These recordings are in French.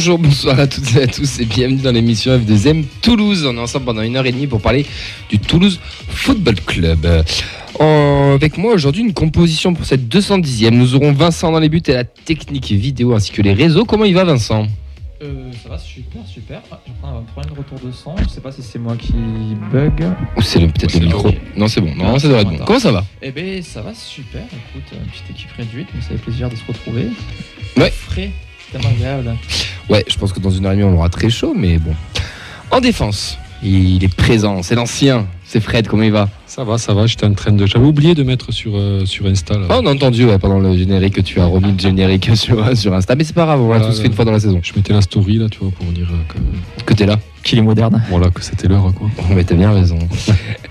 Bonjour, bonsoir à toutes et à tous et bienvenue dans l'émission F2M Toulouse. On est ensemble pendant une heure et demie pour parler du Toulouse Football Club. Euh, avec moi aujourd'hui une composition pour cette 210e. Nous aurons Vincent dans les buts et la technique vidéo ainsi que les réseaux. Comment il va Vincent? Euh, ça va super, super. Ah, j'ai un problème de retour de son. Je sais pas si c'est moi qui bug. Ou c'est peut-être le micro. Non, c'est bon. Non, ça devrait être bon. Comment ça va? Eh ben, ça va super. Écoute, une petite équipe réduite, mais ça fait plaisir de se retrouver. Ouais. Frais, tellement. Ouais, je pense que dans une heure et demie on aura très chaud, mais bon. En défense, il est présent. C'est l'ancien. C'est Fred. Comment il va? Ça va, ça va, j'étais en train de. J'avais oublié de mettre sur, euh, sur Insta. là. Oh, on a entendu ouais, pendant le générique que tu as remis le générique sur, sur Insta, mais c'est pas grave, on l'a Voilà, tous fait une fois dans la saison. Je mettais la story là, tu vois, pour dire euh, que, Que t'es là. Qu'il est moderne. voilà, que c'était l'heure, quoi. Oh, mais t'as bien raison.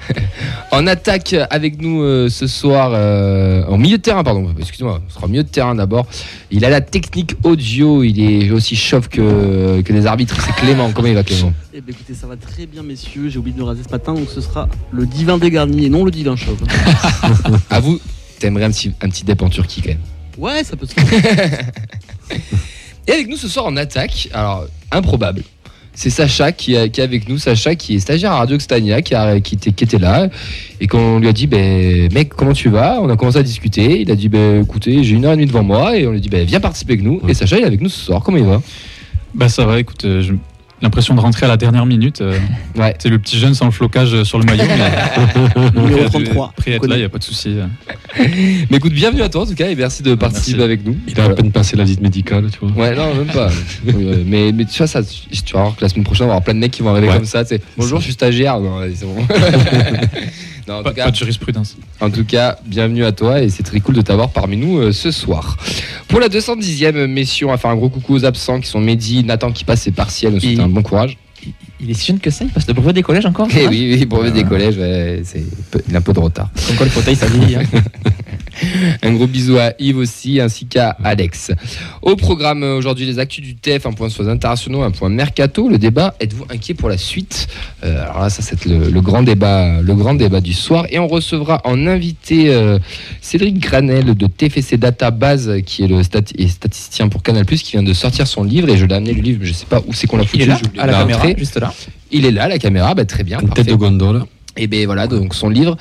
en attaque avec nous euh, ce soir, euh, en milieu de terrain, pardon, excuse-moi, ce sera au milieu de terrain d'abord. Il a la technique audio, il est aussi chauve que, que des arbitres, c'est Clément. Comment il va Clément? Eh bien écoutez, ça va très bien messieurs, j'ai oublié de me raser ce matin, donc ce sera le divin dégarni et non le divin chauve. À vous, t'aimerais un petit, un petit dep en Turquie quand même. Ouais, ça peut se faire. Et avec nous ce soir en attaque, alors improbable. C'est Sacha qui, est- qui est avec nous, Sacha qui est stagiaire à Radio Xtania, qui, a- qui était, qui était là. Et quand on lui a dit, ben, mec, comment tu vas? On a commencé à discuter. Il a dit, ben, écoutez, j'ai une heure et demie devant moi. Et on lui a dit, ben, viens participer avec nous. Et Sacha, il est avec nous ce soir. Comment il va? Bah ça va, écoute, euh, j'ai l'impression de rentrer à la dernière minute. euh, Ouais. C'est le petit jeune sans le flocage euh, sur le maillot. Numéro prêt à- 33. Prêt à être là, il n'y a pas de souci. euh. Mais écoute, bienvenue à toi en tout cas. Et merci de participer Merci. avec nous. Il a à peine passé la visite médicale, tu vois. Ouais, non, même pas. Mais, mais tu vois, ça, tu vas voir que la semaine prochaine, on va avoir plein de mecs qui vont arriver Ouais. comme ça. tu sais, Bonjour, je suis stagiaire. Non, allez, c'est bon. non, en Pas, tout cas, pas de jurisprudence. En tout cas, bienvenue à toi et c'est très cool de t'avoir parmi nous euh, ce soir. Pour la 210e mission, on va faire un gros coucou aux absents qui sont Mehdi, Nathan qui passe ses partiels, on souhaite un bon courage. Il est si jeune que ça, il passe le brevet des collèges encore Eh oui, oui, brevet des Ah. collèges, ouais, c'est il a un peu de retard. Comme quoi le fauteuil, ça vieillit. hein. Un gros bisou à Yves aussi, ainsi qu'à Alex. Au programme aujourd'hui, les actus du TEF, un point sur les internationaux, un point mercato. Le débat, êtes-vous inquiet pour la suite? Euh, Alors là, ça c'est le, le grand débat, le grand débat du soir. Et on recevra en invité euh, Cédric Granel de TFC Data Base, qui est le stat- et statisticien pour Canal+, qui vient de sortir son livre. Et je l'ai amené le livre, mais je sais pas où c'est qu'on l'a foutu. Il est là, à la caméra, juste là. Il est là, la caméra, bah, très bien. Une parfait. tête de gondole. Et bien voilà, donc son livre,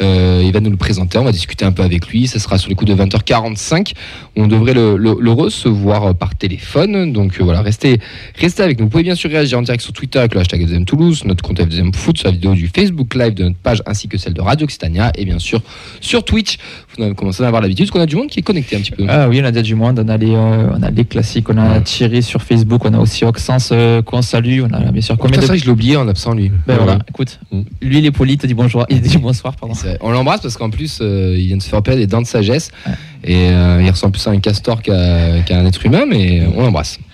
euh, il va nous le présenter, on va discuter un peu avec lui, ça sera sur les coups de 20h45, on devrait le, le- le recevoir par téléphone, donc euh, voilà, restez, restez avec nous. Vous pouvez bien sûr réagir en direct sur Twitter avec le hashtag FDM Toulouse, notre compte FDM Foot, sur la vidéo du Facebook Live de notre page ainsi que celle de Radio Occitania, et bien sûr sur Twitch, vous avez commencé à avoir l'habitude, parce qu'on a du monde qui est connecté un petit peu. Ah oui, on a déjà du monde. On a les, euh, on a les classiques, on a Thierry sur Facebook, on a aussi Oxens euh, qu'on salue. On a bien sûr combien Putain, de. ça, je l'ai oublié en absent lui. Ben voilà, Ouais. écoute, lui il est poli, il dit bonjour, il dit bonsoir, pardon. C'est. On l'embrasse parce qu'en plus, euh, il vient de se faire opérer des dents de sagesse. Ouais. Et euh, il ressemble plus à un castor qu'à un être humain, mais on l'embrasse.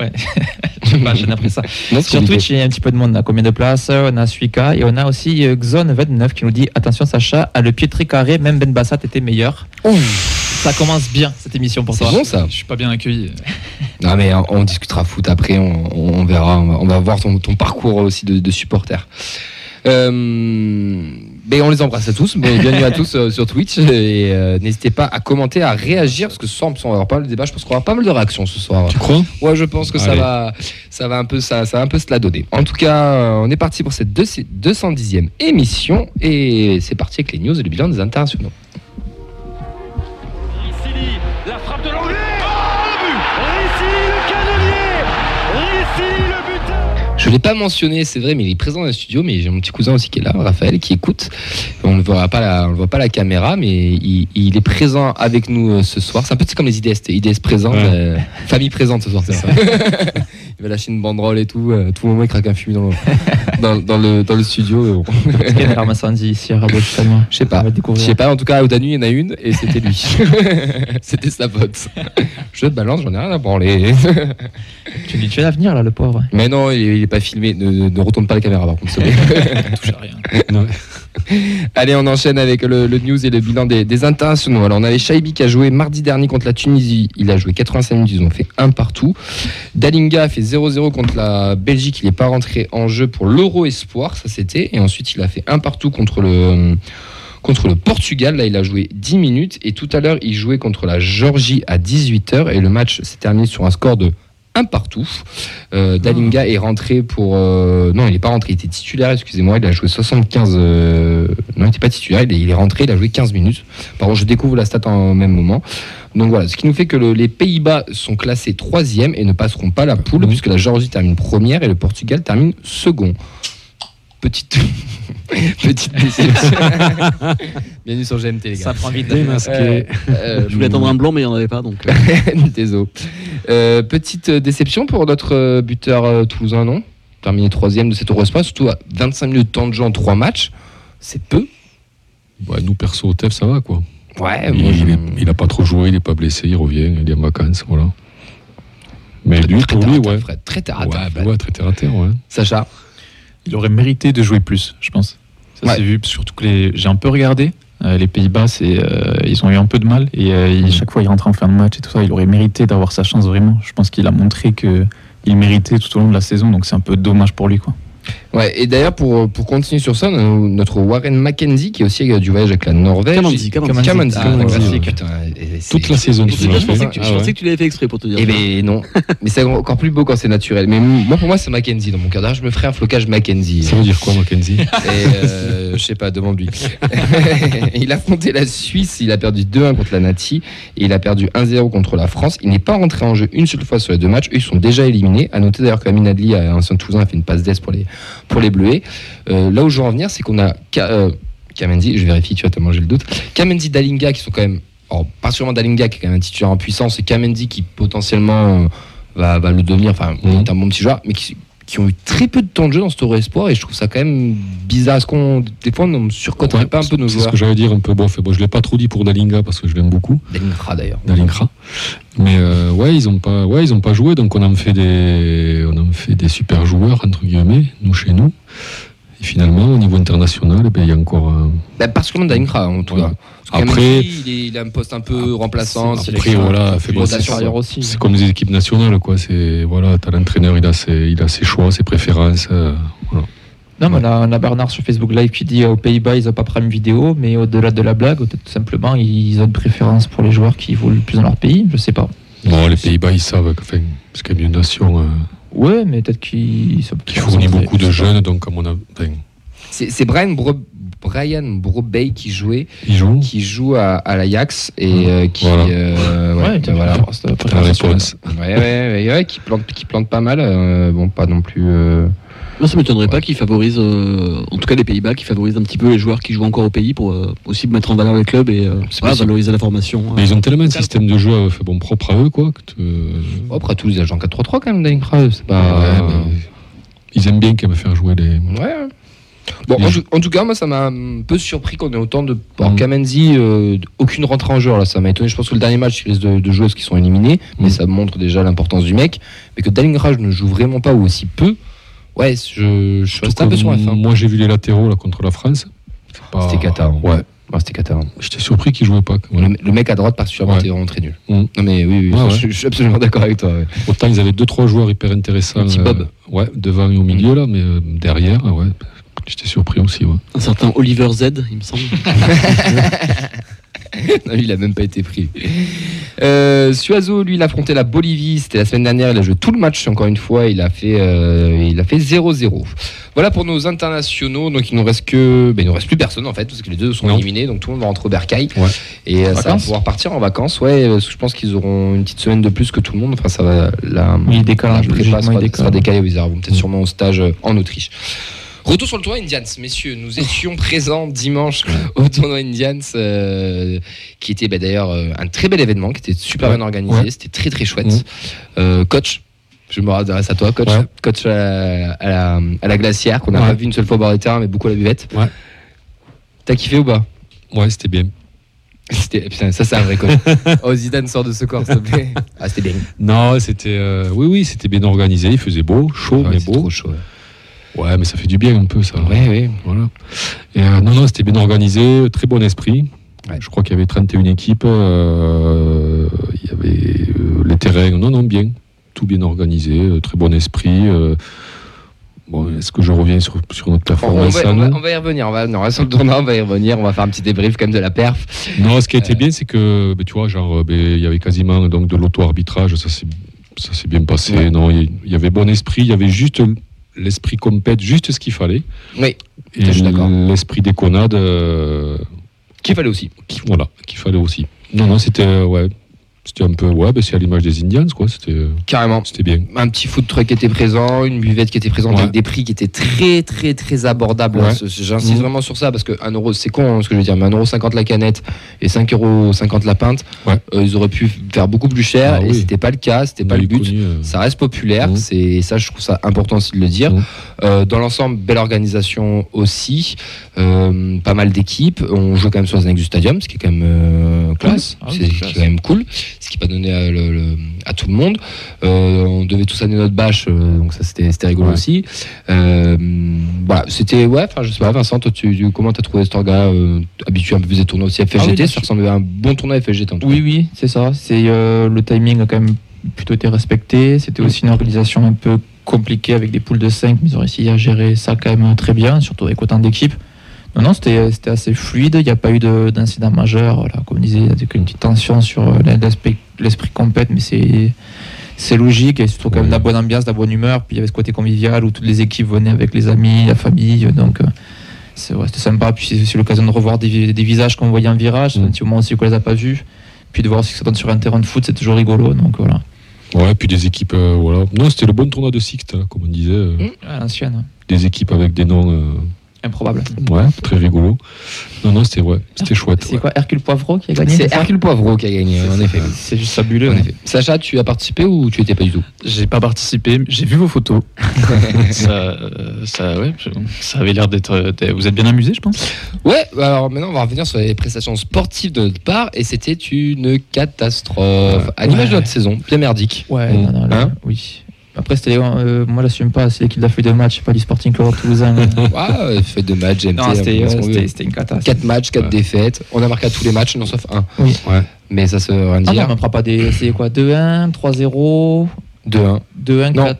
Ouais, je sais pas, j'ai appris ça. Non, c'est Sur. Twitch, il y a un petit peu de monde. On a combien de places? On a Suika et on a aussi euh, Xon29 qui nous dit Attention, Sacha, à le pied très carré, même Ben Bassat était meilleur. Ça commence bien cette émission pour C'est toi. bon ça Je suis pas bien accueilli. Non mais on, on discutera foot après, on, on verra, on va, on va voir ton, ton parcours aussi de, de supporter. Euh, mais on les embrasse à tous, mais bienvenue à tous euh, sur Twitch et euh, n'hésitez pas à commenter, à réagir parce que ce soir on va avoir pas mal de débats, je pense qu'on va avoir pas mal de réactions ce soir. Tu crois? Ouais, je pense que ça va, ça va un peu, ça, ça va un peu se la donner. En tout cas, euh, on est parti pour cette deux- 210e émission et c'est parti avec les news et le bilan des internationaux. Je l'ai pas mentionné, c'est vrai, mais il est présent dans le studio. Mais j'ai mon petit cousin aussi qui est là, Raphaël, qui écoute. On ne voit pas la, on le voit pas à la caméra, mais il, il est présent avec nous euh, ce soir. C'est un peu comme les IDS, IDS présente, Ouais. euh, famille présente ce soir. c'est ça. il va lâcher une banderole et tout. euh, tout le moment, il craque un fumier dans le, dans, dans le, dans le studio. euh, bon. Quel est Sandy ici à Rabot Je sais pas. Je découvrir. sais pas, en tout cas, à Odanu, il y en a une et c'était lui. c'était sa pote. Je te balance, j'en ai rien à branler. Tu dis tu vas venir là, le pauvre. Mais non, il il est pas filmé. Ne, ne- ne retourne pas la caméra, par contre. s'il te plaît. Touche à rien. Non. Allez, on enchaîne avec le, le news et le bilan des, des internationaux. Alors, on avait Shaibi qui a joué mardi dernier contre la Tunisie. Il a joué 85 minutes, ils ont fait un partout. Dalinga a fait 0-0 contre la Belgique. Il n'est pas rentré en jeu pour l'Euro Espoir, ça c'était. Et ensuite, il a fait un partout contre le. Contre le Portugal, là il a joué 10 minutes et tout à l'heure il jouait contre la Géorgie à 18h et le match s'est terminé sur un score de un partout. Euh, Dalinga est rentré pour. euh, non, il n'est pas rentré, il était titulaire, excusez-moi, il a joué 75. euh, non, il n'était pas titulaire, il est, il est rentré, il a joué 15 minutes. Par contre, je découvre la stat en même moment. Donc voilà, ce qui nous fait que le- les Pays-Bas sont classés troisième et ne passeront pas la poule, Mhm. puisque la Géorgie termine première et le Portugal termine second. Petite, petite déception. Bienvenue sur GMT, les gars. Ça prend vite. Euh, euh, Je voulais attendre un blanc, mais il n'y en avait pas. Donc, euh, Désolé. Euh, petite déception pour notre buteur euh, toulousain, non? Terminé troisième de cet Eurospa, surtout à 25 minutes de temps de jeu en trois matchs. C'est peu. Ouais, nous, perso, au TEF, ça va, quoi. Ouais, il, moi, il est- il a pas trop joué, il est pas blessé, il revient, il est en vacances, voilà. Mais lui, pour lui, ouais. Très terre à Ouais, terre, bah ouais, très terre à terre, ouais. Sacha Il aurait mérité de jouer plus, je pense. Ça Ouais. s'est vu, surtout que les... j'ai un peu regardé. euh, les Pays-Bas, c'est, euh, ils ont eu un peu de mal et euh, il- chaque fois il rentre en fin de match et tout ça. Il aurait mérité d'avoir sa chance vraiment. Je pense qu'il a montré que il méritait tout au long de la saison, donc c'est un peu dommage pour lui. Quoi. Ouais, et d'ailleurs, pour, pour continuer sur ça, no- notre Warren Mackenzie, qui est aussi euh, du voyage avec la Norvège. Camanzi. Camanzi, Ah, Toute la saison, je, pensais que tu, Ah que tu l'avais fait exprès pour te dire. Eh ça. ben non, mais c'est encore plus beau quand c'est naturel. Mais moi, pour moi, c'est Mackenzie dans mon. D'ailleurs, je me ferai un flocage Mackenzie. Ça veut dire quoi, Mackenzie? Euh, je sais pas, demande-lui. il a affronté la Suisse, il a perdu 2-1 contre la Nati et il a perdu 1-0 contre la France. Il n'est pas rentré en jeu une seule fois sur les deux matchs. Eux, ils sont déjà éliminés. À noter d'ailleurs qu'Amin Adli, un ancien Toulousain, a fait une passe d'ess pour les, pour les Bleuets. Euh, là où je veux en venir, c'est qu'on a Ka- euh, Kamenzi, je vérifie, tu vas te manger le doute. Kamenzi, Dalinga qui sont quand même. alors, pas sûrement Dalinga qui est quand même un titulaire en puissance et Kamenzi qui potentiellement euh, va, va le devenir, enfin, Mhm. est un bon petit joueur, mais qui, qui ont eu très peu de temps de jeu dans ce Euro Espoir et je trouve ça quand même bizarre. Est-ce qu'on, des fois, on ne surcoterait Ouais, pas un peu nos C'est ce joueurs que j'allais dire un peu. Bon, fait, bon je l'ai pas trop dit pour Dalinga parce que je l'aime beaucoup, Dalingra d'ailleurs. Dalingra. Mais euh, ouais, ils ont pas, ouais, ils ont pas joué, donc on en fait des, on en fait des super joueurs entre guillemets, nous chez nous. Et finalement, au niveau international, eh ben, il y a encore. un- Bah, particulièrement Dalingra en tout Voilà. cas. Parce que Après- il, est- il a un poste un peu remplaçant. Après, voilà, aussi. C'est comme les équipes nationales, quoi. C'est voilà, t'as l'entraîneur, il a ses, il a ses choix, ses préférences. euh, voilà. Non, mais on a, on a Bernard sur Facebook Live qui dit euh, aux Pays-Bas, ils n'ont pas Prime Vidéo, mais au-delà de la blague, tout simplement, ils ont une préférence pour les joueurs qui évoluent le plus dans leur pays. Je sais pas. Bon, les Pays-Bas, ils savent, que, enfin, parce qu'il y a une nation euh, Ouais, mais peut-être qu'ils sont qui fournit beaucoup de jeunes, donc comme on a, enfin, C'est Brian, Bro, Brian Brobey qui jouait, ils jouent. qui joue à, à l'Ajax et euh, qui. Voilà. euh, ouais, Ouais, voilà. La réponse. Ouais, ouais, ouais, ouais, qui plante, qui plante pas mal. euh, bon, pas non plus. Moi, ça m'étonnerait Ouais. pas qu'ils favorisent, euh, en tout cas les Pays-Bas, qui favorisent un petit peu les joueurs qui jouent encore au pays pour euh, aussi mettre en valeur les clubs et euh, voilà, valoriser la formation. Mais ils ont tellement un système de jeu fait bon propre à eux, quoi. Que tu- Oh, après Toulouse, il y a Jean 4-3-3 quand même. C'est pas. Ouais, mais ils aiment bien quand même faire jouer les. Ouais. Bon, Les en, tout- en tout cas, moi, ça m'a un peu surpris qu'on ait autant de. Alors, Mhm. Kamenzi, euh, aucune rentrée en jeu, là, ça m'a étonné. Je pense que le dernier match, il risque de, de jouer parce qu'ils sont éliminés, mais Mhm. ça montre déjà l'importance du mec. Mais que Dalingraj ne joue vraiment pas ou aussi peu, ouais, je, je suis resté un peu sur la fin. Moi, j'ai vu les latéraux là contre la France. Pas- C'était Qatar. Ouais. Ouais, c'était Qatar. J'étais surpris qu'ils jouaient pas. Voilà. Le, le mec à droite, particulièrement, Ouais. était vraiment très nul. Mhm. Non, mais oui, oui, Ouais, je, ouais. je suis absolument d'accord avec toi. ouais. Autant ils avaient deux trois joueurs hyper intéressants. Le petit Bob. ouais, devant et au milieu là, mais euh, derrière, ouais, j'étais surpris aussi. Ouais. Un certain Oliver Z, il me semble. Non, lui, il a même pas été pris. Euh, Suazo, lui, il a affronté la Bolivie. C'était la semaine dernière. Il a joué tout le match, encore une fois. Il a fait, euh, il a fait 0-0. Voilà pour nos internationaux. Donc, il nous reste que, ben, il nous reste plus personne en fait, parce que les deux sont Non. éliminés. Donc, tout le monde va rentrer au bercail. Ouais. Et euh, ça va pouvoir partir en vacances. Ouais, parce que je pense qu'ils auront une petite semaine de plus que tout le monde. Enfin, ça va. La, Oui, décalage, la prépa sera, il décale. sera décalée. Ils peut-être sûrement au stage en Autriche. Retour sur le tournoi Indians, messieurs. Nous étions présents dimanche au tournoi Indians, euh, qui était bah, d'ailleurs euh, un très bel événement, qui était super Ouais. bien organisé. Ouais. C'était très très chouette. Mhm. Euh, coach, je me adresse à toi, coach. Coach à la, à la- à la glacière, qu'on n'a pas vu une seule fois au bord des terrains, mais beaucoup à la buvette. T'as kiffé ou pas? Ouais, c'était bien. Putain, ça c'est un vrai coach. oh Zidane sort de ce corps, s'il te plaît. Ah c'était bien. Non, c'était, euh, oui, oui, c'était bien organisé. Il faisait beau, chaud, Ouais, mais beau. trop chaud. Ouais, mais ça fait du bien un peu ça. Ouais, ouais. Voilà. Et, euh, non, non, c'était bien organisé, très bon esprit. Ouais. Je crois qu'il y avait 31 équipes. euh, il y avait euh, les terrains. Non, non, bien. Tout bien organisé, euh, très bon esprit. bon, est-ce que je reviens sur, sur notre On, on performance va, on va- on va y revenir. On va, non, on va y revenir. On va faire un petit débrief quand même de la perf. Non, ce qui a été bien, c'est que, ben, tu vois, genre, ben, il y avait quasiment donc, de l'auto-arbitrage. Ça, s'est bien passé. Ouais. Non, il y- il y avait bon esprit. Il y avait juste l'esprit compète, juste ce qu'il fallait. Oui, Et je suis d'accord. l'esprit déconnade, euh, qu'il fallait aussi. qui- voilà, qu'il fallait aussi. Non, non, c'était euh, ouais, c'était un peu ouais, ben, c'est à l'image des Indians, quoi. C'était, euh, Carrément. c'était bien. Un petit food truck qui était présent, une buvette qui était présente Ouais. avec des prix qui étaient très très très abordables. Ouais. Ce- J'insiste Mhm. vraiment sur ça parce que 1 euro, c'est con hein, ce que je veux dire, mais 1,50€ la canette et 5,50€ la pinte, Ouais. euh, ils auraient pu faire beaucoup plus cher Ah et oui. c'était pas le cas, c'était pas le but. connu, euh, Ça reste populaire, Mhm. c'est et ça je trouve ça important aussi de le dire. Euh, dans l'ensemble, belle organisation aussi, pas mal d'équipes. On joue quand même sur les annexe du stadium, ce qui est quand même euh, classe, Ah oui, c'est quand même cool, ce qui n'est pas donné à, le- le- à tout le monde. Euh, on devait tous amener notre bâche, euh, donc ça c'était rigolo Ouais. aussi. Euh, voilà, c'était ouais. Enfin, je sais pas, Vincent, toi, tu, comment t'as trouvé ce orga habitué un peu plus des tournois aussi FFGT Ah oui, Ça ressemblait à un bon tournoi FFGT en tout Oui, oui, c'est ça. C'est le timing a quand même plutôt été respecté. C'était aussi une organisation un peu compliquée avec des poules de 5, mais ils ont réussi à gérer ça quand même très bien, surtout avec autant d'équipes. Non, non, c'était assez fluide. Il n'y a pas eu de- d'incident majeur. Voilà, comme on disait, il y a une petite tension sur euh, l'esprit compète, mais c'est c'est logique et surtout quand même de la bonne ambiance, de la bonne humeur. Puis il y avait ce côté convivial où toutes les équipes venaient avec les amis, la famille. Donc euh, c'est ouais, c'était sympa. Puis c'est aussi l'occasion de revoir des, des visages qu'on voyait en virage. Un petit moment aussi qu'on les a pas vus. Puis de voir aussi que ça donne sur un terrain de foot, c'est toujours rigolo. Donc voilà. Ouais, puis des équipes, euh, voilà. Non, c'était le bon tournoi de Sixte, là, comme on disait. euh, Mm. À l'ancienne, Des équipes avec des noms, euh, improbable. ouais, très rigolos. Non, non, c'était ouais, c'était chouette. C'est ouais. quoi Hercule Poivreau qui a gagné C'est Hercule Poivreau qui a gagné, en effet. C'est juste fabuleux. En hein. effet. Sacha, tu as participé ou tu étais pas du tout J'ai pas participé, j'ai vu vos photos. ça, euh, ça, ouais, je- ça avait l'air d'être. d'être- Vous êtes bien amusé, je pense. Ouais, alors maintenant on va revenir sur les prestations sportives de notre part et c'était une catastrophe. À l'image de notre saison, bien merdique. Ouais, Mm. non, non, là, Hein oui. Après, c'était, euh, moi, j'assume pas, c'est l'équipe de la feuille de match, pas du Sporting Club Toulousain. Ah, fait de matchs, GMT. non, c'était, c'était une catastrophe. 4 matchs, 4 Ouais. défaites. On a marqué à tous les matchs, non sauf un. Oui. Ouais. Mais ça se rien Ah non, dire. on fera pas des. C'est quoi 2-1, 3-0, 2-1. 2-1, Non. 4,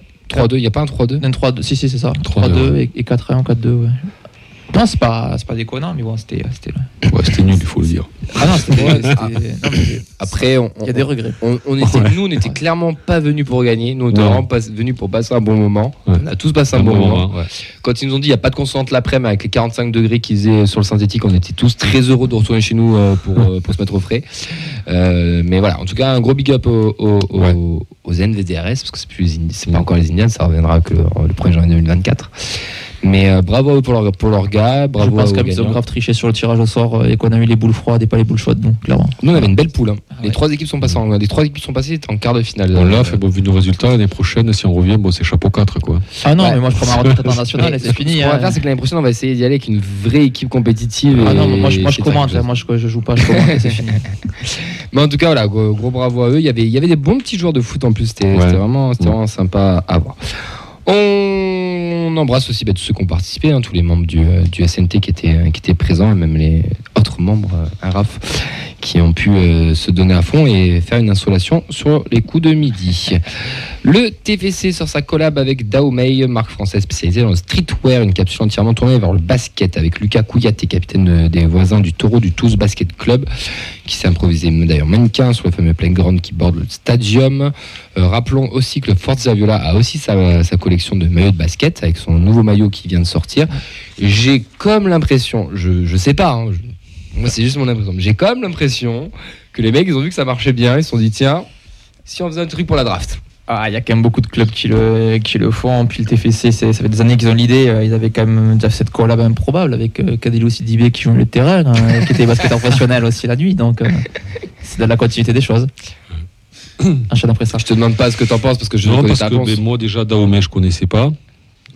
3-2, il n'y a pas un 3-2 non, 3-2. Si, si, c'est ça. 3-2, 3-2 et, et 4-1 ou 4-2, ouais. Non, c'est pas, c'est pas déconnant, mais bon, c'était. c'était là. Ouais, c'était nul, il faut le dire. Ah non, c'était. Ouais, c'était- non, mais Après, on, Il y a des regrets. on, on était, Ouais. nous, on était clairement pas venus pour gagner. Nous, on était vraiment pas venus pour passer un bon moment. Ouais. On a tous passé un, bon, moment. ouais. Quand ils nous ont dit il n'y a pas de constante l'après-midi avec les 45 degrés qu'ils faisaient sur le synthétique, on était tous très heureux de retourner chez nous euh, pour, euh, pour se mettre au frais. Euh, mais voilà, en tout cas, un gros big up aux, aux, aux- Ouais. aux NVDRS, parce que c'est plus c'est pas encore les Indiens, ça reviendra que le, le 1er janvier 2024. Mais euh, bravo à eux pour leur, pour leur gars, bravo je pense aux quand même qu'ils ont grave triché sur le tirage au sort euh, et qu'on a eu les boules froides et pas les boules chaudes, donc clairement. Nous, on avait une belle poule. hein. Ah les ouais. trois équipes sont passées en, les trois équipes sont passées en quart de finale. On l'a Euh, fait, bon, vu nos résultats, l'année prochaine, si on revient, bon, c'est chapeau 4, quoi. Ah non, Ouais. mais moi je prends ma retraite internationale et ce c'est fini. Ce qu'on va hein. faire, c'est que l'année prochaine, on va essayer d'y aller avec une vraie équipe compétitive. Ah non, mais moi je, moi, je quelque hein, moi je, je joue pas, je commande et c'est fini. Mais en tout cas, voilà, gros, gros bravo à eux. Il y avait, il y avait des bons petits joueurs de foot en plus. C'était Ouais. vraiment, c'était Ouais. vraiment sympa à voir. On embrasse aussi bah, tous ceux qui ont participé, hein, tous les membres du, euh, SNT qui étaient, euh, qui étaient présents et même les autres membres, euh, un RAF, qui ont pu euh, se donner à fond et faire une installation sur les coups de midi. Le TFC sur sa collab avec Daomei, marque française spécialisée dans le streetwear, une capsule entièrement tournée vers le basket avec Lucas Kouyaté, capitaine euh, des voisins du taureau du Toulouse Basket Club, qui s'est improvisé d'ailleurs mannequin sur le fameux playground qui borde le stadium. Euh, rappelons aussi que le Forza Viola a aussi sa, sa collection de maillots de basket avec son nouveau maillot qui vient de sortir. J'ai comme l'impression, je, je sais pas, hein, je- moi c'est juste mon impression, mais j'ai comme l'impression que les mecs ils ont vu que ça marchait bien, ils se sont dit tiens, si on faisait un truc pour la draft. Ah, il y a quand même beaucoup de clubs qui le, qui le font. Puis le TFC, ça fait des années qu'ils ont l'idée. euh, Ils avaient quand même déjà cette collab improbable avec euh, Kadilou Sidibé qui joue le terrain, hein, qui était basketteur professionnel aussi la nuit. Donc euh, c'est dans la continuité des choses. Après ça. Je te demande pas ce que t'en penses parce que je non, connais parce que ben, moi, déjà, Dahomey, je connaissais pas.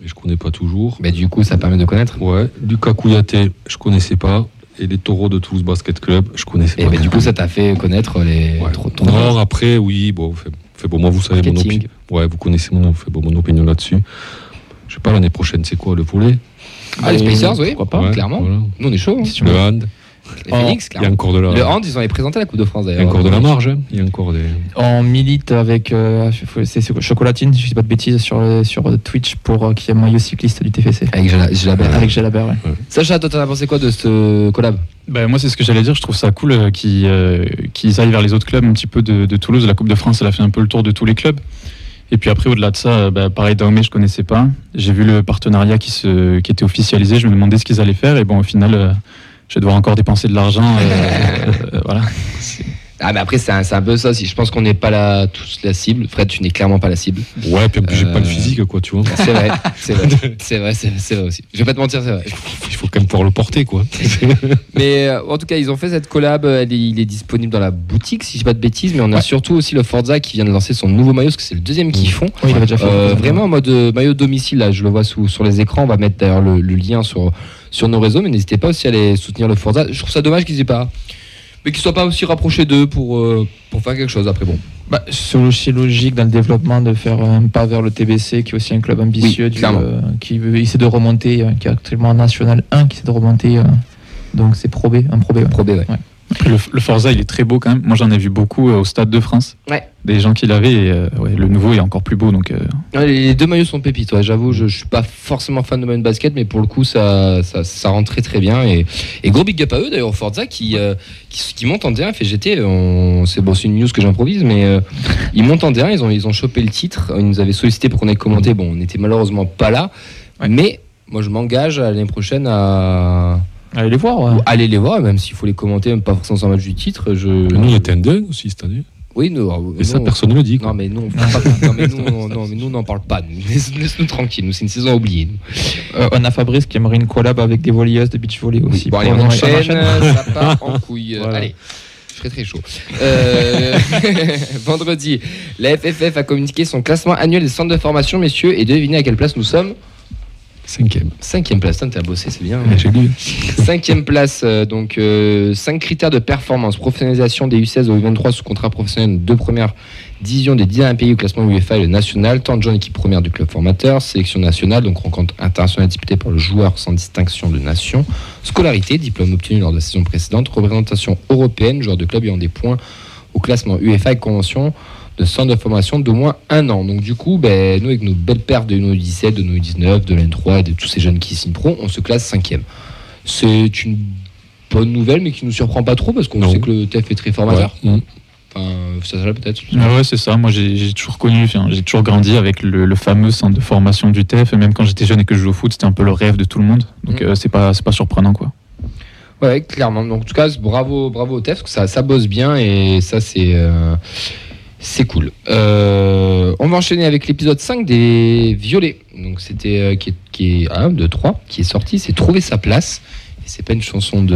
Et je connais pas toujours. Mais du coup ça permet de connaître. Ouais, Lucas Kouyaté, je connaissais pas. Et les taureaux de Toulouse Basket Club, je connaissais Et pas. bah, non du coup ça t'a fait connaître les Ouais. Non, après, oui, bon, fait, fait, bon, moi, vous savez mon opinion. Ouais, vous connaissez mon, fait, bon, mon opinion là-dessus. Je sais pas, l'année prochaine, c'est quoi le volet Ah, les Spacers, oui, pourquoi pas, Ouais, clairement. voilà. Nous on est chaud. hein. Le hand. Les Oh, Phoenix, Il y a encore de la, Le hand, ils ont présenté la Coupe de France il y d'ailleurs. a encore de la marge. hein. Il y a encore des. On milite avec euh, c'est c'est Chocolatine, si je dis pas de bêtises, sur, sur Twitch pour euh, qu'il y ait un maillot cycliste du TFC. Avec Gelabert. Avec Jalabert, ouais. Sacha, toi, t'en as pensé quoi de ce collab? Ben, moi, c'est ce que j'allais dire. Je trouve ça cool euh, qu'ils euh, qu'ils aillent vers les autres clubs un petit peu de, de Toulouse. La Coupe de France, elle a fait un peu le tour de tous les clubs. Et puis après, au-delà de ça, euh, ben, pareil, Daomé, je connaissais pas. J'ai vu le partenariat qui, se, qui était officialisé. Je me demandais ce qu'ils allaient faire. Et bon, au final, euh, je vais devoir encore dépenser de l'argent. euh, euh, voilà. Ah, mais après, c'est un, peu ça aussi. Je pense qu'on n'est pas là, tous la cible. Fred, tu n'es clairement pas la cible. Ouais, puis j'ai pas le Euh, physique, quoi, tu vois. C'est vrai, c'est vrai. C'est vrai, c'est vrai aussi. Je vais pas te mentir, c'est vrai. Il faut quand même pouvoir le porter, quoi. Mais euh, en tout cas, ils ont fait cette collab. elle est- il est disponible dans la boutique, si je dis pas de bêtises. Mais on a surtout aussi le Forza qui vient de lancer son nouveau maillot, parce que c'est le deuxième qu'ils font. Oui, il avait déjà fait. Euh, vraiment en mode maillot domicile, là, je le vois sous, sur les écrans. On va mettre d'ailleurs le, le lien sur, sur nos réseaux, mais n'hésitez pas aussi à aller soutenir le Forza. Je trouve ça dommage qu'ils aient pas. Mais qu'ils soient pas aussi rapprochés d'eux pour, euh, pour faire quelque chose après. Bon, Bah, c'est aussi logique dans le développement de faire un pas vers le TBC, qui est aussi un club ambitieux, Oui, du, euh, qui veut essaie de remonter, euh, qui est actuellement en National 1, qui essaie de remonter. donc c'est Pro B, un Pro B. ouais. Pro B, ouais. Après, le, le Forza, il est très beau quand même. Moi, j'en ai vu beaucoup euh, au Stade de France. Ouais. Des gens qui l'avaient. et, euh, ouais, le nouveau est encore plus beau. Donc, euh, Ouais, Les deux maillots sont pépites, ouais, j'avoue, je, je suis pas forcément fan de maillot de basket, mais pour le coup, ça, ça, ça rend très très bien. Et, et gros big up à eux d'ailleurs, Forza qui, euh, qui, qui monte en D1, FGT, on, c'est bon, c'est une news que j'improvise, mais euh, ils montent en D1, ils ont, ils ont chopé le titre, ils nous avaient sollicité pour qu'on ait commenté, bon, on n'était malheureusement pas là, Ouais. mais moi je m'engage à l'année prochaine à, Allez les voir. ouais. à aller les voir, même s'il faut les commenter, même pas forcément sur un match du titre. Je... Nous, on était indien aussi cette année. Oui, nous, Et ça, personne ne le dit. non Quoi. mais nous, on fait pas- non mais nous, on- non mais nous, on n'en parle pas. nous. Laisse- Laisse-nous tranquille. Nous, c'est une saison oubliée. Euh, on a Fabrice qui aimerait une collab avec des volleyeuses de beach volley aussi. Bon, allez, on enchaîne. Ça part en couille. Voilà. Allez. Je serai très chaud. Euh, vendredi, la FFF a communiqué son classement annuel des centres de formation, messieurs, et devinez à quelle place nous sommes Cinquième. Cinquième place. T'as bossé, c'est bien. Ouais, lu. Cinquième place, euh, donc euh, cinq critères de performance, professionnalisation des U16 au U23 sous contrat professionnel, deux premières divisions des 10 derniers pays au classement UEFA et le national, temps de jeu en équipe première du club formateur, sélection nationale, donc rencontre internationale disputée par le joueur sans distinction de nation, scolarité, diplôme obtenu lors de la saison précédente, représentation européenne, joueur de club ayant des points au classement UEFA et convention de centre de formation d'au moins un an. Donc du coup, ben, nous avec nos belles perfs de nos 17, de nos 19, de l'N3 et de tous ces jeunes qui signent pro, on se classe cinquième. C'est une bonne nouvelle, mais qui nous surprend pas trop parce qu'on sait que le TF est très formateur. Ouais. Mm. Enfin, ça, ça peut-être. Ah ouais, c'est ça. Moi, j'ai toujours connu, enfin, j'ai toujours grandi avec le, le fameux centre de formation du TEF. Et même quand j'étais jeune et que je jouais au foot, c'était un peu le rêve de tout le monde. Donc, Mm. euh, c'est pas, c'est pas surprenant, quoi. Ouais, clairement. Donc, en tout cas, bravo, bravo au TEF, parce que ça, ça bosse bien et ça, c'est. euh, c'est cool. Euh, on va enchaîner avec l'épisode 5 des Violets. Donc, c'était. euh, qui est. Qui est 1, 2, 3, qui est sorti. C'est Trouver sa place. C'est pas une chanson de.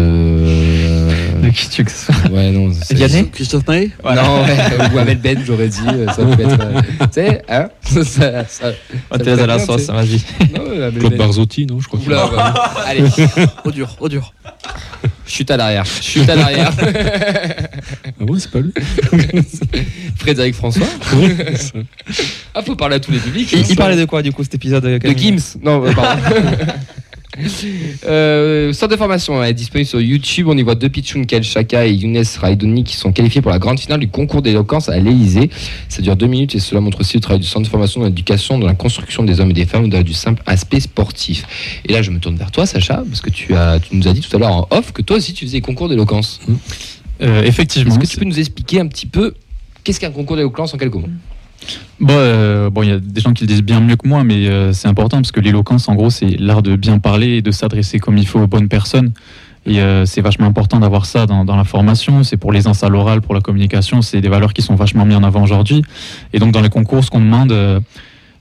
De qui tu que ça Ouais, non. c'est- Vianney Christophe Maé? Non, ouais, ou Amel Ben, j'aurais dit. euh, Ça peut être. euh, tu sais, hein? Ça, ça, ça- On Ça t'es me à la sauce, non, ouais, Amel Claude Ben. Barzotti, non, je crois. Oula, ouais. Allez, Au dur, au dur. chute à l'arrière. Chute à l'arrière. Ah ouais, c'est pas lui. Frédéric François. Ça. Ah, faut parler à tous les publics. Il, il parlait de quoi du coup cet épisode De Gims. Non, euh, pardon. Euh, centre de formation est disponible sur YouTube. On y voit deux Pichun Shaka et Younes Raidoni qui sont qualifiés pour la grande finale du concours d'éloquence à l'Elysée. Ça dure deux minutes et cela montre aussi le travail du centre de formation dans l'éducation, dans la construction des hommes et des femmes, au-delà du simple aspect sportif. Et là, je me tourne vers toi, Sacha, parce que tu, as, tu nous as dit tout à l'heure en off que toi aussi tu faisais concours d'éloquence. Euh, effectivement. Est-ce que tu peux nous expliquer un petit peu qu'est-ce qu'un concours d'éloquence en quelques mots? Bon, euh, bon, il y a des gens qui le disent bien mieux que moi, mais euh, c'est important parce que l'éloquence, en gros, c'est l'art de bien parler et de s'adresser comme il faut aux bonnes personnes. Et euh, c'est vachement important d'avoir ça dans, la formation. C'est pour l'aisance à l'oral, pour la communication. C'est des valeurs qui sont vachement mises en avant aujourd'hui. Et donc, dans les concours, ce qu'on demande,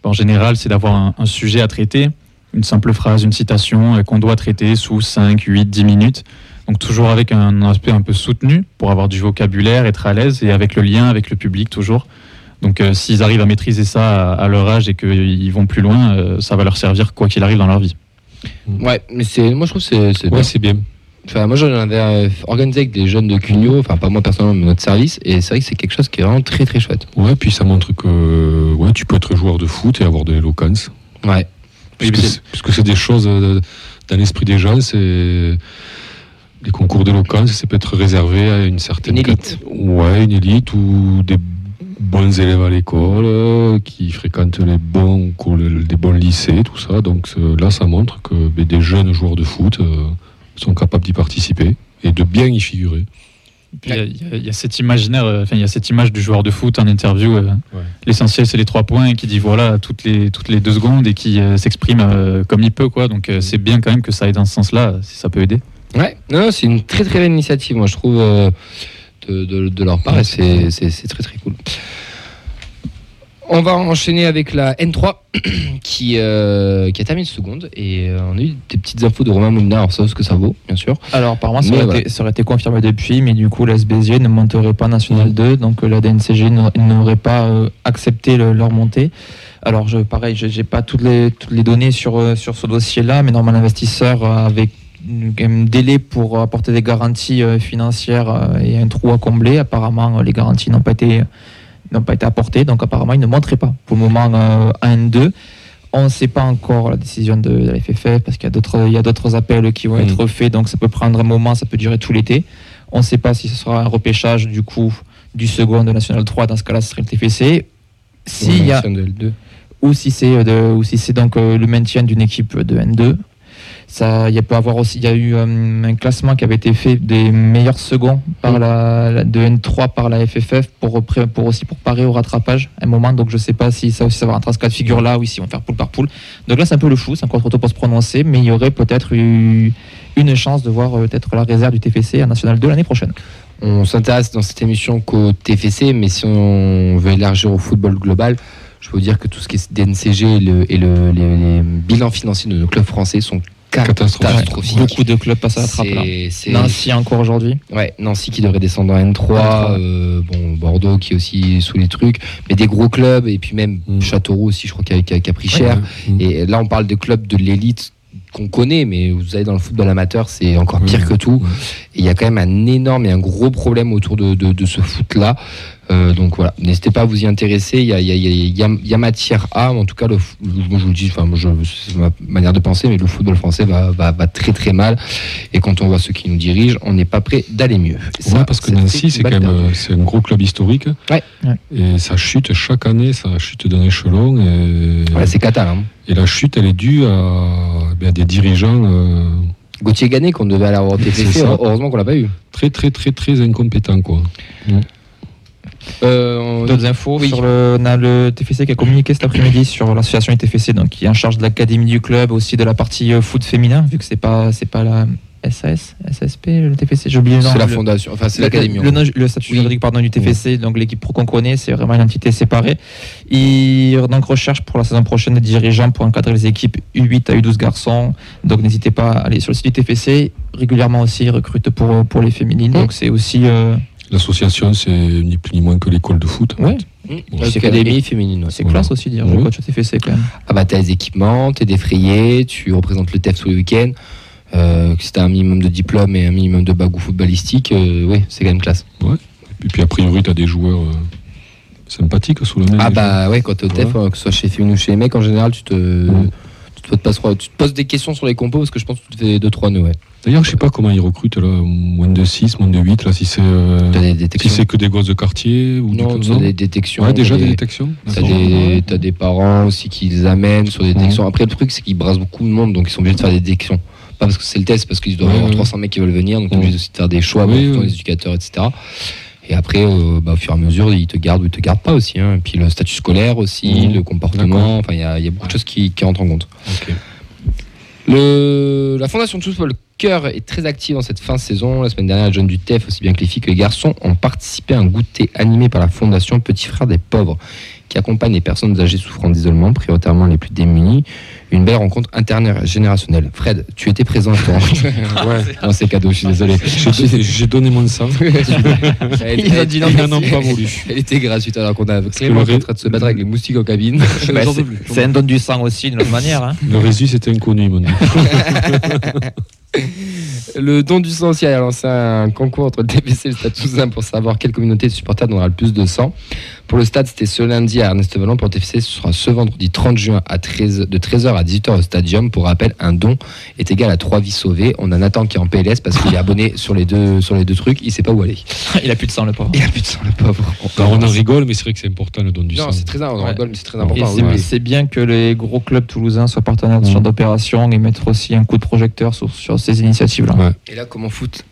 en général, c'est d'avoir un, sujet à traiter, une simple phrase, une citation qu'on doit traiter sous 5, 8, 10 minutes. Donc, toujours avec un aspect un peu soutenu pour avoir du vocabulaire, être à l'aise et avec le lien avec le public, toujours. Donc euh, s'ils arrivent à maîtriser ça à, à leur âge et qu'ils vont plus loin, euh, ça va leur servir quoi qu'il arrive dans leur vie. Ouais, mais c'est, moi je trouve que c'est, c'est bien. Ouais, c'est bien. Enfin, moi, j'en avais euh, organisé avec des jeunes de Cugno, enfin, pas moi personnellement, mais notre service, et c'est vrai que c'est quelque chose qui est vraiment très très chouette. Ouais, puis ça montre que ouais, tu peux être joueur de foot et avoir de l'éloquence. Ouais. Puisque c'est- c'est des choses dans l'esprit des gens, c'est. les concours d'éloquence, ça peut être réservé à une certaine Une élite. Ouais, une élite ou des bons élèves à l'école euh, qui fréquentent les bons, des bons lycées, tout ça. Donc là, ça montre que ben, des jeunes joueurs de foot euh, sont capables d'y participer et de bien y figurer. Il y, a- y y cette imaginaire, euh, enfin il y a cette image du joueur de foot en interview. euh, Ouais. L'essentiel c'est les trois points et qui dit voilà toutes les toutes les deux secondes et qui euh, s'exprime euh, comme il peut quoi. Donc euh, c'est bien quand même que ça aille dans ce sens-là si ça peut aider. Ouais, non, non, c'est une très très belle initiative, moi je trouve, euh, de, de- de leur part, et c'est très très cool. On va enchaîner avec la N3 qui, euh, qui a terminé seconde et euh, on a eu des petites infos de Romain Moulin, alors ça ce que ça vaut, bien sûr. Alors, ça, aurait voilà. été, ça aurait été confirmé depuis, mais du coup, la SBSG ne monterait pas National 2, donc euh, la DNCG n'a- n'aurait pas euh, accepté le- leur montée. Alors, je, pareil, je n'ai pas toutes les, toutes les données sur, sur ce dossier-là, mais normalement, l'investisseur euh, avait un délai pour apporter des garanties euh, financières euh, et un trou à combler. Apparemment, euh, les garanties n'ont pas été n'ont pas été apportées, donc apparemment, ils ne monteraient pas pour le moment euh, 1-2. On ne sait pas encore la décision de, de la FFF parce qu'il y a d'autres il y a d'autres appels qui vont Mm. être faits, donc ça peut prendre un moment, ça peut durer tout l'été. On ne sait pas si ce sera un repêchage du coup du second de National 3, dans ce cas-là, ce serait le TFC. S'il y a, de L2. ou si c'est de- ou si c'est donc euh, le maintien d'une équipe de N2. Ça, il y a peut avoir aussi, il y a eu euh, un classement qui avait été fait des meilleurs seconds par la, la- de N3 par la FFF pour, aussi pour parer au rattrapage à un moment. Donc je sais pas si ça aussi ça va rentrer ce cas de figure là ou si on va faire poule par poule. Donc là c'est un peu le flou, c'est encore trop tôt pour se prononcer, mais il y aurait peut-être eu une chance de voir euh, peut-être la réserve du TFC à National 2 l'année prochaine. On s'intéresse dans cette émission qu'au TFC, mais si on veut élargir au football global, je peux vous dire que tout ce qui est DNCG et, le, et le- les, les bilans financiers de nos clubs français sont Catastrophique. Beaucoup de clubs passent à la trappe là. Nancy encore aujourd'hui. Ouais, Nancy qui devrait descendre en N3, N3, ouais. euh, bon, Bordeaux qui est aussi sous les trucs, mais des gros clubs, et puis même Mm. Châteauroux aussi, je crois, qui a, a- pris cher. Mm. Et là, on parle de clubs de l'élite qu'on connaît, mais vous allez dans le football amateur, c'est encore pire Mm. que tout. Et il y a quand même un énorme et un gros problème autour de, de- de ce foot-là. Euh, donc voilà, n'hésitez pas à vous y intéresser. Il y a, il y a- il y a- il y a- il y a matière à, en tout cas, le, moi je vous le dis, enfin, c'est ma manière de penser, mais le football français va, va, va très très mal. Et quand on voit ceux qui nous dirigent, on n'est pas prêt d'aller mieux. Ça, Ouais, parce que Nancy, c'est quand même c'est un gros club historique. Ouais. Et ça chute chaque année, ça chute d'un échelon. Et, Ouais, c'est Qatar. Hein. et la chute, elle est due à, ben, à des dirigeants euh, Gauthier Gannet qu'on devait aller avoir au TFC, heureusement qu'on l'a pas eu. très, très, très, très incompétents. Quoi. Euh, D'autres infos Oui. sur le, on a le TFC qui a communiqué cet après-midi sur l'association ITFC, donc qui est en charge de l'académie du club, aussi de la partie euh, foot féminin, vu que c'est pas c'est pas la SAS, le TFC, j'ai oublié le nom. c'est la fondation, enfin c'est l'académie. Le, statut Oui. juridique pardon, du TFC, donc l'équipe pro qu'on connaît, c'est vraiment une entité séparée. Ils donc recherchent pour la saison prochaine des dirigeants pour encadrer les équipes U8 à U12 garçons. Donc n'hésitez pas à aller sur le site du TFC. Régulièrement aussi, ils recrutent pour, pour les féminines. Mm. Donc c'est aussi. euh, L'association, c'est ni plus ni moins que l'école de foot. Ouais. fait. Mmh. L'académie féminine. ouais. c'est Voilà. classe aussi dire Ouais. coach au TFC quand même. Ah bah t'as les équipements, t'es défrayé, tu représentes le TEF tous les week-ends. Euh, si t'as un minimum de diplôme et un minimum de bagou footballistique, euh, oui, c'est quand même classe. Et puis, a priori, tu as des joueurs euh, sympathiques sous le nez. Ah des bah ouais, quand t'es au TEF, euh, que ce soit chez les féminines ou chez les mecs, en général, tu te, Mm. Tu, te poses pas- tu te poses des questions sur les compos parce que je pense que tu te fais 2-3 nœuds. Ouais. D'ailleurs, je sais pas comment ils recrutent là, moins de 6, moins de 8, là, si c'est euh, si c'est que des gosses de quartier ou non, du t'as des détections. Ouais, déjà des détections. T'as des, t'as des parents aussi qui les amènent sur des détections. Après, le truc, c'est qu'ils brassent beaucoup de monde, donc ils sont obligés de faire des détections. Pas parce que c'est le test, parce qu'ils doivent Ouais, avoir ouais. 300 mecs qui veulent venir, donc ils sont obligés aussi de faire des choix pour les éducateurs, etc. Et après, euh, bah, au fur et à mesure, ils te gardent ou ils te gardent pas aussi. hein. Et puis le statut scolaire aussi, Mhm. le comportement, enfin, il y a, il y a beaucoup de choses qui, qui rentrent en compte. Le, la Fondation de football Cœur est très active en cette fin de saison. La semaine dernière, les jeunes du TEF, aussi bien que les filles que les garçons, ont participé à un goûter animé par la Fondation Petit Frère des Pauvres, qui accompagne les personnes âgées souffrant d'isolement, prioritairement les plus démunies. Une belle rencontre intergénérationnelle. Fred, tu étais présent toi. Ouais. Non, c'est cadeau, je suis désolé. J'ai donné mon sang. Elle, Ils ont dit non, ont pas voulu. elle était gratuite alors qu'on a Clément en train de se battre avec les moustiques en cabine. Bah, c'est- un don du sang aussi d'une autre manière. hein. Le résu, c'était inconnu, dit. Le don du sang aussi a lancé un concours entre le TPC et le Stade Toulousain pour savoir quelle communauté de supporters donnera le plus de sang. Pour le stade, c'était ce lundi à Ernest Vallon. Pour le TFC, ce sera ce vendredi 30 juin à 13, de 13h à 18h au Stadium. Pour rappel, un don est égal à 3 vies sauvées. On a Nathan qui est en PLS parce qu'il est abonné sur les deux, sur les deux trucs. Il sait pas où aller. Il a plus de sang, le pauvre. Il a plus de sang, le pauvre. Alors, on en rigole, mais c'est vrai que c'est important le don du Non, sang. c'est très, on en Ouais. rigole, mais c'est très important. c'est bien que les gros clubs toulousains soient partenaires de ce genre d'opération et mettre aussi un coup de projecteur sur, sur ces initiatives-là. Ouais. Et là, comment foot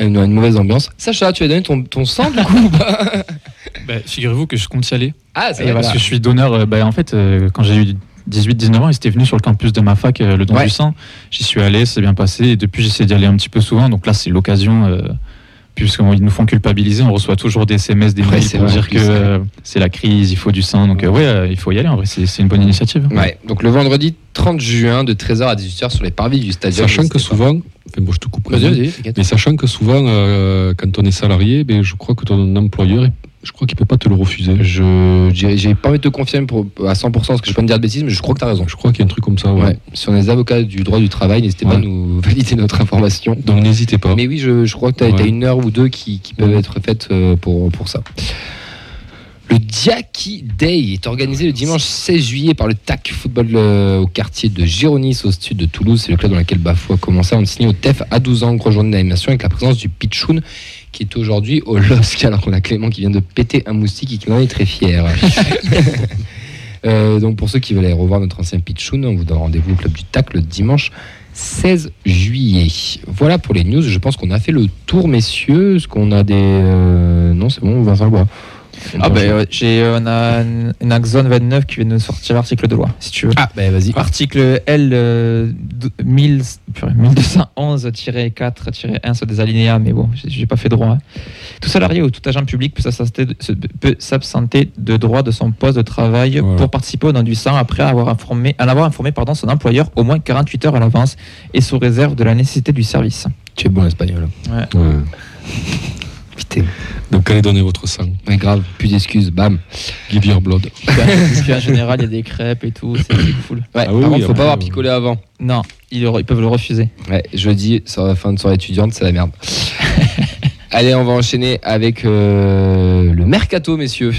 une, une mauvaise ambiance. Sacha, tu as donné ton, ton sang du coup ou pas Bah, Figurez-vous que je compte y aller. Ah, c'est Et vrai. Parce voilà. que je suis donneur. euh, bah, en fait, euh, quand j'ai eu 18-19 ans, ils étaient venus sur le campus de ma fac, euh, le don Ouais. du sang. J'y suis allé, c'est bien passé. Et depuis, j'essaie d'y aller un petit peu souvent. Donc là, c'est l'occasion. Euh, Puisqu'ils nous font culpabiliser, on reçoit toujours des SMS, des mails pour dire que euh, c'est la crise, il faut du sang. Donc euh, ouais, euh, il faut y aller. En vrai, c'est une bonne initiative. Ouais, donc le vendredi 30 juin de 13h à 18h sur les parvis du stadium. Sachant que souvent, enfin, bon, je te coupe. Mais sachant que souvent, euh, quand on est salarié, ben, je crois que ton employeur, je crois qu'il peut pas te le refuser. Je j'ai pas envie de te confirmer pour, à 100% parce que je peux me dire de bêtises, mais je crois que tu as raison. Je crois qu'il y a un truc comme ça. Ouais. Ouais. Si on est des avocats du droit du travail, n'hésitez pas à nous valider notre information. Donc n'hésitez pas. Mais oui, je, je crois que tu as, Ouais. une heure ou deux qui, qui peuvent être faites euh, pour, pour ça. Le Diaki Day est organisé le dimanche 16 juillet par le TAC Football euh, au quartier de Gironis au sud de Toulouse. C'est le club dans lequel Bafou a commencé. On signé au TEF à 12 ans, grosse journée d'animation avec la présence du Pichoun qui est aujourd'hui au LOSC alors qu'on a Clément qui vient de péter un moustique et qui en est très fier. Euh, donc pour ceux qui veulent aller revoir notre ancien Pichoun, on vous donne rendez-vous au club du TAC le dimanche 16 juillet. Voilà pour les news. Je pense qu'on a fait le tour, messieurs. Est-ce qu'on a des. euh, Non, c'est bon, Vincent Bois. Ah ben euh, j'ai euh, on a une- Axon 29 qui vient de sortir l'article de loi, si tu veux. Ah, ben vas-y. Article L euh, dou- 1000 purée, 1211-4-1 sur des alinéas, mais bon, j'ai- pas fait droit. hein. Tout salarié ou tout agent public peut s'absenter de- droit de son poste de travail Voilà. pour participer au don du sang après avoir informé, en avoir informé pardon, son employeur au moins 48 heures à l'avance et sous réserve de la nécessité du service. Tu es bon l'espagnol. Ouais. Putain. Donc allez donner votre sang. Ouais, grave, plus d'excuses, bam. Give your blood. Parce qu'en général, il y a des crêpes et tout, c'est cool. Ouais, Ah oui, par contre, faut pas avoir euh, picolé avant. Non, ils, le- ils peuvent le refuser. Ouais, jeudi, sur la fin de soirée étudiante, c'est la merde. Allez, on va enchaîner avec euh, le mercato, messieurs.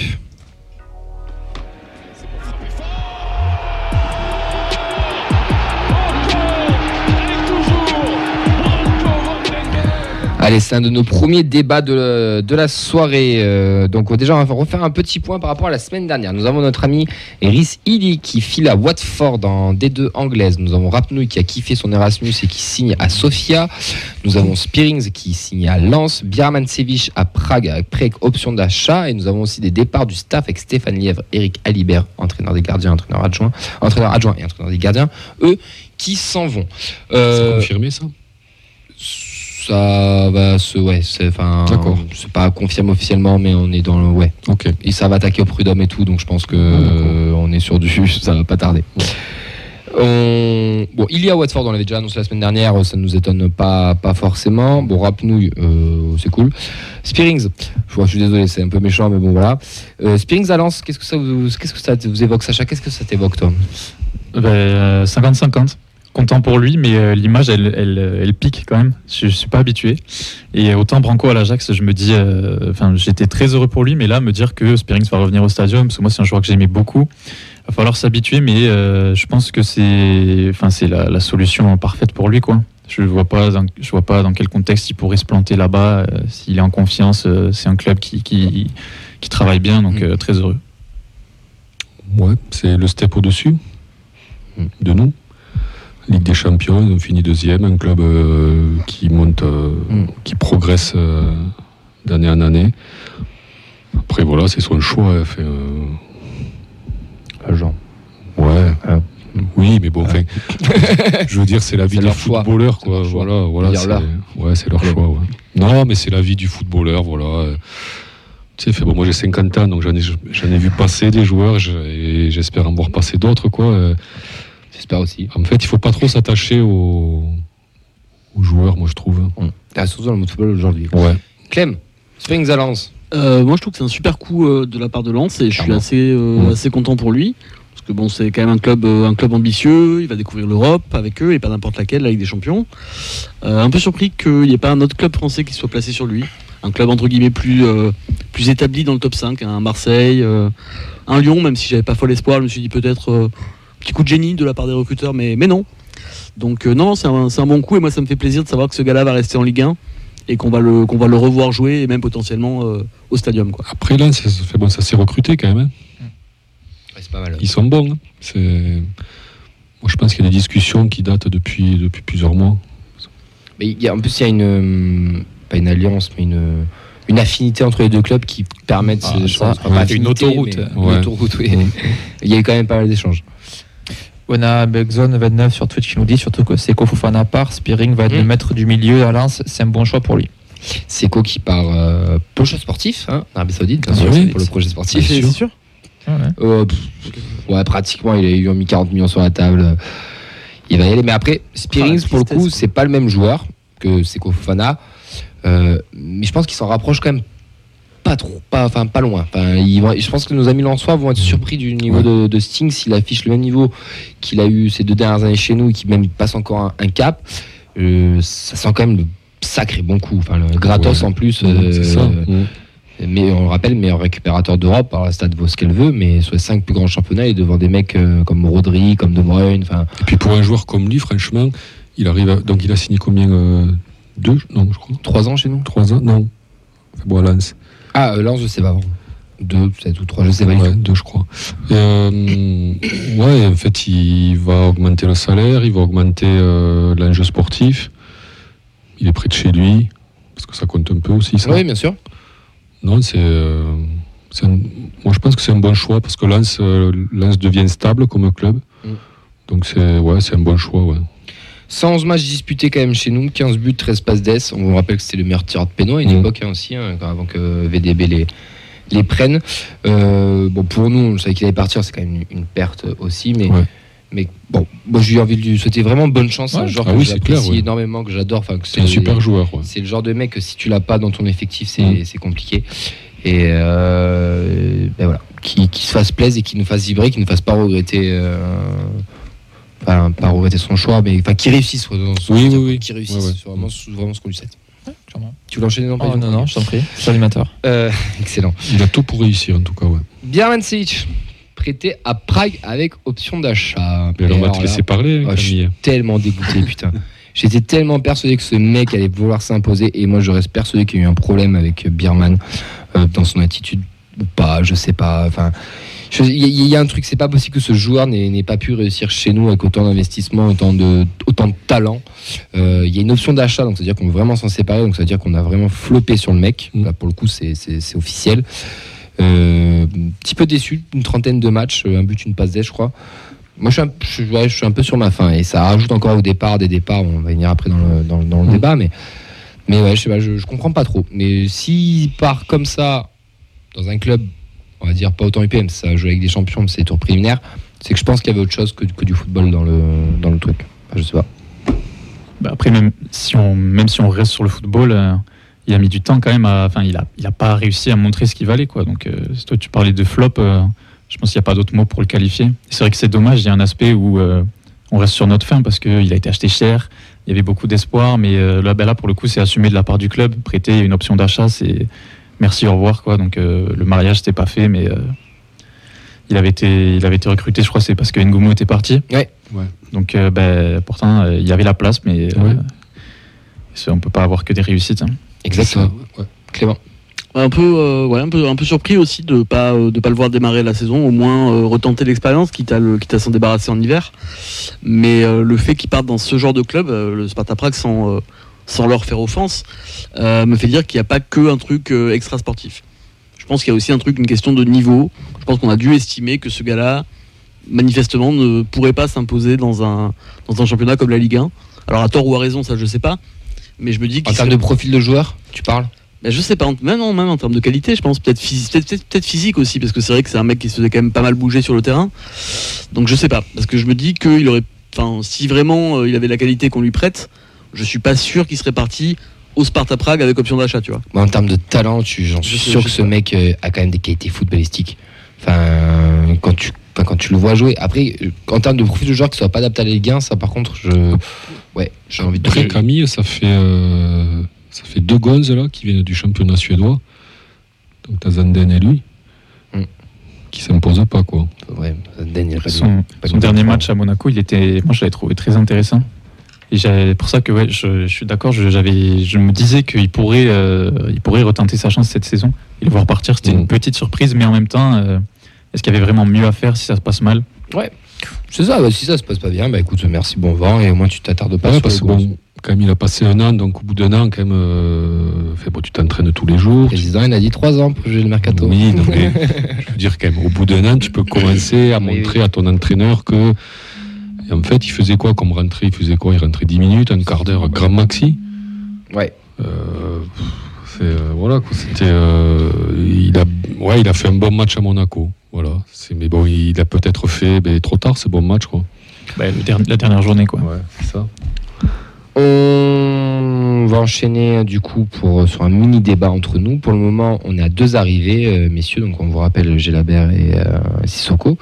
Allez, c'est un de nos premiers débats de, la soirée. Euh, donc déjà, on va refaire un petit point par rapport à la semaine dernière. Nous avons notre ami Rhys Illy qui file à Watford en D2 anglaise. Nous avons Rapnouille qui a kiffé son Erasmus et qui signe à Sofia. Nous avons Spearings qui signe à Lens. Biermancevic à Prague avec pré option d'achat. Et nous avons aussi des départs du staff avec Stéphane Lièvre, Eric Alibert, entraîneur des gardiens, entraîneur adjoint, entraîneur adjoint et entraîneur des gardiens. Eux qui s'en vont. Euh, confirmé ça? Ça va se. Ouais, c'est enfin. D'accord. C'est pas confirmé officiellement, mais on est dans le. Ouais. Ok. Et ça va attaquer au prud'homme et tout, donc je pense que Ah, euh, on est sur du. Ça va pas tarder. On- Bon, il y a Watford, on l'avait déjà annoncé la semaine dernière, ça ne nous étonne pas, pas forcément. Bon, Rapnouille, euh, c'est cool. Spearings, je, je suis désolé, c'est un peu méchant, mais bon, voilà. Euh, Spearings à Lens, qu'est-ce que ça vous, qu'est-ce que ça vous évoque, Sacha? Qu'est-ce que ça t'évoque, toi? Ben, euh, 50-50. Content pour lui, mais euh, l'image, elle, elle, elle pique quand même. Je, je suis pas habitué. Et autant Branco à l'Ajax, je me dis, euh, enfin, j'étais très heureux pour lui, mais là, me dire que Spearings va revenir au stadium, parce que moi, c'est un joueur que j'aimais beaucoup. Il va falloir s'habituer, mais euh, je pense que c'est, enfin, c'est la, la solution parfaite pour lui, quoi. Je vois pas, dans, je vois pas dans quel contexte il pourrait se planter là-bas. euh, S'il est en confiance, c'est un club qui, qui, qui travaille bien, donc Mm. très heureux. Ouais, c'est le step au-dessus de nous. Ligue des Champions, ils ont fini deuxième, un club euh, qui monte, euh, Mm. qui progresse euh, d'année en année. Après voilà, c'est son choix. hein, fait, euh, Agent. ouais. Ah. Oui, mais bon, enfin, je veux dire, c'est la vie C'est du leur choix. footballeur, C'est quoi. Voilà, voilà. C'est-. Ouais, c'est leur choix. ouais. Non, mais c'est la vie du footballeur, voilà. Tu sais, fait, bon, moi j'ai 50 ans, donc j'en ai, j'en ai vu passer des joueurs, et j'espère en voir passer d'autres, quoi. J'espère aussi. En fait, il faut pas trop s'attacher aux... aux joueurs, moi je trouve. Ah, surtout dans le mode football aujourd'hui. Ouais. Clem, Spearings à Lens. Euh, moi, je trouve que c'est un super coup euh, de la part de Lens et je suis assez, euh, Mm. assez content pour lui. Parce que bon, c'est quand même un club, euh, un club ambitieux. Il va découvrir l'Europe avec eux et pas n'importe laquelle, la Ligue des Champions. Euh, un peu surpris qu'il n'y ait pas un autre club français qui soit placé sur lui. un club entre guillemets plus, euh, plus établi dans le top 5, un Marseille, euh, un Lyon, même si j'avais pas fol espoir, je me suis dit peut-être euh, petit coup de génie de la part des recruteurs, mais, mais non. Donc euh, non, c'est un, c'est un bon coup et moi ça me fait plaisir de savoir que ce gars-là va rester en Ligue 1 et qu'on va le, qu'on va le revoir jouer et même potentiellement euh, au stadium. Quoi. Après, là, ça, ça fait bon, ça s'est recruté quand même. hein. Ouais, c'est pas mal. Ils sont bons. hein. C'est... Moi, je pense qu'il y a des discussions qui datent depuis, depuis plusieurs mois. Mais il y a, en plus, il y a une. Pas une alliance, mais une. Une affinité entre les deux clubs qui permettent Ah, ça, une autoroute. mais Ouais. Une autoroute, oui. Il y a eu quand même pas mal d'échanges. On a Begzone29 sur Twitch qui nous dit surtout que Seko Fofana part, Spearing va être Mm. le maître du milieu à Lens, c'est un bon choix pour lui. Seco qui part euh, projet sportif, hein, en Arabie Saoudite, bien Ah sûr, oui. c'est pour le projet sportif. Bien sûr. sûr Euh, pff, ouais, pratiquement, il a eu mis 40 millions sur la table. Il va y aller. Mais après, Spearings, Ah, pour le coup, c'est pas le même joueur que Seko Fofana. Euh, mais je pense qu'il s'en rapproche quand même pas trop, pas, enfin pas loin. Enfin, je pense que nos amis lensois vont être surpris du niveau de, de Sting s'il affiche le même niveau qu'il a eu ces deux dernières années chez nous et qu'il même passe encore un, un cap. Euh, ça sent quand même le sacré bon coup. Enfin, le gratos Ouais. en plus. Euh. Mm. mais on le rappelle, meilleur récupérateur d'Europe. Alors la stade vaut ce qu'elle veut, mais sur les cinq plus grands championnats, est devant des mecs euh, comme Rodri, comme De Bruyne. Et puis pour un joueur comme lui, franchement, il arrive à- donc il a signé combien euh, Deux Non, je crois. trois ans chez nous. Trois ans Non. Bon, à Lens. Ah, euh, Lens, je sais pas. Deux, peut-être ou trois, je sais pas. Ouais, deux, je crois. Euh, ouais, en fait, il va augmenter le salaire, il va augmenter euh, l'enjeu sportif. Il est près de chez lui, parce que ça compte un peu aussi, ça. Oui, bien sûr. Non, c'est. euh, moi, je pense que c'est un bon choix, parce que Lens, Lens devient stable comme club. Mm. Donc, c'est ouais, un bon choix, ouais. 111 matchs disputés quand même chez nous, 15 buts, 13 passes d'ess. On vous rappelle que c'était le meilleur tireur de péno à une Mm. époque hein, aussi, hein, avant que VDB les, les prenne. Euh, bon, pour nous, on savait qu'il allait partir, c'est quand même une, une perte aussi, mais. Ouais. Mais bon, moi j'ai eu envie de lui souhaiter vraiment bonne chance. C'est un Ouais. joueur Ah que oui, j'apprécie ouais. énormément, que j'adore. C'est un super joueur, ouais. C'est le genre de mec que si tu l'as pas dans ton effectif, c'est Mm. c'est compliqué. Et euh, ben voilà, qui, qui se fasse plaisir et qui nous fasse vibrer, qui ne fasse pas regretter, euh, enfin pas regretter son choix, mais enfin qui réussisse. soit dans son Oui, oui, oui. Qui réussisse, Ouais, ouais. c'est vraiment, vraiment ce qu'on lui souhaite. Tu voulais enchaîner non, pas Oh, non, non, je t'en prie, c'est l'animateur. Euh, Excellent. Il a tout pour réussir, en tout cas, ouais. Bien prêté à Prague avec option d'achat. Mais alors, on va te là, laisser parler, oh, je suis tellement dégoûté, putain. J'étais tellement persuadé que ce mec allait vouloir s'imposer et moi je reste persuadé qu'il y a eu un problème avec Birman euh, dans son attitude ou pas, je sais pas. Enfin, je- il y, a- il y a un truc, c'est pas possible que ce joueur n'ait pas pu réussir chez nous avec autant d'investissement, autant de, autant de talent. Euh, Il y a une option d'achat, donc c'est-à-dire qu'on veut vraiment s'en séparer, donc ça veut dire qu'on a vraiment floppé sur le mec. Mm. Là, pour le coup, c'est- officiel. Euh, un petit peu déçu, une trentaine de matchs, un but, une passe d'aide, je crois. Moi, je suis, un, je, suis- ouais, je suis un peu sur ma fin et ça rajoute encore au départ des départs. On va venir après dans le, dans, le- dans le Mm. débat, mais, mais ouais, je, sais pas, je, je comprends pas trop. Mais s'il part comme ça dans un club, on va dire pas autant UPM, ça joue avec des champions, c'est des tours préliminaires, c'est que je pense qu'il y avait autre chose que, que du football dans le, dans le truc. Je sais pas. Bah, après, même si, on, même si on reste sur le football, euh, il a mis du temps quand même. Enfin, il a, il a pas réussi à montrer ce qu'il valait. Quoi. Donc, euh, si toi, tu parlais de flop, euh, je pense qu'il n'y a pas d'autre mot pour le qualifier. C'est vrai que c'est dommage. Il y a un aspect où on reste sur notre fin parce qu'il a été acheté cher. Il y avait beaucoup d'espoir, mais là, ben là, pour le coup, c'est assumé de la part du club. Prêter une option d'achat, c'est merci, au revoir. Quoi. Donc, euh, le mariage, c'était pas fait, mais euh, il, avait été, il avait été recruté, je crois, c'est parce que Ngoumou était parti. Ouais. Ouais. Donc, euh, ben, pourtant, euh, il y avait la place, mais euh, Ouais. ça, on peut pas avoir que des réussites. hein. Exactement. Ouais. Clément. Un peu, euh, ouais, un peu, un peu surpris aussi de pas de pas le voir démarrer la saison, au moins euh, retenter l'expérience, quitte à le, quitte à s'en débarrasser en hiver. Mais euh, le fait qu'il parte dans ce genre de club, euh, le Sparta Prague, sans euh, sans leur faire offense, euh, me fait dire qu'il n'y a pas que un truc euh, extra sportif. Je pense qu'il y a aussi un truc, une question de niveau. Je pense qu'on a dû estimer que ce gars-là, manifestement, ne pourrait pas s'imposer dans un dans un championnat comme la Ligue 1. Alors à tort ou à raison, ça je sais pas. Mais je me dis En termes serait- de profil de joueur, tu parles ben, je sais pas, même, non, même en termes de qualité, je pense peut-être phys- peut-être peut-être- peut-être physique aussi, parce que c'est vrai que c'est un mec qui se faisait quand même pas mal bouger sur le terrain. Donc je sais pas, parce que je me dis qu'il aurait, enfin, si vraiment euh, il avait la qualité qu'on lui prête, je suis pas sûr qu'il serait parti au Sparta Prague avec option d'achat, tu vois. Mais en termes de talent, tu- j'en suis sûr que ce pas. mec euh, a quand même des qualités footballistiques. Enfin, quand tu, enfin, quand tu le vois jouer. Après, euh, en termes de profil de joueur qui soit pas adapté à la Ligue 1, ça par contre, je, ouais, j'ai envie de Après, dire. Camille, ça fait, euh, ça fait deux gonzes là qui viennent du championnat suédois. Donc t'as Zanden et lui. Mm. Qui s'imposent pas quoi. Ouais, Zanden, il aurait Son, pas son de dernier match à Monaco, il était, moi je l'avais trouvé très intéressant. Et pour ça que ouais, je, je suis d'accord, je, j'avais, je me disais qu'il pourrait, euh, il pourrait retenter sa chance cette saison et le voir partir. C'était Mm. une petite surprise, mais en même temps, euh, est-ce qu'il y avait vraiment mieux à faire si ça se passe mal? C'est ça, bah, si ça se passe pas bien, bah écoute, merci, bon vent, et au moins tu t'attardes pas Ouais, sur parce gonzes. bon, quand même il a passé un an, donc au bout d'un an, quand même, euh, fait, bon, tu t'entraînes tous les Le jours. président, il a dit 3 ans pour jouer le mercato. Oui, non, mais je veux dire quand même, au bout d'un an, tu peux commencer à Oui, montrer à ton entraîneur que. Et en fait, il faisait quoi comme rentrée? Il faisait quoi? Il rentrait 10 minutes, un quart d'heure, grand maxi? Ouais. Euh, c'est, euh, voilà, quoi, c'était. euh, il, a, ouais, il a fait un bon match à Monaco. Voilà. C'est, mais bon, il a peut-être fait ben, trop tard ce bon match, quoi. Bah, le der- La dernière journée, quoi. Ouais, c'est ça. On va enchaîner du coup pour, sur un mini débat entre nous. Pour le moment, on est à deux arrivées, euh, messieurs. Donc, on vous rappelle Gélabert et euh, Sissoko.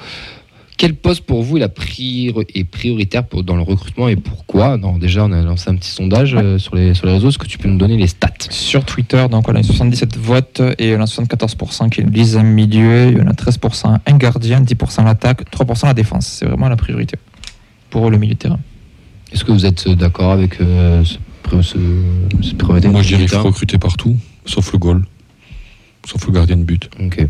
Quel poste pour vous est, la prior- est prioritaire pour, dans le recrutement et pourquoi? Non, Déjà, on a lancé un petit sondage euh, sur, les, sur les réseaux. Est-ce que tu peux nous donner les stats? Sur Twitter, donc on a 77 votes et on a 74% qui nous disent un milieu, il y en a 13% un gardien, 10% l'attaque, 3% la défense. C'est vraiment la priorité pour le milieu de terrain. Est-ce que vous êtes d'accord avec euh, ce, pré- ce, ce priorité? Moi, je dirais qu'il faut recruter partout, sauf le goal. Sauf le gardien de but. Ok.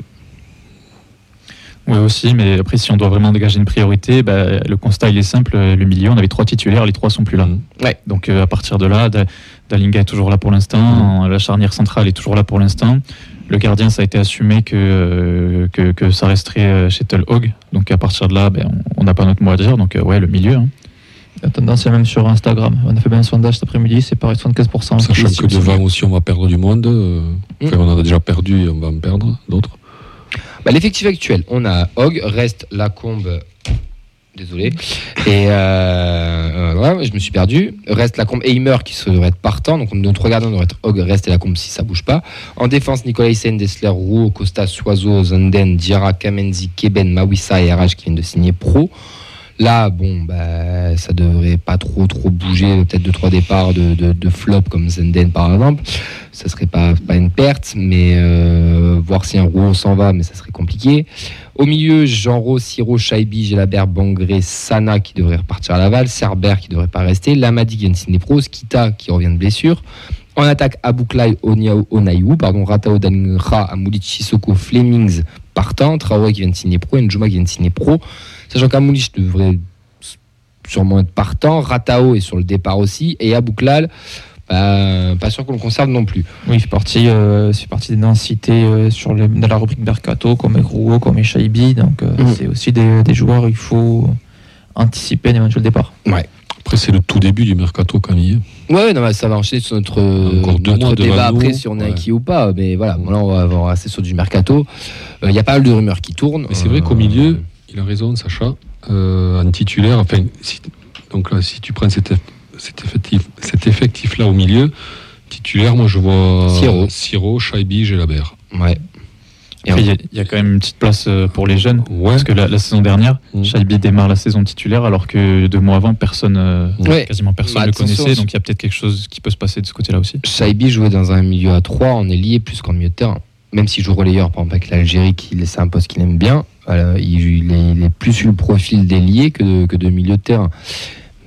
Oui aussi, mais après si on doit vraiment dégager une priorité, bah, le constat il est simple. Le milieu, on avait trois titulaires, les trois sont plus là. Ouais. Donc euh, à partir de là, Da- Dalinga est toujours là pour l'instant, la charnière centrale est toujours là pour l'instant. Le gardien, ça a été assumé que, euh, que, que ça resterait euh, chez Hogg. Donc à partir de là, ben, on- n'a pas notre mot à dire. Donc euh, ouais, le milieu. hein. La tendance est même sur Instagram. On a fait bien un sondage cet après-midi, c'est pareil, 75%. Sachant que devant aussi, on va perdre du monde. euh, enfin, on en a déjà perdu et on va en perdre d'autres. Bah, L'effectif actuel, on a Hogg, reste Lacombe. Désolé. Et euh, euh, je me suis perdu. Reste Lacombe et Heimer qui devrait être partant. Donc notre regardant devrait être Hogg, reste et Lacombe si ça bouge pas. En défense, Nicolas Hyssen, Dessler, Roux, Costa, Soiseau, Zanden, Diarra, Kamenzi, Keben, Mawissa et RH qui viennent de signer pro. Là, bon, bah, ça devrait pas trop trop bouger. Peut-être deux trois départs de, flop comme Zenden par exemple. Ça serait pas, une perte, mais euh, voir si un Roux s'en va, mais ça serait compliqué. Au milieu, Jean-Ro, Siro, Shaibi, Gelabert, Bangré, Sana qui devrait repartir à Laval, Cerber qui devrait pas rester, Lamadi qui vient de signer pro, Skita qui revient de blessure. En attaque, Abouklai, Onayou, pardon, Ratao, Dangra, Amoulit, Flemings partant, Traoré qui vient de signer pro, Njuma qui vient de signer pro. Sachant qu'Amoulich devrait sûrement être partant, Ratao est sur le départ aussi, et Abouklal, bah, pas sûr qu'on le conserve non plus. Oui, c'est parti, euh, c'est parti des densités euh, sur les, dans la rubrique Mercato, comme Rouault, comme Shaibi. Donc, euh, Mhm. c'est aussi des, des joueurs, il faut anticiper un éventuel départ. Après, c'est le tout début du mercato, Camille. Ouais, non, mais ça va enchaîner sur notre, Encore deux notre débat après si on est Ouais. acquis ou pas. Mais voilà, bon, là, on va avoir assez sur du mercato. Euh, Il y a pas mal de rumeurs qui tournent. Mais c'est vrai Euh, qu'au milieu, il a raison, Sacha. Euh, en titulaire, enfin, si, donc là, si tu prends cet, eff- cet effectif, cet effectif-là au milieu, titulaire, moi je vois Siro. Siro, Shaibi, Gelabert. Ouais. Après, Il y, a- il y a quand même une petite place euh, pour les jeunes. Ouais, Parce que la, la saison dernière, Mm. Shaibi démarre la saison titulaire alors que deux mois avant, personne, euh, Ouais. quasiment personne Bah, ne le connaissait. Donc il y a peut-être quelque chose qui peut se passer de ce côté-là aussi. Shaibi jouait dans un milieu à 3 en ailier plus qu'en milieu de terrain. Même s'il joue relayeur, par exemple, avec l'Algérie, qui c'est un poste qu'il aime bien, euh, il, il est, il est plus sur le profil d'ailier que de, que de milieu de terrain.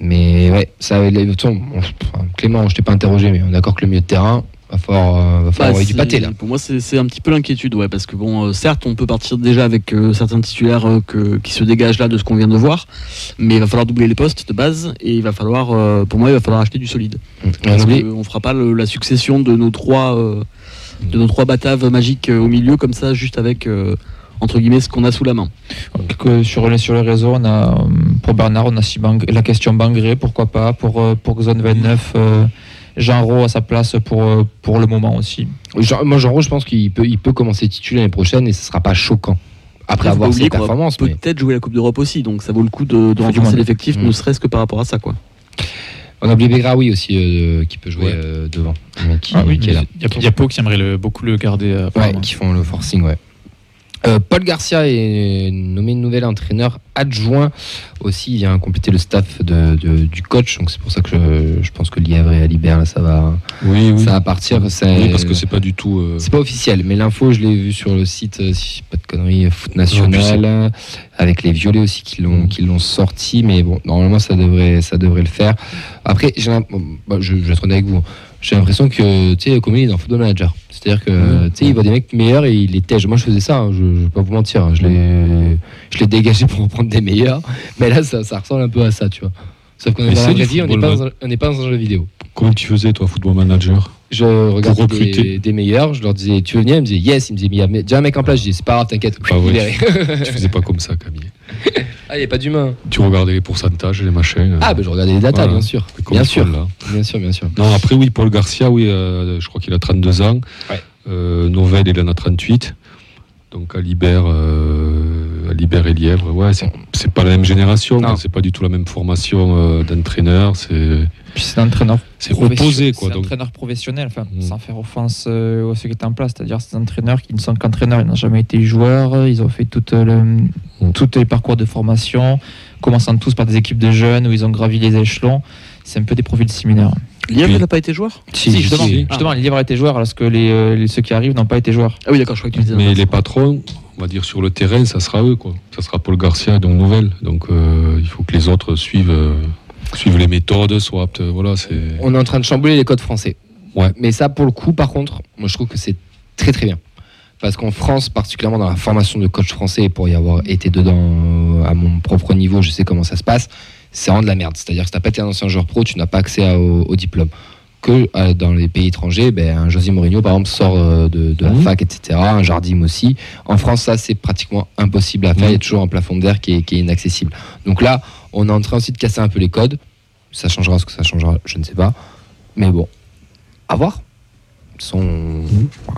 Mais ouais, ça, enfin, Clément, je t'ai pas interrogé, mais on est d'accord que le milieu de terrain, va falloir, euh, va falloir Bah, du pâté là. Pour moi, c'est un petit peu l'inquiétude, ouais, parce que bon, euh, certes, on peut partir déjà avec euh, certains titulaires euh, que- qui se dégagent là de ce qu'on vient de voir, mais il va falloir doubler les postes de base et il va falloir, pour moi, il va falloir acheter du solide. On Parce qu'on fera pas le- la succession de nos trois, euh, de nos trois bataves magiques euh, au milieu comme ça, juste avec euh, entre guillemets ce qu'on a sous la main. Que sur, les, sur les réseaux, on a, euh, pour Bernard, on a si Bang- la question Bangré, pourquoi pas. Pour, euh, pour Zone 29, euh, Jean Rau à sa place pour, euh, pour le moment aussi. Jean- moi, Jean Rose, je pense qu'il peut, il peut commencer titulaire l'année prochaine et ce sera pas choquant. Après avoir ses performances, mais Peut-être jouer la Coupe d'Europe aussi, donc ça vaut le coup de, de renforcer l'effectif, Mm. ne serait-ce que par rapport à ça, quoi. On a oublié Begraoui aussi euh, qui peut jouer Ouais. euh, devant, qui, Ah oui, qui est là. Il y a, il y a Pau qui aimerait le- beaucoup le garder. euh, Ouais, qui font le forcing, ouais. Euh, Paul Garcia est nommé nouvel entraîneur adjoint aussi. Il vient compléter le staff de, de- du coach. Donc c'est pour ça que je, je pense que Lièvre et Alibert, là, ça va, Oui, oui. ça va partir. Oui, parce que c'est pas du tout. euh, C'est pas officiel, mais l'info, je l'ai vu sur le site, euh, si pas de conneries, Foot National, avec les violets aussi qui l'ont qui l'ont sorti, mais bon, normalement ça devrait ça devrait le faire. Après, j'ai l'im- bon, bah, je, je vais être honnête avec vous. J'ai l'impression que tu sais, comme il est dans Football Manager, c'est-à-dire que Mm. tu sais, il voit des mecs meilleurs et il les tège. Moi, je faisais ça, hein, je, je vais pas vous mentir, hein, je l'ai je l'ai dégagé pour en prendre des meilleurs, mais là ça, ça ressemble un peu à ça, tu vois. Sauf qu'on est Mais dans la vraie vie, on n'est pas, dans un- on n'est pas dans un jeu vidéo. Comment tu faisais, toi, Football Manager Je regardais des, meilleurs, je leur disais tu veux venir, ils me disaient yes, ils me disaient il y a déjà un mec en place, je dis c'est pas grave, t'inquiète, Ah ouais, libéré. Tu faisais pas comme ça, Camille. ah, il n'y a pas d'humain. Tu regardais les pourcentages, les machins. Ah, ben je regardais les datas, Voilà. bien sûr. Bien sûr, là. bien sûr, bien sûr. Non, après, oui, Paul Garcia, oui, euh, je crois qu'il a 32 ans. Ouais. Euh, Novel, il en a 38. Donc, euh, Alibert et Lièvre, ouais, c'est pas la même génération, Non. c'est pas du tout la même formation d'entraîneur, c'est Puis c'est un entraîneur c'est opposé, quoi. C'est un Donc, entraîneur professionnel, enfin, Mm. sans faire offense euh, à ceux qui étaient en place. C'est-à-dire, ces entraîneurs qui ne sont qu'entraîneurs, ils n'ont jamais été joueurs, ils ont fait tout le, Mm. tous les parcours de formation, commençant tous par des équipes de jeunes où ils ont gravi les échelons. C'est un peu des profils similaires. Lièvre, n'a pas été joueur Si, justement, si. justement ont été joueurs alors que les, euh, les- ceux qui arrivent n'ont pas été joueurs. Ah oui, d'accord, je crois que tu disais. mais les patrons, on va dire sur le terrain, ça sera eux, quoi. Ça sera Paul Garcia, donc. Donc, euh, il faut que les autres suivent, euh, suivent les méthodes, euh, Voilà, c'est. On est en train de chambouler les codes français. Ouais. Mais ça, pour le coup, par contre, moi je trouve que c'est très très bien. Parce qu'en France, particulièrement dans la formation de coach français, et pour y avoir été dedans euh, à mon propre niveau, je sais comment ça se passe, c'est vraiment de la merde. C'est-à-dire que si tu n'as pas été un ancien joueur pro, tu n'as pas accès à- au, au diplôme. Que euh, dans les pays étrangers, ben, un José Mourinho, par exemple, sort euh, de, de la Mhm. fac, etc. Un Jardim aussi. En France, ça, c'est pratiquement impossible à faire. Il y a toujours un plafond d'air qui est, qui est inaccessible. Donc là, on est en train aussi de casser un peu les codes. Ça changera ce que ça changera, je ne sais pas. Mais bon, à voir. Son...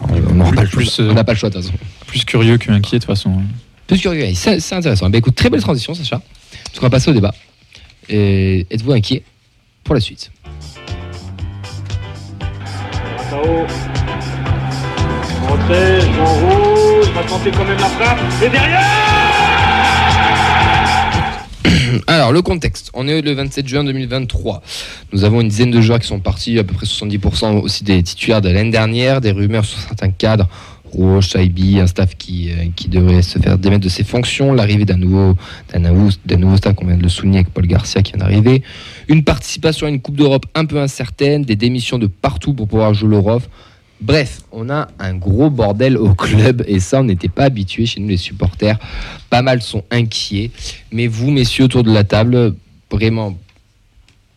On n'aura pas le Plus, choix. euh, On n'a pas le choix de toute façon. Plus curieux qu'inquiet de toute façon. Plus curieux, c'est intéressant. Ben, écoute, très belle transition, Sacha. Parce qu'on va passer au débat. Et Êtes-vous inquiet pour la suite? Sao. Rentré, joueur rouge, va tenter quand même la frappe. Et derrière Alors, le contexte. On est le 27 juin 2023. Nous avons une dizaine de joueurs qui sont partis, à peu près 70% aussi des titulaires de l'année dernière, des rumeurs sur certains cadres. Rouge, Saibi, un staff qui, euh, qui devrait se faire démettre de ses fonctions, l'arrivée d'un nouveau, d'un nouveau, d'un nouveau staff qu'on vient de le souligner avec Paul Garcia qui vient d'arriver, une participation à une Coupe d'Europe un peu incertaine, des démissions de partout pour pouvoir jouer l'Europe. Bref, on a un gros bordel au club et ça, on n'était pas habitué chez nous les supporters. Pas mal sont inquiets. Mais vous, messieurs, autour de la table, vraiment,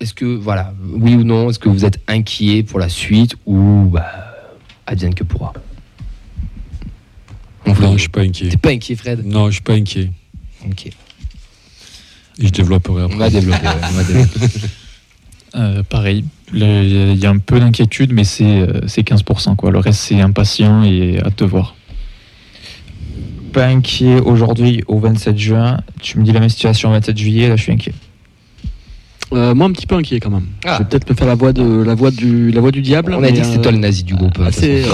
est-ce que, voilà, oui ou non, est-ce que vous êtes inquiets pour la suite ou bah, advienne que pourra? Non, je suis pas inquiet. T'es pas inquiet, Fred? Non, je suis pas inquiet. Ok. Et je développerai On après. va développer. ouais, on va développer. Euh, pareil, il y a un peu d'inquiétude, mais c'est euh, c'est 15%. Quoi. Le reste, c'est impatient et à te voir. Pas inquiet aujourd'hui au 27 juin. Tu me dis la même situation au 27 juillet, là je suis inquiet. Euh, moi, un petit peu inquiet quand même. Ah. Je vais peut-être me faire la voix, de, la voix, du, la voix du diable. On a dit que c'était euh, toi le nazi du groupe. ah, c'est.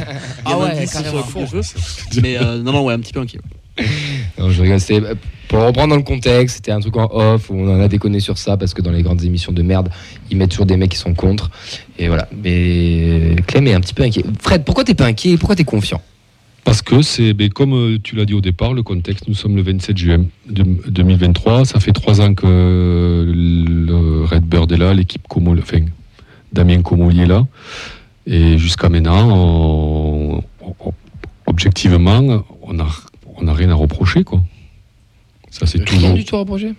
Ah ouais, carrément. Mais euh, non, non, ouais, un petit peu inquiet. ouais. Non, je rigole. Pour reprendre dans le contexte, c'était un truc en off où on en a déconné sur ça parce que dans les grandes émissions de merde, ils mettent toujours des mecs qui sont contre. Et voilà. Mais Clem est un petit peu inquiet. Fred, pourquoi t'es pas inquiet? Pourquoi t'es confiant? Parce que c'est, ben, comme euh, tu l'as dit au départ, le contexte, nous sommes le 27 juin de- 2023. Ça fait trois ans que le Redbird est là, l'équipe Como, enfin, Damien Comoli est là. Et jusqu'à maintenant, objectivement, on n'a rien à reprocher. Quoi. Ça, c'est Rien toujours. du tout à reprocher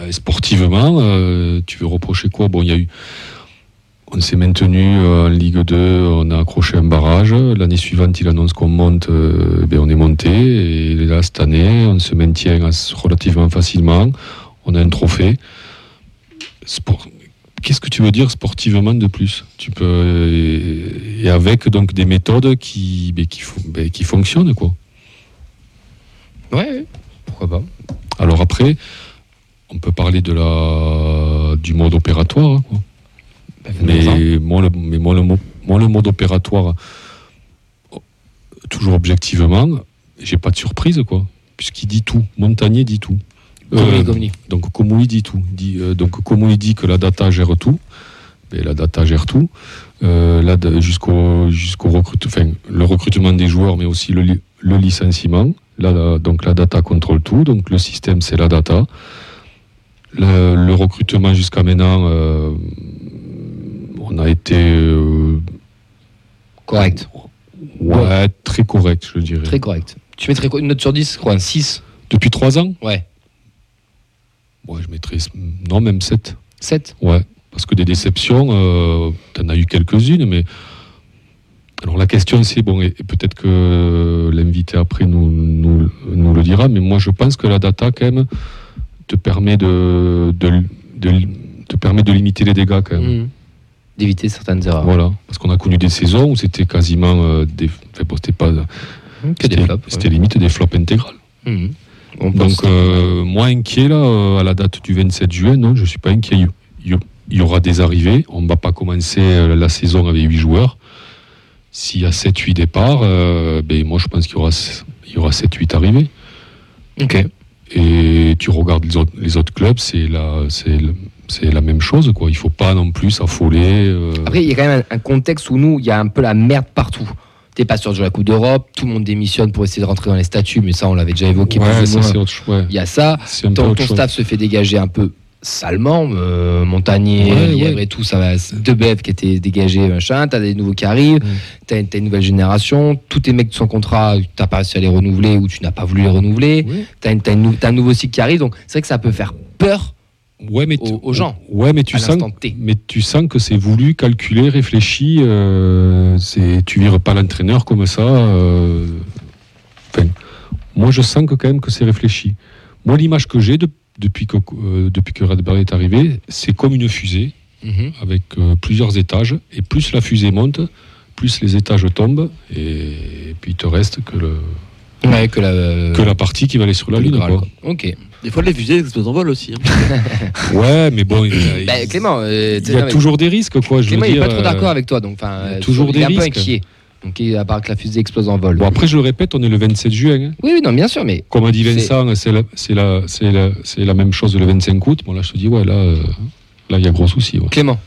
Euh, sportivement, euh, tu veux reprocher quoi? Bon, il y a eu. On s'est maintenu euh, en Ligue 2, on a accroché un barrage. L'année suivante, il annonce qu'on monte, euh, ben, on est monté. Et là, cette année, on se maintient relativement facilement. On a un trophée. Sport- Qu'est-ce que tu veux dire sportivement de plus? Tu peux euh, et avec donc des méthodes qui ben, qui, ben, qui fonctionnent quoi. Ouais. Pourquoi pas Alors après, on peut parler de la du mode opératoire. hein, quoi. Ça. Mais moi, le, mais moi, le, mo- moi, le mode opératoire, toujours objectivement, j'ai pas de surprise, quoi. Puisqu'il dit tout. Montagnier dit tout. Euh, donc, comment il dit tout dit, euh, Donc, comment il dit que la data gère tout ben, La data gère tout. Euh, jusqu'au jusqu'au recrute- enfin, le recrutement des joueurs, mais aussi le licenciement. La- donc, la data contrôle tout. Donc, le système, c'est la data. Le, le recrutement jusqu'à maintenant, euh, on a été euh, Correct. ouais, très correct, je dirais. Très correct. Tu mettrais Une note sur 10 quoi Un 6 Depuis trois ans? Ouais. Ouais, je mettrais. Non, même 7. 7 Ouais. Parce que des déceptions, euh, t'en as eu quelques-unes, mais. Alors la question c'est, bon, et, et peut-être que l'invité après nous, nous, nous le dira, mais moi je pense que la data quand même te permet de, de, de- te permet de limiter les dégâts quand même. Mhm. D'éviter certaines erreurs. Voilà. Parce qu'on a connu des saisons où c'était quasiment euh, des. Enfin, bon, c'était pas. Des c'était- limite des flops intégrales. On pense- Donc, euh, moi inquiet là, euh, à la date du 27 juin, non, je suis pas inquiet. Il y, il y aura des arrivées. On ne va pas commencer euh, la saison avec 8 joueurs. S'il y a 7-8 départs, euh, ben, moi je pense qu'il y aura, il y aura 7-8 arrivées. Ok. Et tu regardes les autres, les autres clubs, c'est la, c'est même chose. Quoi. Il ne faut pas non plus s'affoler. euh, Après, il y a quand même un, un contexte où nous, il y a un peu la merde partout. T'es pas sûr de jouer la Coupe d'Europe, tout le monde démissionne pour essayer de rentrer dans les statuts, mais ça, on l'avait déjà évoqué. ouais, ça autre ouais. Il y a ça. Ton, ton staff se fait dégager un peu salement. euh, Montagnier, Ouais, ouais. et tout, ça va. Debev qui était dégagé, machin. T'as des nouveaux qui arrivent. Mm. T'as une, nouvelle génération. Tous tes mecs de son contrat, t'as pas réussi à les renouveler ou tu n'as pas voulu les renouveler. Ouais. T'as, un nouveau cycle qui arrive. Donc, c'est vrai que ça peut faire peur Ouais, mais aux, aux gens Ouais, mais tu sens T. Mais tu sens que c'est voulu, calculé, réfléchi. euh, c'est, tu vires pas l'entraîneur comme ça. euh, moi, je sens que quand même que c'est réfléchi. Moi, l'image que j'ai de- depuis que euh, depuis que est arrivé, c'est comme une fusée Mhm. avec euh, plusieurs étages. Et plus la fusée monte, plus les étages tombent. Et, puis il te reste que le Ouais, que la, que la partie qui va aller sur la lune. Graal, quoi. quoi. Ok. Des fois, les fusées explosent en vol aussi. hein. Ouais, mais bon, il y a, Bah, Clément, euh, il y a non, mais toujours des risques, quoi. Je Clément, veux il est pas trop d'accord euh, avec toi, donc enfin, il y a euh, toujours il est des un peu risques. inquiet. Donc, à part que la fusée explose en vol. Bon, après, je le répète, on est le 27 juin. hein. Oui, oui, non, bien sûr, mais Comme a dit Vincent, c'est la, même chose le 25 août. Bon, là, je te dis, ouais, là, euh, là, il y a gros souci. ouais. Clément.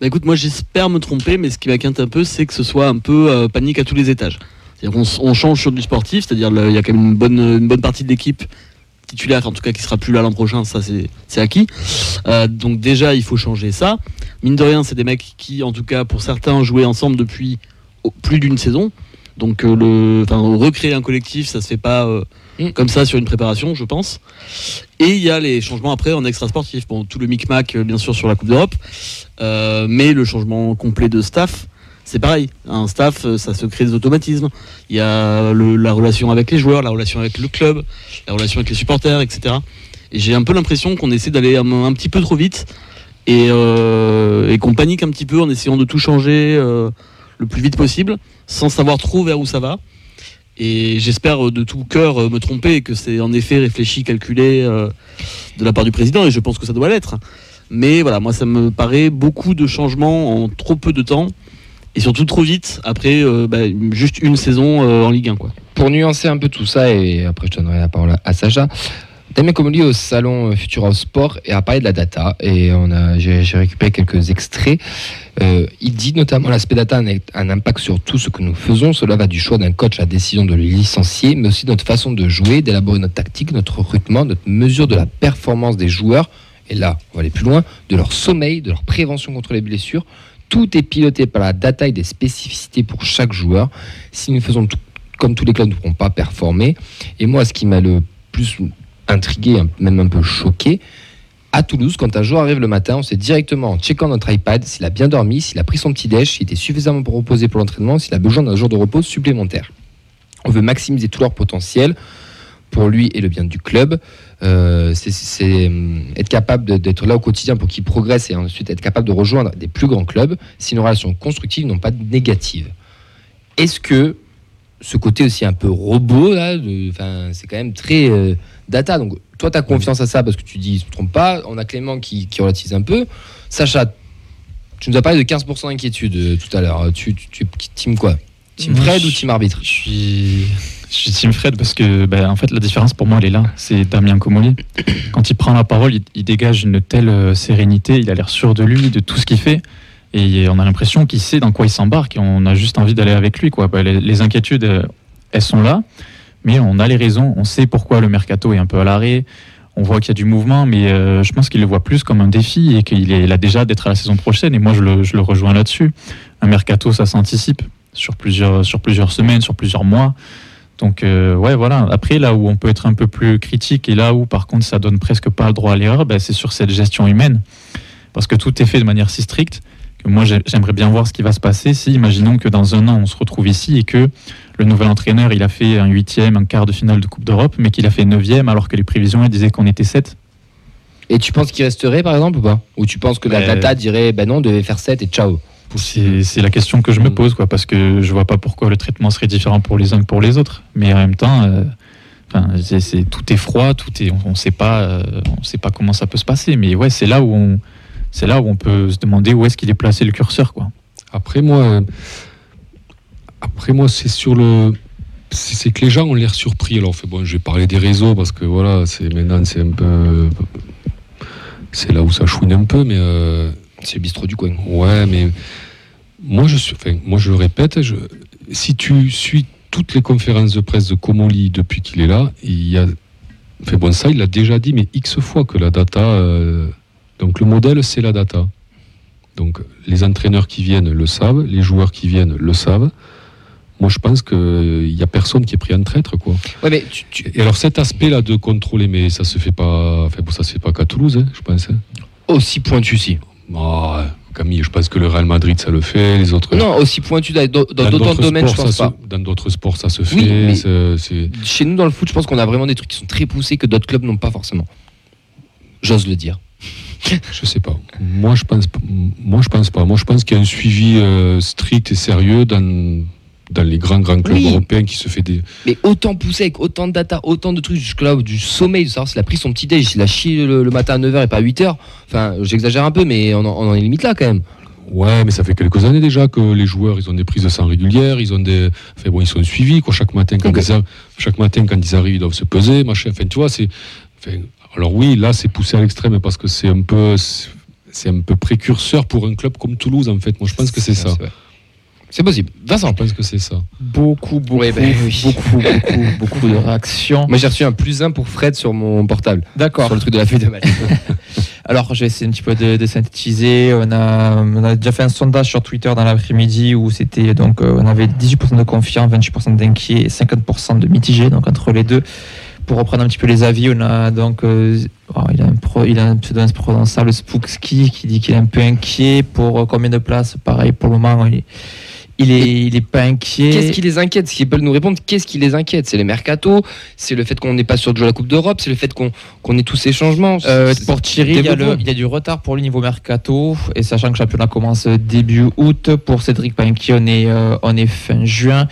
Bah écoute, moi j'espère me tromper, mais ce qui m'inquiète un peu, c'est que ce soit un peu euh, panique à tous les étages. C'est-à-dire qu'on s- on change sur du sportif, c'est-à-dire il y a quand même une bonne, une bonne partie de l'équipe titulaire, en tout cas qui sera plus là l'an prochain, ça c'est acquis. Euh, donc déjà, il faut changer ça. Mine de rien, c'est des mecs qui, en tout cas pour certains, jouaient ensemble depuis plus d'une saison. Donc euh, le, enfin, recréer un collectif, ça se fait pas euh, Mm. comme ça sur une préparation, je pense. Et il y a les changements après en extra sportif. Bon, tout le micmac, euh, bien sûr, sur la Coupe d'Europe. Euh, mais le changement complet de staff, c'est pareil. Un staff, ça se crée des automatismes. Il y a le- la relation avec les joueurs, la relation avec le club, la relation avec les supporters, etc. Et j'ai un peu l'impression qu'on essaie d'aller un, un petit peu trop vite et, et qu'on panique un petit peu en essayant de tout changer le plus vite possible, sans savoir trop vers où ça va. Et j'espère euh, de tout cœur euh, me tromper que c'est en effet réfléchi, calculé euh, de la part du président, et je pense que ça doit l'être. Mais voilà, moi ça me paraît beaucoup de changements en trop peu de temps, et surtout trop vite après bah, juste une saison en Ligue 1. Quoi. Pour nuancer un peu tout ça, et après je donnerai la parole à Sacha, Damien Comoli au salon Futura Sport et a parlé de la data et on a j'ai récupéré quelques extraits. Euh, il dit notamment l'aspect data a un, impact sur tout ce que nous faisons. Cela va du choix d'un coach à la décision de le licencier, mais aussi notre façon de jouer, d'élaborer notre tactique, notre recrutement, notre mesure de la performance des joueurs. Et là, on va aller plus loin, de leur sommeil, de leur prévention contre les blessures. Tout est piloté par la data et des spécificités pour chaque joueur. Si nous faisons comme tous les clubs ne pourront pas performer. Et moi, ce qui m'a le plus intrigué, même un peu choqué, à Toulouse, quand un joueur arrive le matin, on sait directement en checkant notre iPad s'il a bien dormi, s'il a pris son petit déj, s'il était suffisamment reposé pour l'entraînement, s'il a besoin d'un jour de repos supplémentaire. On veut maximiser tout leur potentiel pour lui et le bien du club. Euh, c'est- c'est hum, être capable d'être là au quotidien pour qu'il progresse et ensuite être capable de rejoindre des plus grands clubs si nos relations constructives n'ont pas de négatives. Est-ce que ce côté aussi un peu robot, c'est quand même très euh, data. Donc, toi, tu as confiance à ça parce que tu dis, il se trompe pas. On a Clément qui, qui relativise un peu. Sacha, tu nous as parlé de 15% d'inquiétude euh, tout à l'heure. Tu, tu, team quoi? Team Moi, Fred je- ou team arbitre? Je suis Je suis Team Fred parce que ben, en fait la différence pour moi elle est là, c'est Damien Comolli. Quand il prend la parole, il, il dégage une telle euh, sérénité, il a l'air sûr de lui, de tout ce qu'il fait, et on a l'impression qu'il sait dans quoi il s'embarque. Et on a juste envie d'aller avec lui quoi. Ben, les, les inquiétudes, euh, elles sont là, mais on a les raisons, on sait pourquoi le mercato est un peu à l'arrêt. On voit qu'il y a du mouvement, mais euh, je pense qu'il le voit plus comme un défi et qu'il est là déjà d'être à la saison prochaine. Et moi, je le, rejoins là-dessus. Un mercato, ça s'anticipe sur plusieurs, semaines, sur plusieurs mois. Donc, euh, ouais, voilà. Après, là où on peut être un peu plus critique et là où, par contre, ça donne presque pas le droit à l'erreur, ben, c'est sur cette gestion humaine. Parce que tout est fait de manière si stricte que moi, j'ai- j'aimerais bien voir ce qui va se passer si, imaginons que dans un an, on se retrouve ici et que le nouvel entraîneur, il a fait un huitième, un quart de finale de Coupe d'Europe, mais qu'il a fait neuvième alors que les prévisions, elles disaient qu'on était sept. Et tu penses qu'il resterait par exemple ou pas? Ou tu penses que la Mais- data dirait ben non, on devait faire 7 et ciao? C'est la question que je me pose, quoi, parce que je vois pas pourquoi le traitement serait différent pour les uns que pour les autres. Mais en même temps, euh, enfin, tout est froid, tout est, on, on sait pas, euh, on sait pas comment ça peut se passer. Mais ouais, c'est là où on, c'est là où on peut se demander où est-ce qu'il est placé le curseur, quoi. Après moi, euh, après moi, c'est sur le, c'est que les gens ont l'air surpris. Alors, fait bon, je vais parler des réseaux parce que voilà, c'est maintenant c'est un peu, c'est là où ça chouine un peu, mais euh, C'est bistrot du coin. ouais, mais moi je suis, moi je le répète, je, si tu suis toutes les conférences de presse de Comoli depuis qu'il est là, il y a, fait bon ça, il l'a déjà dit, mais x fois que la data, euh, donc le modèle c'est la data. Donc les entraîneurs qui viennent le savent, les joueurs qui viennent le savent. Moi je pense qu'il n'y a personne qui est pris en traître quoi. Ouais, mais tu, tu- Et alors cet aspect-là de contrôler, mais ça se fait pas, enfin bon, ça se fait pas qu'à Toulouse, hein, je pense. hein. aussi pointu si. Ah, Camille, je pense que le Real Madrid ça le fait, les autres. Non, aussi pointu dans d'autres domaines, je pense ça pas. se- dans d'autres sports, ça se fait. Oui, mais- Chez nous, dans le foot, je pense qu'on a vraiment des trucs qui sont très poussés que d'autres clubs n'ont pas forcément. J'ose le dire. Je sais pas. Moi, je pense, moi, je pense pas. Moi, je pense qu'il y a un suivi euh, strict et sérieux dans, dans les grands, grands clubs Oui. européens qui se fait des. Mais autant poussé avec autant de data, autant de trucs jusque-là, du sommeil, de savoir s'il a pris son petit déj, s'il a chié le, le matin à 9h et pas à 8h. Enfin, j'exagère un peu, mais on en, on en est limite là quand même. Ouais, mais ça fait quelques années déjà que les joueurs, ils ont des prises de sang régulières, ils ont des, enfin bon, ils sont suivis quoi. Chaque matin, quand ils, a- chaque matin quand ils arrivent, ils doivent se peser, machin. Enfin, tu vois, c'est. enfin, alors oui, là, c'est poussé à l'extrême parce que c'est un peu, c'est un peu précurseur pour un club comme Toulouse en fait. Moi, je pense que c'est ça. C'est possible. Vincent. Je pense que c'est ça. Beaucoup, beaucoup, Ouais, ben oui. beaucoup, beaucoup, beaucoup de réactions. Moi, j'ai reçu un plus 1 pour Fred sur mon portable. D'accord. Sur le truc de la feuille de match. Alors, je vais essayer un petit peu de, de synthétiser. On a, on a déjà fait un sondage sur Twitter dans l'après-midi où c'était donc euh, on avait 18% de confiants, 28% d'inquiets et 50% de mitigés, donc entre les deux. Pour reprendre un petit peu les avis, on a donc euh, oh, il, a un pro- il a un pseudo imprononçable Spookski qui dit qu'il est un peu inquiet pour euh, combien de places. Pareil, pour le moment, il est, il est, il est pas inquiet. Qu'est-ce qui les inquiète? S'ils peuvent nous répondre, qu'est-ce qui les inquiète? C'est les mercato, c'est le fait qu'on n'est pas sûr de jouer la Coupe d'Europe, c'est le fait qu'on qu'on ait tous ces changements. Euh, pour Thierry, il y, a le- Développons. il y a du retard pour le niveau mercato et sachant que le championnat commence début août. Pour Cédric Panqui, on est, euh, on est fin juin.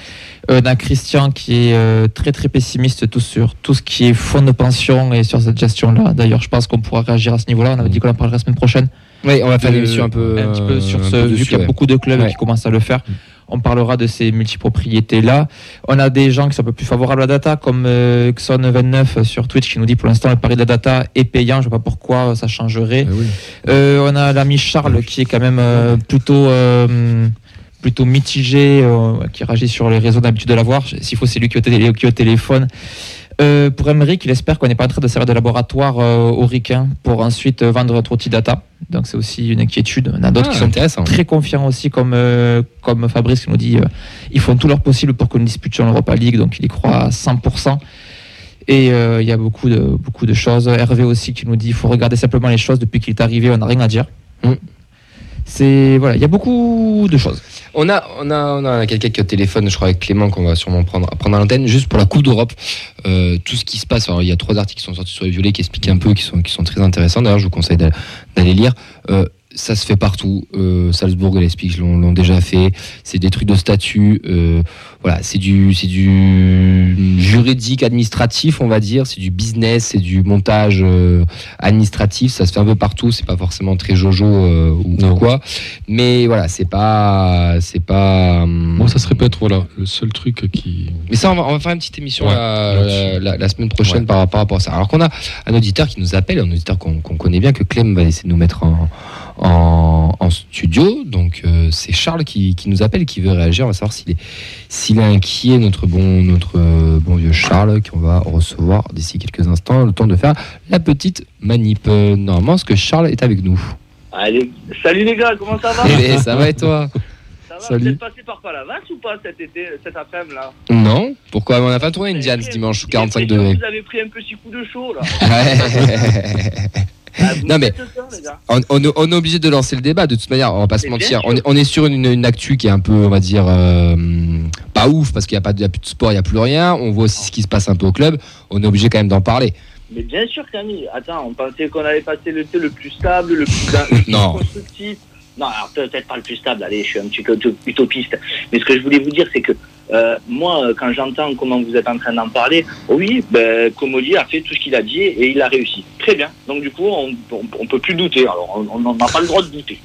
Euh, on a Christian qui est euh, très très pessimiste tout sur tout ce qui est fonds de pension et sur cette gestion-là. D'ailleurs, je pense qu'on pourra réagir à ce niveau-là. On avait dit qu'on en parlerait la semaine prochaine. Oui, on va faire une émission un peu, un petit peu sur euh, ce, vu qu'il y a ouais. beaucoup de clubs Ouais. qui commencent à le faire. On parlera de ces multipropriétés-là. On a des gens qui sont un peu plus favorables à la data, comme euh, Xon29 sur Twitch qui nous dit pour l'instant le pari de la data est payant. Je ne vois pas pourquoi ça changerait. Eh oui. Euh, on a l'ami Charles qui est quand même euh, plutôt euh, plutôt mitigé, euh, qui réagit sur les réseaux d'habitude de l'avoir. S'il faut, c'est lui qui est au téléphone. Euh, pour Emery, il espère qu'on n'est pas en train de servir de laboratoire euh, aux ricains pour ensuite euh, vendre notre outil data. Donc c'est aussi une inquiétude. On a d'autres Ah, qui sont très confiants aussi, comme, euh, comme Fabrice qui nous dit ils font tout leur possible pour que nous disputions l'Europa League, donc il y croit à 100%. Et il y a beaucoup de, beaucoup de choses. Hervé aussi qui nous dit il faut regarder simplement les choses. Depuis qu'il est arrivé, on n'a rien à dire. Mm. C'est voilà, il y a beaucoup de choses. On a, on a, on a quelqu'un qui au téléphone, je crois, avec Clément, qu'on va sûrement prendre, prendre à l'antenne, juste pour la Coupe d'Europe. Euh, tout ce qui se passe. Il y a trois articles qui sont sortis sur les violets qui expliquent un peu, qui sont, qui sont très intéressants. D'ailleurs, je vous conseille d'a- d'aller lire. Euh, ça se fait partout. Euh, Salzbourg et Leipzig l'ont déjà fait. C'est des trucs de statut. euh, voilà, c'est du, c'est du juridique, administratif, on va dire. C'est du business, c'est du montage euh, administratif. Ça se fait un peu partout. C'est pas forcément très jojo euh, ou quoi. Mais voilà, c'est pas, c'est pas. hum, Moi, ça se répète, voilà, le seul truc qui. mais ça, on va, on va faire une petite émission Ouais, la, là-dessus. la- la semaine prochaine Ouais. par, par rapport à ça. Alors qu'on a un auditeur qui nous appelle, un auditeur qu'on qu'on connaît bien, que Clem va essayer de nous mettre en, en, en studio. Donc euh, c'est Charles qui, qui nous appelle, qui veut réagir. On va savoir s'il est, s'il est inquiet, notre bon, notre euh, bon vieux Charles, qu'on va recevoir d'ici quelques instants, le temps de faire la petite manip. Euh, Normalement, est-ce que Charles est avec nous? Allez, salut les gars, comment ça va? Eh ben, Ça va et toi? Ça va. Vous êtes passé par Palavas ou pas cet été, cet après-midi là? Non Pourquoi? On a pas tourné Indian ce dimanche, sous 45 J'ai l'impression degrés. que Vous avez pris un petit coup de chaud là. Ah, Non, mais-. On, on- on est obligé de lancer le débat, de toute manière, on va pas se mentir. On est, on est sur une, une actu qui est un peu, on va dire, euh, pas ouf, parce qu'il n'y a, pas y a plus de sport, il n'y a plus rien. On voit aussi ce qui se passe un peu au club. On est obligé quand même d'en parler. Mais bien sûr Camille, attends, on pensait qu'on allait passer l'été le plus stable, le plus, le plus constructif. Non, alors peut-être pas le plus stable, allez, je suis un petit peu uto- utopiste. Mais ce que je voulais vous dire, c'est que euh, moi, euh, quand j'entends comment vous êtes en train d'en parler, oui, ben, a fait tout ce qu'il a dit et il a réussi. Très bien. Donc du coup, on, on peut plus douter. Alors, on n'a pas le droit de douter.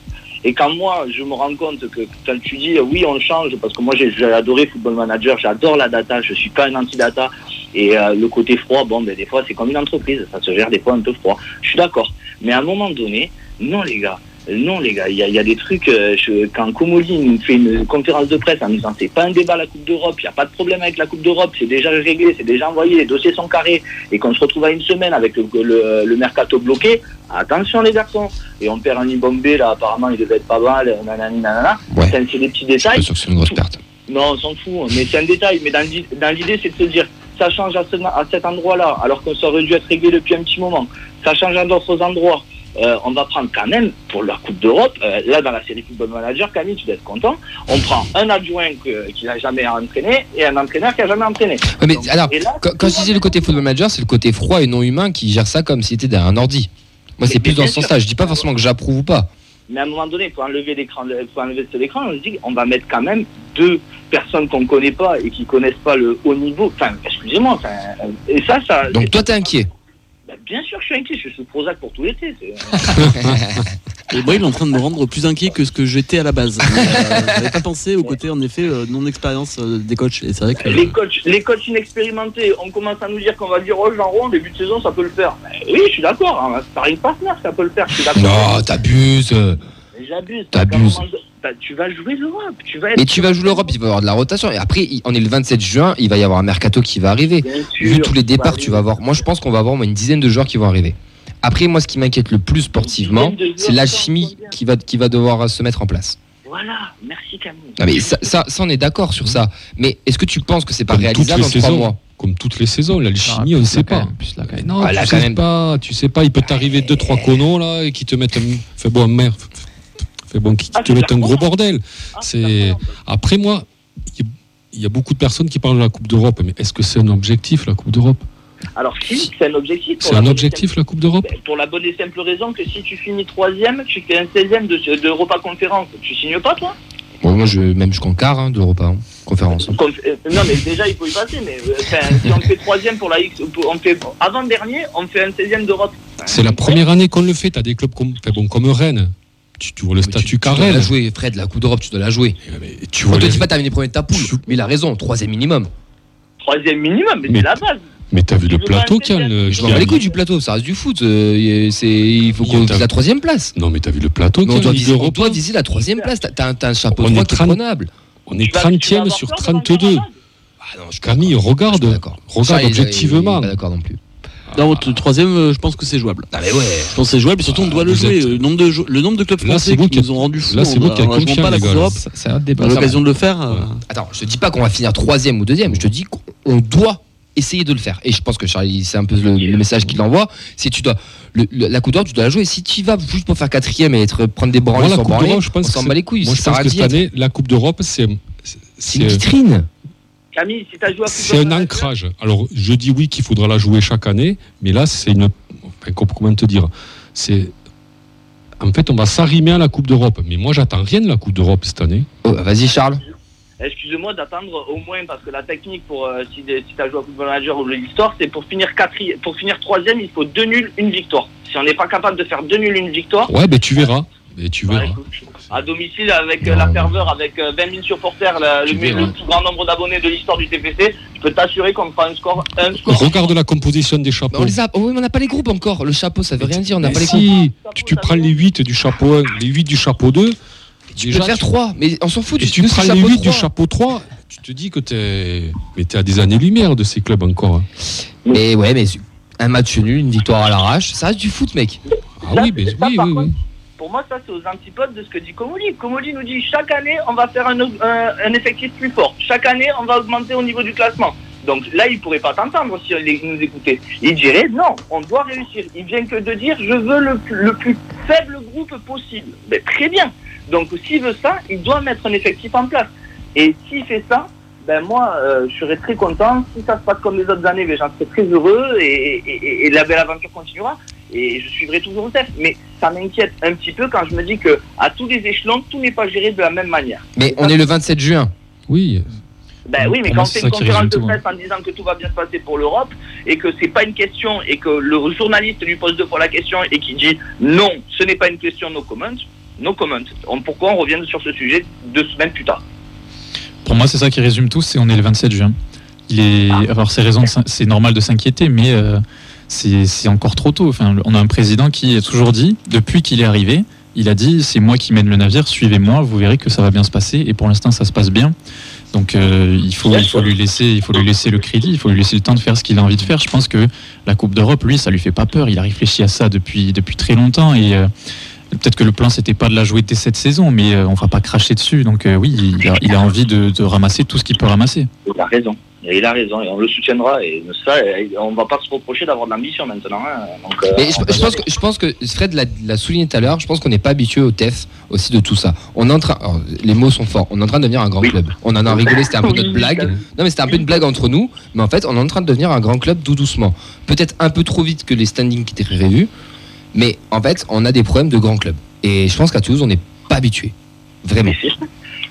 Et quand moi, je me rends compte que quand tu dis oui, on change, parce que moi j'ai adoré Football Manager, j'adore la data, je suis pas un anti-data. Et euh, le côté froid, bon, ben, des fois c'est comme une entreprise, ça se gère des fois un peu froid. Je suis d'accord. Mais à un moment donné, non les gars, non les gars, il y a, il y a des trucs, euh, je- quand Comoli nous fait une conférence de presse en disant c'est pas un débat la Coupe d'Europe, il n'y a pas de problème avec la Coupe d'Europe, c'est déjà réglé, c'est déjà envoyé, les dossiers sont carrés, et qu'on se retrouve à une semaine avec le, le, le mercato bloqué, attention les garçons. Et on perd un Ibombé, là apparemment il devait être pas mal, nanani nanana. Ouais. C'est des petits détails. c'est une grosse perte. Non, on s'en fout, mais c'est un détail. Mais dans dans l'idée, c'est de se dire, ça change à, ce- à cet endroit-là, alors ça aurait dû être réglé depuis un petit moment. Ça change à d'autres endroits. Euh, on va prendre quand même, pour la Coupe d'Europe, euh, là dans la série Football Manager, Camille, tu dois être content, on prend un adjoint que- qui n'a jamais entraîné et un entraîneur qui n'a jamais entraîné. Ouais, mais Donc, alors, là, quand, quand je disais le côté football manager, c'est le côté froid et non humain qui gère ça comme si c'était un ordi. Moi, c'est plus dans ce sens-là. Je dis pas forcément que j'approuve ou pas. Mais à un moment donné, faut enlever l'écran, faut enlever cet écran. On se dit, on va mettre quand même deux personnes qu'on connaît pas et qui connaissent pas le haut niveau. Enfin, excusez-moi. Enfin, euh, et ça, ça. Donc, toi, t'es inquiet. Ben, bien sûr, que je suis inquiet. Je suis sous Prozac pour tout l'été. Et moi, il est en train de me rendre plus inquiet que ce que j'étais à la base. Euh, J'avais pas pensé au côté, en effet, euh, non-expérience euh, des coachs. Et c'est vrai que. Les coachs, les coachs inexpérimentés, on commence à nous dire qu'on va dire oh Jean en début de saison, ça peut le faire. Ben oui, je suis d'accord. Hein, Paris Partner, ça peut le faire. Je suis d'accord. Non, t'abuses. Mais j'abuse. T'abuses. Ben, tu vas jouer l'Europe. Tu vas être. Mais tu vas jouer l'Europe, il va y avoir de la rotation. Et après, on est le 27 juin, il va y avoir un mercato qui va arriver. Bien Vu sûr, tous les départs, tu vas avoir. Moi, je pense qu'on va avoir au moins une dizaine de joueurs qui vont arriver. Après, moi, ce qui m'inquiète le plus sportivement, c'est joueurs la qui va, qui va devoir se mettre en place. Voilà, merci Camille. Non, mais ça, ça, ça, on est d'accord sur ça. Mais est-ce que tu penses que c'est pas Comme réalisable en trois mois? Comme toutes les saisons, l'alchimie, Ah, on ne sait pas. même. Non, Ah, tu sais même. pas, tu sais pas, il peut t'arriver deux trois connos là et qui te mettent un, fait bon merde, fait bon qui Ah, te mettent un gros bordel. Ah, C'est-. Après moi, il y a- beaucoup de personnes qui parlent de la Coupe d'Europe, mais est-ce que c'est un objectif la Coupe d'Europe? Alors si, c'est un objectif. C'est un objectif la Coupe d'Europe? Simple- Pour la bonne et simple raison que si tu finis troisième, tu fais un 16e de, Conférence. Tu signes pas toi? Bon, Moi, je, même jusqu'en quart hein, de hein, conférence. hein. Euh, Non mais déjà il faut y passer, mais euh, si on fait troisième pour la X, on fait avant dernier, on fait un 16e d'Europe. C'est la première année qu'on le fait. Tu as des clubs comme, bon, comme Rennes. Tu, tu vois le Mais tu- statut tu, dois carré. la jouer, Fred, la Coupe d'Europe, tu dois la jouer. Tu On vois te les- dit pas terminer premier de ta poule, Tu- mais il a raison, troisième minimum. Troisième minimum, mais, Mais- c'est la base. Mais t'as vu Tu le plateau qu'il y a le- Je m'en bats les le- couilles du plateau, ça reste du foot. euh, c'est- il faut qu'on vise la troisième place. Non, mais t'as vu le plateau Mais qu'il on y a on doit viser la troisième place. T'as- un, t'as un chapeau On de qui est 30. prenable. On est Tu vas- tu vas 30e avoir sur peur de 32. Benjamin Ah non, je Camille, regarde. Regarde Ça, il- il- il objectivement. pas d'accord non plus. Non, t- troisième, euh, je pense que c'est jouable. Ah mais ouais. Je pense que c'est jouable et surtout on Ah, doit le jouer. êtes- Le nombre de, jou- le nombre de clubs français c'est qui nous ont rendu fous. là, c'est on vous qui on a- pas la Coupe d'Europe. Ça- C'est un On débat. l'occasion de le faire. euh, Attends, je te dis pas qu'on va finir troisième ou deuxième. Je te dis qu'on doit essayer de le faire. Et je pense que Charlie, c'est un peu le, le message qu'il envoie. Si tu dois le- le- la Coupe d'Europe, tu dois la jouer. Si tu vas juste pour faire quatrième et être prendre des branlées Moi, la Coupe d'Europe, je on pense que s'en c'est- bat les couilles. Moi, je pense que cette année, la Coupe d'Europe, c'est C'est une c'est- vitrine. Camille, si tu as joué à c'est un ancrage. Alors, je dis oui qu'il faudra la jouer chaque année, mais là, c'est une. enfin, comment te dire C'est en fait, on va s'arrimer à la Coupe d'Europe. Mais moi, j'attends rien de la Coupe d'Europe cette année. Oh, Vas-y Charles. Excusez-moi d'attendre au moins parce que la technique pour euh, si, si tu as joué au football manager ou l'histoire, c'est pour finir quatrième, pour finir troisième, il faut deux nuls, une victoire. Si on n'est pas capable de faire deux nuls, une victoire, Ouais, ben tu verras. Mais tu bah, verras. écoute, à domicile avec euh, la ferveur, avec euh, 20 000 supporters, le, le, plus grand nombre d'abonnés de l'histoire du TPC, je peux t'assurer qu'on fera un score, un score. Regarde la composition des chapeaux. on les a. Oh, oui, mais on n'a pas les groupes encore. Le chapeau, ça veut rien dire. On n'a pas les groupes. si, tu, tu prends les 8 du chapeau 1, les 8 du chapeau 2. Tu peux faire 3, mais on s'en fout Et du tu prends les chapeau 8 du 3. chapeau 3, tu te dis que t'es mais t'es à des années-lumière de ces clubs encore. hein. Mais ouais, mais un match nul, une victoire à l'arrache, ça reste du foot, mec. Ah oui, mais oui, oui, oui. Pour moi, ça, c'est aux antipodes de ce que dit Comoli. Comoli nous dit chaque année, on va faire un, effectif plus fort. Chaque année, on va augmenter au niveau du classement. Donc là, il pourrait pas t'entendre si il nous écoutait. Il dirait non, on doit réussir. Il vient que de dire je veux le, plus- le plus faible groupe possible. Mais très bien. Donc s'il veut ça, il doit mettre un effectif en place. Et s'il fait ça, ben moi, euh, je serais très content. Si ça se passe comme les autres années, ben, j'en serais très heureux et- et la belle aventure continuera. Et je suivrai toujours le test. Mais ça m'inquiète un petit peu quand je me dis que à tous les échelons, tout n'est pas géré de la même manière. Mais on est le 27 juin. Oui, Ben oui, mais quand c'est fait une conférence de presse en disant que tout va bien se passer pour l'Europe et que c'est pas une question et que le journaliste lui pose deux fois la question et qui dit non, ce n'est pas une question, no comment, no comment. Pourquoi on revient sur ce sujet deux semaines plus tard? Pour moi, c'est ça qui résume tout, c'est on est le 27 juin. Il est, alors c'est raison, c'est normal de s'inquiéter, mais euh, c'est encore trop tôt. Enfin, on a un président qui a toujours dit, depuis qu'il est arrivé, il a dit c'est moi qui mène le navire, suivez-moi, vous verrez que ça va bien se passer. Et pour l'instant, ça se passe bien. Donc euh, il faut, lui laisser, il faut lui laisser le crédit, il faut lui laisser le temps de faire ce qu'il a envie de faire. Je pense que la Coupe d'Europe, lui, ça lui fait pas peur. Il a réfléchi à ça depuis depuis très longtemps et euh, Peut-être que le plan c'était pas de la jouer dès cette saison, mais euh, on va pas cracher dessus. Donc oui, il a, envie de ramasser tout ce qu'il peut ramasser. Il a raison. Et il a raison et on le soutiendra et ça, on va pas se reprocher d'avoir de l'ambition maintenant. hein. Donc, euh, Mais je, pense que, je pense que Fred l'a souligné tout à l'heure, je pense qu'on n'est pas habitué au TEF aussi de tout ça. On est en train, alors, les mots sont forts, on est en train de devenir un grand Oui. club. On en a rigolé, c'était un peu Oui, notre blague. Non mais c'était un peu une blague entre nous, mais en fait on est en train de devenir un grand club tout doucement. Peut-être un peu trop vite que les standings qui étaient prévus, mais en fait on a des problèmes de grand club. Et je pense qu'à Toulouse on n'est pas habitué. Vraiment.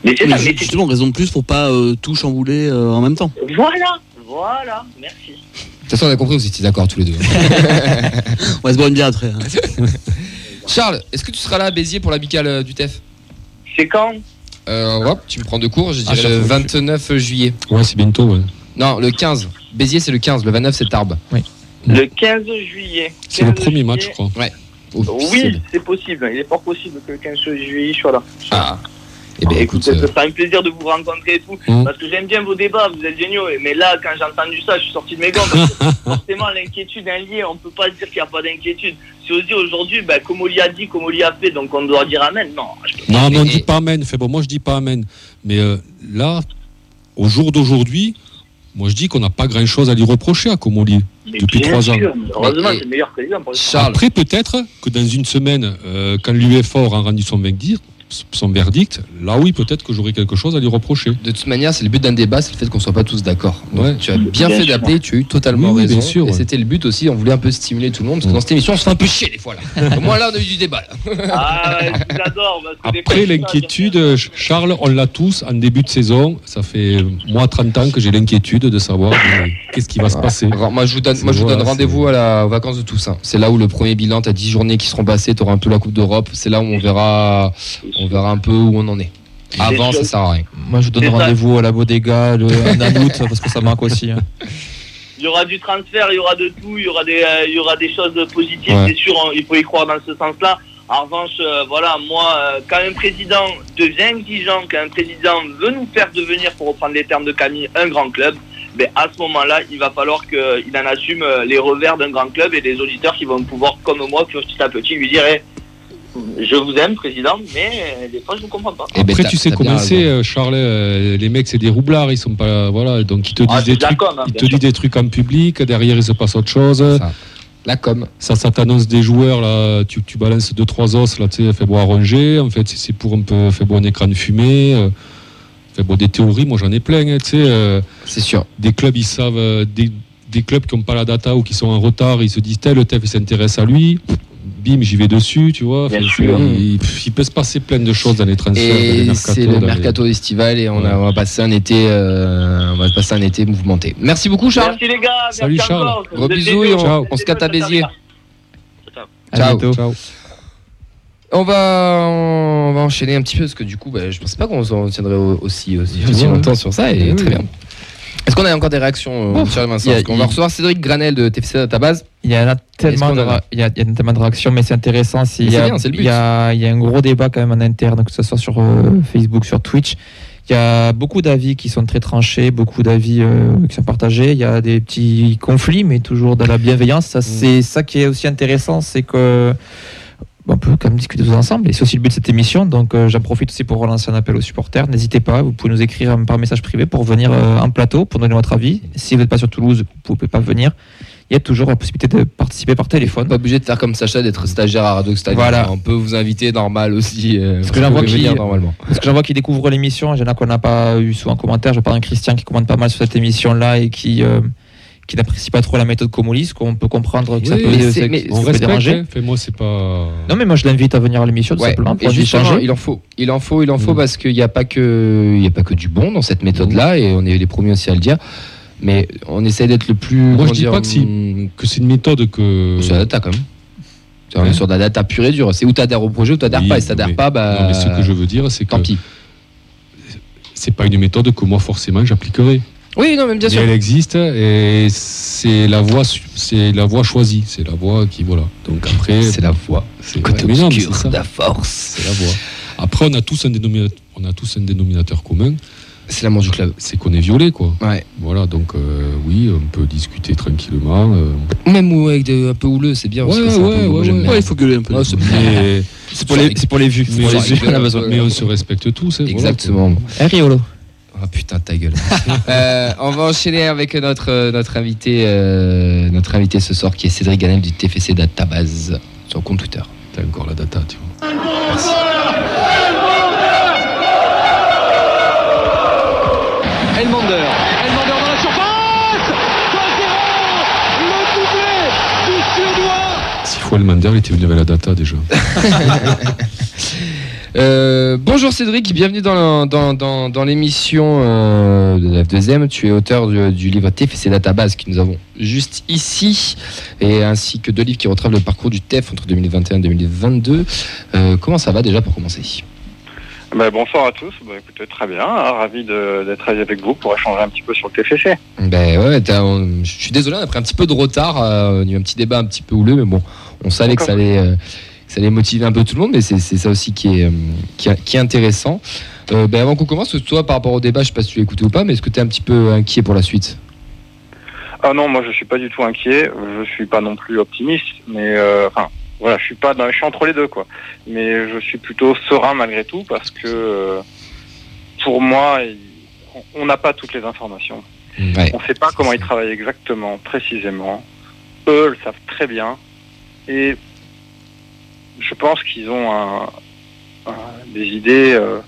Mais c'est justement, raison de plus pour pas euh, tout chambouler euh, en même temps. Voilà, voilà, merci. De toute façon on a compris, vous étiez d'accord tous les deux. On va se boire une bière après. hein. Charles, est-ce que tu seras là à Béziers pour l'amicale euh, du TEF C'est quand? Euh, hop, tu me prends de cours, je Ah, dirais le chaque fois. 29 juillet. Ouais, c'est bientôt. ouais. Non, le 15. Béziers, c'est le 15. Le 29, c'est Tarbes. Le 15 juillet. C'est le 15 premier match, je crois. Oui, c'est possible. Il est fort possible que le 15 juillet soit là. Ah. Eh ben, écoute, Écoutez, euh, ça un plaisir de vous rencontrer et tout. Mm. Parce que j'aime bien vos débats, vous êtes géniaux. Mais là, quand j'ai entendu ça, je suis sorti de mes gants. Parce que forcément, l'inquiétude est liée. On ne peut pas dire qu'il n'y a pas d'inquiétude. Si on se dit aujourd'hui, ben, comme on l'y a dit, comme on l'y a fait, donc on doit dire Amen. Non, je peux Non, mais on Et- dit pas Amen. Fait bon, moi je dis pas Amen. Mais euh, là, au jour d'aujourd'hui, moi je dis qu'on n'a pas grand chose à lui reprocher à Comoli. Mais Depuis trois ans. Heureusement, c'est le meilleur Après, peut-être que dans une semaine, euh, quand l'UEFA aura rendu son verdict, son verdict, là oui, peut-être que j'aurai quelque chose à lui reprocher. de toute manière, c'est le but d'un débat, c'est le fait qu'on soit pas tous d'accord. Ouais. Tu as bien, Bien fait d'appeler, tu as eu totalement Oui, oui, raison. bien sûr, et ouais. c'était le but aussi, on voulait un peu stimuler tout le monde, parce que Ouais. dans cette émission, on se fait un peu chier des fois là. Au moins là, on a eu du débat. Là. Ah, je adore. Après, l'inquiétude, Charles, on l'a tous en début de saison. Ça fait, euh, moi, 30 ans que j'ai l'inquiétude de savoir euh, qu'est-ce qui va se passer. Alors, moi, je vous donne, moi, je vous Voilà, donne rendez-vous à la, aux vacances de Toussaint. C'est là où le premier bilan, tu as 10 journées qui seront passées, tu auras un peu la Coupe d'Europe. C'est là où on verra, on verra un peu où on en est. Avant, ça sert à rien. Moi, je donne C'est ça. rendez-vous à la bodega le, en août parce que ça manque aussi. hein. Il y aura du transfert, il y aura de tout, il y aura des, euh, il y aura des choses positives, Ouais. c'est sûr, hein, il faut y croire dans ce sens-là. En revanche, euh, voilà, moi, euh, quand un président devient exigeant, quand un président veut nous faire devenir, pour reprendre les termes de Camille, un grand club, ben, à ce moment-là, il va falloir qu'il en assume les revers d'un grand club et des auditeurs qui vont pouvoir, comme moi, petit à petit, lui dire Eh, Je vous aime, président, mais euh, des fois, je ne vous comprends pas. Eh ben, Après, tu sais comment c'est, euh, Charles. euh, les mecs, c'est des roublards. Ils sont pas, voilà. Donc, ils te disent Ah, des c'est trucs. hein, ils te disent des trucs en public. Derrière, il se passe autre chose. Ça. La com. Ça, ça t'annonce des joueurs là. Tu, tu balances deux trois os là. Tu sais, fait boire ronger. En fait, c'est- pour un peu, fait boire un écran de fumée. euh, fait boire des théories. Moi, j'en ai plein. hein, tu sais. euh, C'est sûr. des clubs, ils savent, euh, des, des clubs qui n'ont pas la data ou qui sont en retard, ils se disent tel tel s'intéresse à lui. Bim, j'y vais dessus, tu vois. Bien Enfin, sûr. Il, il peut se passer plein de choses dans les transferts, Et c'est le les- mercato estival et on, a, Ouais. on va passer un été, euh, on va passer un été mouvementé. Merci beaucoup Charles. Merci les gars. Salut, merci Charles. encore. Gros bisous et on, Ciao. on se capte à Béziers. Ciao. On va, on va enchaîner un petit peu parce que du coup, bah, je pensais pas qu'on s'en tiendrait au- aussi, aussi, longtemps sur ça et Oui, très bien. Est-ce qu'on a encore des réactions, euh, Charles Vincent il y a- Parce qu'on va recevoir Cédric Granel de TFC Database. Il y en a tellement, de, a il y a, il y a tellement de réactions, mais c'est intéressant. c'est- Mais Il y, a- bien, c'est le but. il y a, il y a un gros débat quand même en interne, que ce soit sur euh, Facebook, sur Twitch. Il y a beaucoup d'avis qui sont très tranchés, beaucoup d'avis euh, qui sont partagés. Il y a des petits conflits, mais toujours dans la bienveillance. Ça, c'est ça qui est aussi intéressant, c'est que on peut quand même discuter tous ensemble. Et c'est aussi le but de cette émission. Donc euh, j'en profite aussi pour relancer un appel aux supporters. N'hésitez pas, vous pouvez nous écrire par message privé pour venir euh, en plateau, pour donner votre avis. Si vous n'êtes pas sur Toulouse, vous pouvez pas venir. Il y a toujours la possibilité de participer par téléphone. Pas obligé de faire comme Sacha, d'être stagiaire à Radio Stadium. Voilà. On peut vous inviter normal aussi. euh, Parce que j'en vois qui- normalement. Parce que j'en vois qui découvrent l'émission, il y en a qu'on n'a pas eu souvent en commentaire. Je parle d'un Christian qui commande pas mal sur cette émission-là et qui, qui n'apprécie pas trop la méthode Comolis, qu'on peut comprendre que ça peut, mais ça- c'est- mais ça On peut respecte, déranger. hein. Fais moi, c'est pas. Non, mais moi je l'invite à venir à l'émission tout Ouais. simplement Et pour justement, il en faut, il en faut, il en faut Mm. parce qu'il n'y a pas que, il y a pas que du bon dans cette méthode-là et on est les premiers aussi à le dire. Mais on essaie d'être le plus. Moi, je dis dire, pas que c'est- hum, Que c'est une méthode que. sur la data quand même. C'est- est Ouais. sur de la data pure et dure. C'est où t'adhères au projet ou t'adhères Oui, pas. Et si t'adhères mais- pas, bah. Non, mais ce que je veux dire, c'est que Tant pis. c'est pas une méthode que moi forcément j'appliquerai. Oui, non, mais bien Mais sûr. elle existe et c'est la voie, c'est la voie choisie, c'est la voie qui voilà. Donc après, C'est la voie. c'est Côté non, mais obscur de la force. C'est la voie. Après, on a tous un dénominateur, on a tous un dénominateur commun, C'est l'amour du club. c'est qu'on est violé quoi. Ouais. Voilà, donc euh, oui, on peut discuter tranquillement. euh, Même avec des, un peu houleux, c'est bien. Ouais, parce que c'est un ouais, ouais, j'aime ouais. il faut gueuler un peu. Ouais, c'est- mais, pour, les, c'est pour les vues. mais, pour les on- se respecte tous. hein, voilà, Exactement. Eh, Riolo. Ah putain ta gueule. Euh, on va enchaîner avec notre euh, notre invité euh, notre invité ce soir qui est Cédric Ganel du TFC Database sur le compte Twitter. T'as encore la data, tu vois. Elmander. Elmander dans la surface 2-0 Le doublé du Suédois S'il faut Elmander, il était venu avec la data déjà. Euh, bonjour Cédric, bienvenue dans, la- dans, dans, dans l'émission euh, de la F2M. Tu es auteur du, du livre TFC Database que nous avons juste ici, et ainsi que deux livres qui retracent le parcours du TEF entre 2021 et 2022. Euh, comment ça va déjà pour commencer? Ben, bonsoir à tous, Ben, écoutez, très bien, hein, ravi d'être avec vous pour échanger un petit peu sur le TFC. Ben ouais, on- je suis désolé, on a pris un petit peu de retard. euh, il y a eu un petit débat un petit peu houleux, mais bon, on savait que ça allait, ça allait motiver un peu tout le monde, mais c'est ça aussi qui est, euh, qui, est- qui est intéressant. Euh, ben avant qu'on commence, toi, par rapport au débat, je sais pas si tu l'as écouté ou pas, mais est-ce que tu es un petit peu inquiet pour la suite? Ah non, moi je suis pas du tout inquiet, je suis pas non plus optimiste, mais euh, enfin voilà, je suis pas dans, je suis entre les deux quoi. Mais je suis plutôt serein malgré tout parce que euh, pour moi, on- on n'a pas toutes les informations. Ouais. On ne sait pas comment ils travaillent exactement, précisément. Eux le savent très bien. Et je pense qu'ils ont un- un- des idées euh,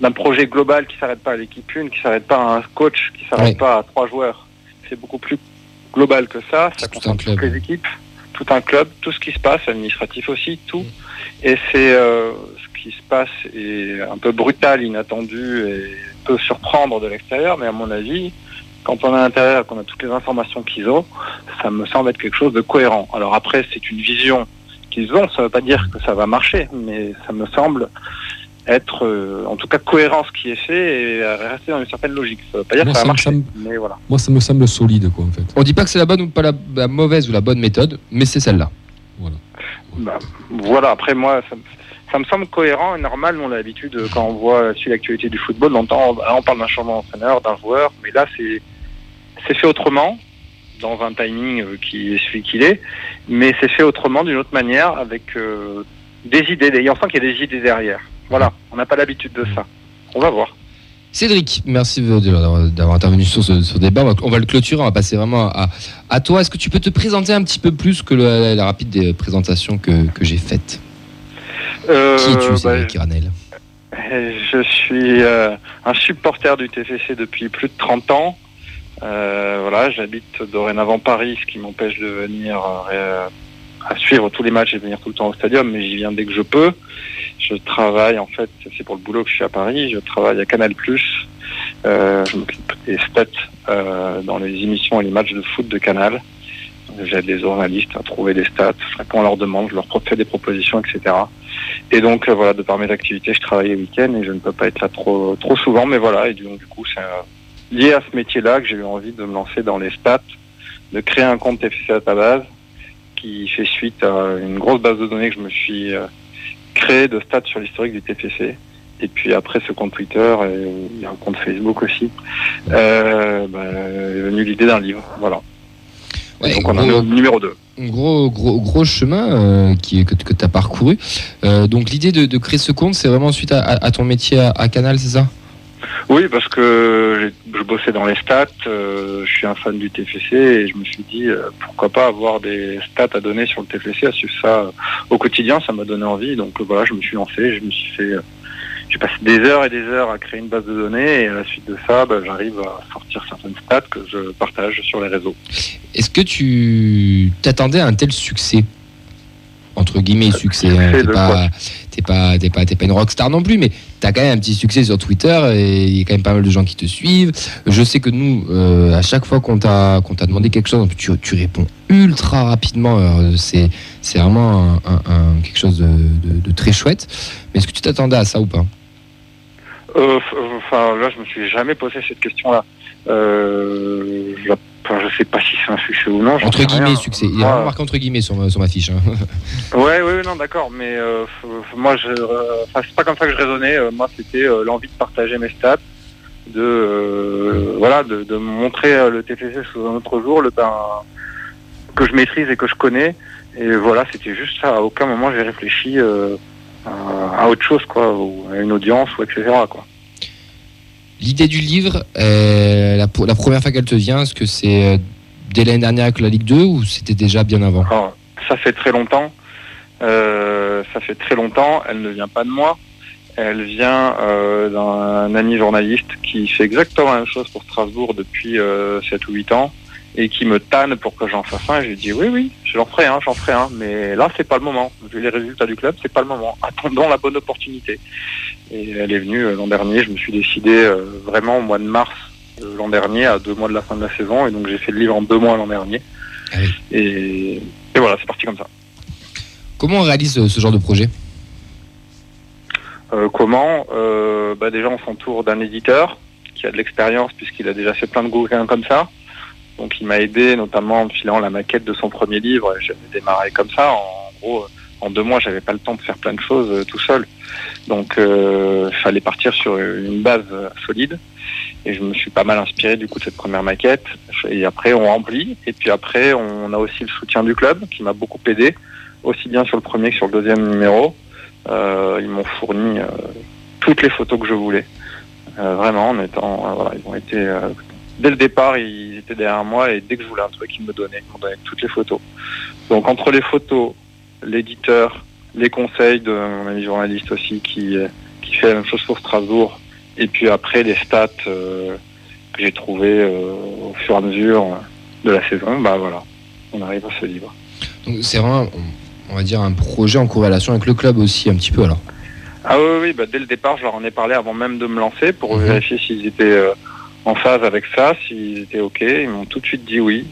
d'un projet global qui s'arrête pas à l'équipe une, qui s'arrête pas à un coach, qui s'arrête Ouais. pas à trois joueurs. C'est beaucoup plus global que ça. Ça concerne toutes les équipes, tout un club, tout ce qui se passe, administratif aussi, tout. Et c'est euh, ce qui se passe est un peu brutal, inattendu et peut surprendre de l'extérieur, mais à mon avis, quand on est à l'intérieur, qu'on a toutes les informations qu'ils ont, ça me semble être quelque chose de cohérent. Alors après, c'est une vision qu'ils ont, ça ne veut pas dire que ça va marcher, mais ça me semble être euh, en tout cas cohérent ce qui est fait et euh, rester dans une certaine logique. Ça ne veut pas dire Moi, que ça va ça me mais voilà. Moi, ça me semble solide, quoi, en fait. On dit pas que c'est la bonne ou pas la, la mauvaise ou la bonne méthode, mais c'est celle-là. Bah, voilà, après moi, ça, me- ça me semble cohérent et normal. On a l'habitude, euh, quand on voit sur l'actualité du football, d'entendre, là, on parle d'un changement d'entraîneur, d'un joueur, mais là, c'est c'est fait autrement, dans un timing euh, qui est celui qu'il est, mais c'est fait autrement, d'une autre manière, avec euh, des idées. Et sent qu'il y a des idées derrière. Voilà, on n'a pas l'habitude de ça. On va voir. Cédric, merci d'avoir intervenu sur ce, débat. On va, le clôturer, on va passer vraiment à, à toi. Est-ce que tu peux te présenter un petit peu plus que la, rapide des présentations que, que j'ai faites? Euh, Qui es-tu, bah, Cédric Ranel? Je suis euh, un supporter du TFC depuis plus de 30 ans. Euh, voilà, j'habite dorénavant Paris, ce qui m'empêche de venir euh, à suivre tous les matchs et venir tout le temps au stadium, mais j'y viens dès que je peux. Je travaille, en fait, c'est pour le boulot que je suis à Paris, je travaille à Canal+. Euh, je m'occupe des stats euh, dans les émissions et les matchs de foot de Canal. J'aide les journalistes à trouver des stats, je réponds à leurs demandes, je leur fais des propositions, etc. Et donc, euh, voilà, de par mes activités, je travaille les week-ends et je ne peux pas être là trop, trop souvent, mais voilà, et donc, du coup, c'est lié à ce métier-là que j'ai eu envie de me lancer dans les stats, de créer un compte TFC à ta base, qui fait suite à une grosse base de données que je me suis euh, créé de stats sur l'historique du TFC. Et puis après ce compte Twitter, et il y a un compte Facebook aussi, euh, bah, est venue l'idée d'un livre. Voilà. Ouais, donc on en est gros- au numéro 2. Gros, gros, gros chemin euh, qui, que, que tu as parcouru. Euh, donc l'idée de, de créer ce compte, c'est vraiment suite à, à- à ton métier à, à Canal, c'est ça? Oui, parce que je bossais dans les stats, euh, je suis un fan du TFC et je me suis dit euh, pourquoi pas avoir des stats à donner sur le TFC, à suivre ça euh, au quotidien, ça m'a donné envie. Donc voilà, je me suis lancé, je me suis fait, j'ai passé des heures et des heures à créer une base de données et à la suite de ça, bah, j'arrive à sortir certaines stats que je partage sur les réseaux. Est-ce que tu t'attendais à un tel succès? Entre guillemets succès hein, t'es pas t'es pas t'es pas t'es pas une rockstar non plus mais t'as quand même un petit succès sur Twitter et il y a quand même pas mal de gens qui te suivent. Je sais que nous euh, à chaque fois qu'on t'a qu'on t'a demandé quelque chose tu, tu réponds ultra rapidement. Alors, c'est c'est vraiment un, un- un- quelque chose de, de- de très chouette. Mais est-ce que tu t'attendais à ça ou pas? Euh, Enfin, là, je me suis jamais posé cette question-là. Euh, je, je sais pas si c'est un succès ou non. entre guillemets rien. succès il y a vraiment marqué entre guillemets sur ma, sur ma fiche hein. Ouais, ouais, non, d'accord, mais euh, moi, je, euh, c'est pas comme ça que je raisonnais. Euh, moi, c'était euh, l'envie de partager mes stats, de, euh, voilà, de, de montrer le TFC sous un autre jour, le ben, que je maîtrise et que je connais. Et voilà, c'était juste ça. À aucun moment j'ai réfléchi à, à autre chose, quoi, ou à une audience, ou etc. Quoi. L'idée du livre, euh, la, première fois qu'elle te vient, est-ce que c'est euh, dès l'année dernière avec la Ligue 2 ou c'était déjà bien avant? Alors, ça fait très longtemps. Euh, ça fait très longtemps. Elle ne vient pas de moi. Elle vient d'un ami journaliste qui fait exactement la même chose pour Strasbourg depuis euh, 7 ou 8 ans et qui me tanne pour que j'en fasse un. Et je lui dis oui, oui, j'en ferai un, j'en ferai un. Mais là, c'est pas le moment. Vu les résultats du club, c'est pas le moment. Attendons la bonne opportunité. Et elle est venue euh, l'an dernier. Je me suis décidé euh, vraiment au mois de mars de l'an dernier, à deux mois de la fin de la saison. Et donc j'ai fait le livre en deux mois l'an dernier. Ah oui. Et, et voilà, c'est parti comme ça. Comment on réalise euh, ce genre de projet? Euh, comment? Euh, bah Déjà, on s'entoure d'un éditeur qui a de l'expérience puisqu'il a déjà fait plein de bouquins comme ça. Donc, il m'a aidé notamment en me filant la maquette de son premier livre. J'avais démarré comme ça. En gros, euh, en deux mois, j'avais pas le temps de faire plein de choses euh, tout seul. Donc, euh, il fallait partir sur une base euh, solide. Et je me suis pas mal inspiré du coup de cette première maquette. Et après, on remplit. Et puis après, on a aussi le soutien du club qui m'a beaucoup aidé, aussi bien sur le premier que sur le deuxième numéro. Euh, ils m'ont fourni euh, toutes les photos que je voulais. Euh, vraiment, en étant, euh, voilà, ils ont été euh, dès le départ, ils étaient derrière moi et dès que je voulais un truc, ils me donnaient, ils donné toutes les photos. Donc entre les photos, l'éditeur, les conseils de mon ami journaliste aussi qui euh, qui fait la même chose pour Strasbourg, et puis après les stats euh, que j'ai trouvées euh, au fur et à mesure de la saison, bah voilà, on arrive à ce livre. Donc c'est vraiment, on- va dire, un projet en corrélation avec le club aussi, un petit peu alors. Ah oui, oui, bah, dès le départ, je leur en ai parlé avant même de me lancer pour Mhm. vérifier s'ils étaient euh, en phase avec ça, s'ils étaient OK. Ils m'ont tout de suite dit oui,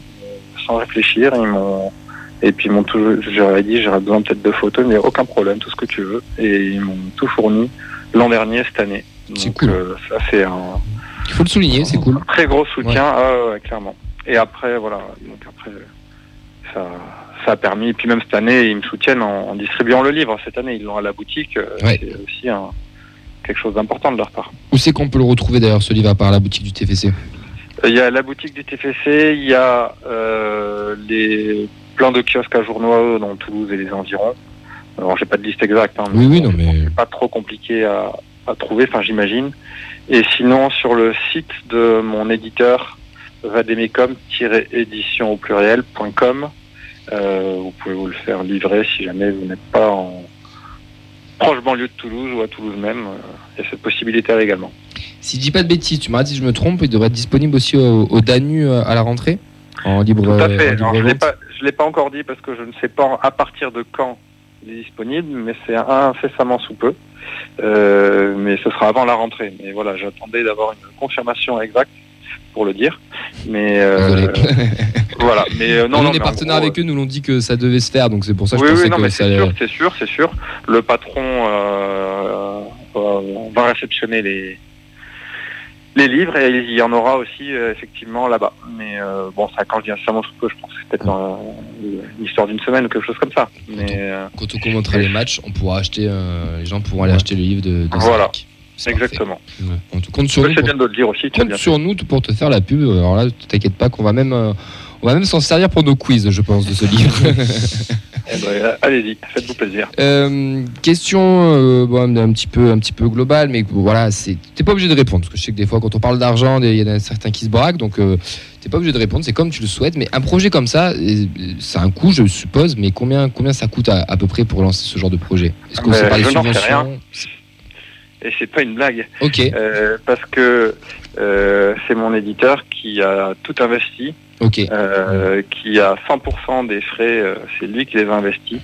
sans réfléchir. Ils m'ont et puis ils m'ont toujours, j'aurais dit, j'aurais besoin peut-être de photos, mais aucun problème, tout ce que tu veux. Et ils m'ont tout fourni l'an dernier, cette année. C'est cool. euh, ça c'est un Il faut le souligner, c'est cool. très gros soutien, ah ouais, clairement. Et après, voilà, donc après, ça, ça a permis. Et puis même cette année, ils me soutiennent en, en distribuant le livre. Cette année, ils l'ont à la boutique. euh, Ouais. C'est aussi un, quelque chose d'important de leur part. Où c'est qu'on peut le retrouver d'ailleurs ce livre à part la boutique du TFC Euh, Il y a la boutique du TFC, il y a euh, les plein de kiosques à Journois dans Toulouse et les environs. Alors j'ai pas de liste exacte, hein, Oui, oui, non, bon, mais- c'est pas trop compliqué à, à trouver, enfin j'imagine. Et sinon sur le site de mon éditeur vademecum-édition au pluriel.com, euh, vous pouvez vous le faire livrer si jamais vous n'êtes pas en proche banlieue de Toulouse ou à Toulouse même. Il y a cette possibilité-là également. Si je dis pas de bêtises, tu m'arrêtes si je me trompe, il devrait être disponible aussi au, au Danu euh, à la rentrée En libre, Tout à euh, fait. Alors, je l'ai vente. pas, je l'ai pas encore dit parce que je ne sais pas à partir de quand il est disponible, mais c'est incessamment sous peu. Euh, mais ce sera avant la rentrée. Mais voilà, j'attendais d'avoir une confirmation exacte pour le dire. Mais euh, voilà. Mais euh, non, nous, non, les partenaires gros, avec eux nous l'ont dit que ça devait se faire, donc c'est pour ça que oui, je pensais oui, non, que mais ça c'est sûr, c'est sûr, c'est sûr. Le patron euh, euh, va réceptionner les les livres et il y en aura aussi euh, effectivement là-bas. Mais euh, bon, ça quand je dis incessamment sous peu, je pense que c'est peut-être dans euh, l'histoire d'une semaine ou quelque chose comme ça. Mais euh, Quand on commentera les matchs, on pourra acheter, euh, les gens pourront aller acheter le livre de, Voilà. Exactement. On te compte sur nous. C'est pour- bien de le dire aussi. tu as compte bien sur nous pour te faire la pub. Alors là, t'inquiète pas qu'on va même, euh, on va même s'en servir pour nos quiz, je pense, de ce livre. Eh ben, allez-y, faites-vous plaisir. Euh, question euh, bon, un petit peu, un petit peu globale, mais voilà, t'es pas obligé de répondre parce que je sais que des fois, quand on parle d'argent, il y en a certains qui se braquent, donc euh, t'es pas obligé de répondre. C'est comme tu le souhaites, mais un projet comme ça, euh, c'est un coût, je suppose, mais combien, combien ça coûte à, à peu près pour lancer ce genre de projet? Est-ce que Ben, c'est par les subventions? Et c'est pas une blague. Ok, Euh, parce que euh, c'est mon éditeur qui a tout investi, ok. euh, qui a 100% des frais, c'est lui qui les a investis.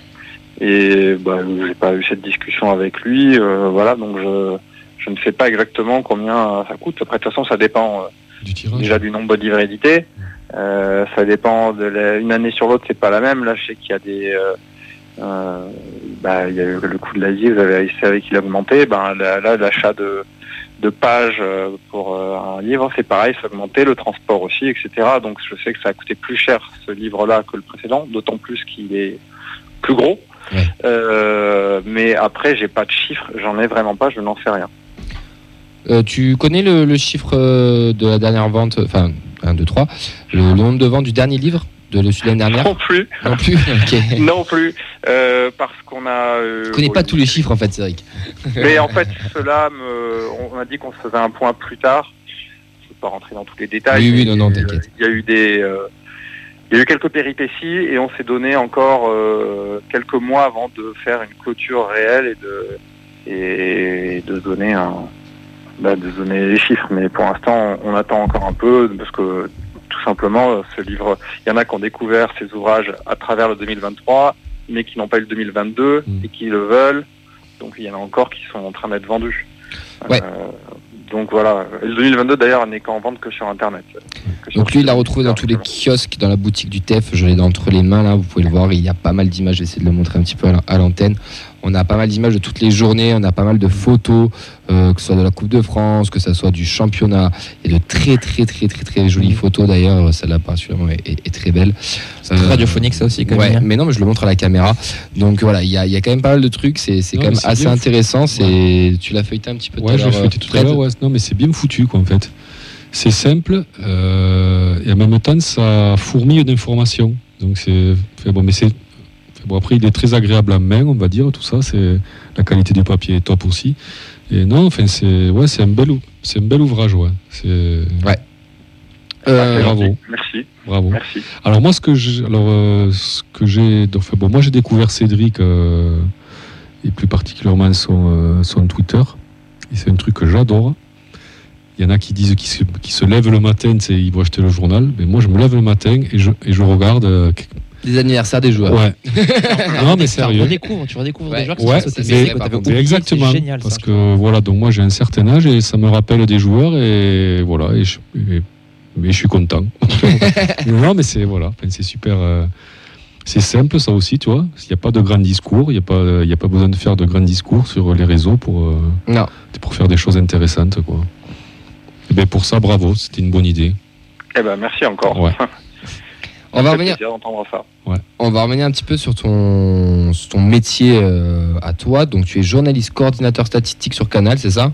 Et bah, j'ai pas eu cette discussion avec lui, voilà, donc je, je ne sais pas exactement combien ça coûte. Après, de toute façon, ça dépend Du déjà du nombre de livres édités. Ça dépend de la- une année sur l'autre, c'est pas la même. Là, je sais qu'il y a des, euh, bah, il y a eu le coût de l'Asie, vous avez savez qu'il a augmenté. Ben là, l'achat de de pages euh, pour euh, un livre, c'est pareil, ça a augmenté, le transport aussi, etc. Donc je sais que ça a coûté plus cher ce livre-là que le précédent, d'autant plus qu'il est plus gros. Ouais. Euh, mais après, j'ai pas de chiffres, j'en ai vraiment pas, je n'en sais rien. Euh, tu connais le, le chiffre de la dernière vente, enfin 1, 2, 3, le, le nombre de ventes du dernier livre? De l'année dernière Non plus, Non plus non plus, euh, parce qu'on a. Euh, Je connais pas tous les chiffres en fait, Cédric. Mais en fait, cela me, on a dit qu'on se faisait un point plus tard. Je ne vais pas rentrer dans tous les détails. Oui, oui, non, non, il y a eu- t'inquiète. Il y a eu des, euh, il y a eu quelques péripéties et on s'est donné encore euh, quelques mois avant de faire une clôture réelle et de, et de donner un, bah, de donner les chiffres. Mais pour l'instant, on attend encore un peu parce que tout simplement, ce livre, il y en a qui ont découvert ces ouvrages à travers le 2023, mais qui n'ont pas eu le 2022 Mm. et qui le veulent. Donc il y en a encore qui sont en train d'être vendus. Ouais. Euh, donc voilà, le 2022 d'ailleurs n'est qu'en vente que sur Internet. Que sur Donc lui, il l'a retrouvé dans tous les kiosques, dans la boutique du TEF. Je l'ai entre les mains là, vous pouvez le voir. Il y a pas mal d'images. Je vais essayer de le montrer un petit peu à l'antenne. On a pas mal d'images de toutes les journées. On a pas mal de photos, euh, que ce soit de la Coupe de France, que ce soit du championnat. Il y a de très très très très très jolies photos d'ailleurs. Celle-là particulièrement est, est- est très belle. C'est très Euh, radiophonique ça aussi quand Ouais, même. mais non, mais je le montre à la caméra. Donc voilà, il y a, il y a quand même pas mal de trucs. C'est quand même assez bien. intéressant. C'est tu l'as feuilleté un petit peu tout à Ouais, je feuilleté euh, tout à l'heure. Ouais. Non, mais c'est bien foutu, quoi, en fait. C'est simple euh, et en même temps, ça fourmille d'informations. Donc, c'est. bon, mais c'est. Bon, après, il est très agréable en main, on va dire, tout ça. C'est la qualité du papier est top aussi. Et non, enfin, c'est ouais, c'est un bel, ou- c'est un bel ouvrage, ouais. C'est Euh, C'est bravo. Merci, bravo. merci. Alors moi, ce que j'ai, alors euh, ce que j'ai, enfin, bon, moi j'ai découvert Cédric euh, et plus particulièrement son, euh, son Twitter. Et c'est un truc que j'adore. Il y en a qui disent qu'ils se, qui se lèvent le matin, sais, ils vont acheter le journal. Mais moi, je me lève le matin et je, et je regarde. Des anniversaires des joueurs. ouais. non, mais Tu sérieux. redécouvres, tu redécouvres Ouais. des joueurs qui Ouais, sont sautés. Mais exactement. c'est génial, parce ça. que voilà, donc moi j'ai un certain âge et ça me rappelle des joueurs et voilà. Et je, et- mais je suis content. non, mais c'est voilà, c'est super. euh, c'est simple ça aussi, tu vois. Il n'y a pas de grand discours, il n'y a pas, il y a pas besoin de faire de grands discours sur les réseaux pour euh, Non. pour faire des choses intéressantes, quoi. Et ben pour ça, bravo, c'était une bonne idée. Eh ben merci encore. Ouais. On va revenir. ça. On va revenir un petit peu sur ton, sur ton métier euh, à toi. Donc, tu es journaliste coordinateur statistique sur Canal, c'est ça?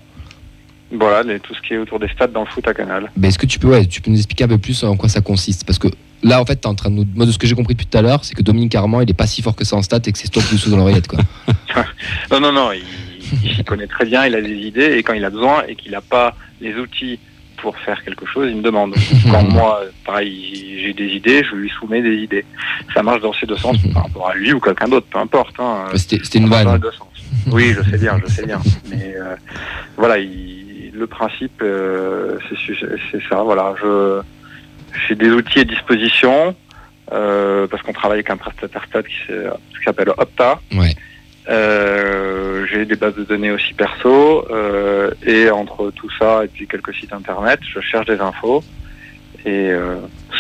Voilà, les- tout ce qui est autour des stats dans le foot à Canal. Ben, Est-ce que tu peux, ouais, tu peux nous expliquer un peu plus en quoi ça consiste? Parce que là, en fait, tu es en train de nous. Moi, de ce que j'ai compris depuis tout à l'heure, c'est que Dominique Armand, il est pas si fort que ça en stats et que c'est toi qui sous dans l'oreillette. Quoi. Non, non, non, il, il connaît très bien, il a des idées, et quand il a besoin et qu'il n'a pas les outils pour faire quelque chose, il me demande. Quand moi, pareil, j'ai des idées, je lui soumets des idées. Ça marche dans ces deux sens, par rapport à lui ou quelqu'un d'autre, peu importe. Hein. C'était une vanne. Oui, je sais bien, je sais bien. Mais euh, voilà, il- le principe, euh, c'est ça. Voilà, je j'ai des outils à disposition. euh, parce qu'on travaille avec un prestataire stat qui, s'appelle Opta. Ouais. Euh, j'ai des bases de données aussi perso euh, et entre tout ça et puis quelques sites internet, je cherche des infos et euh,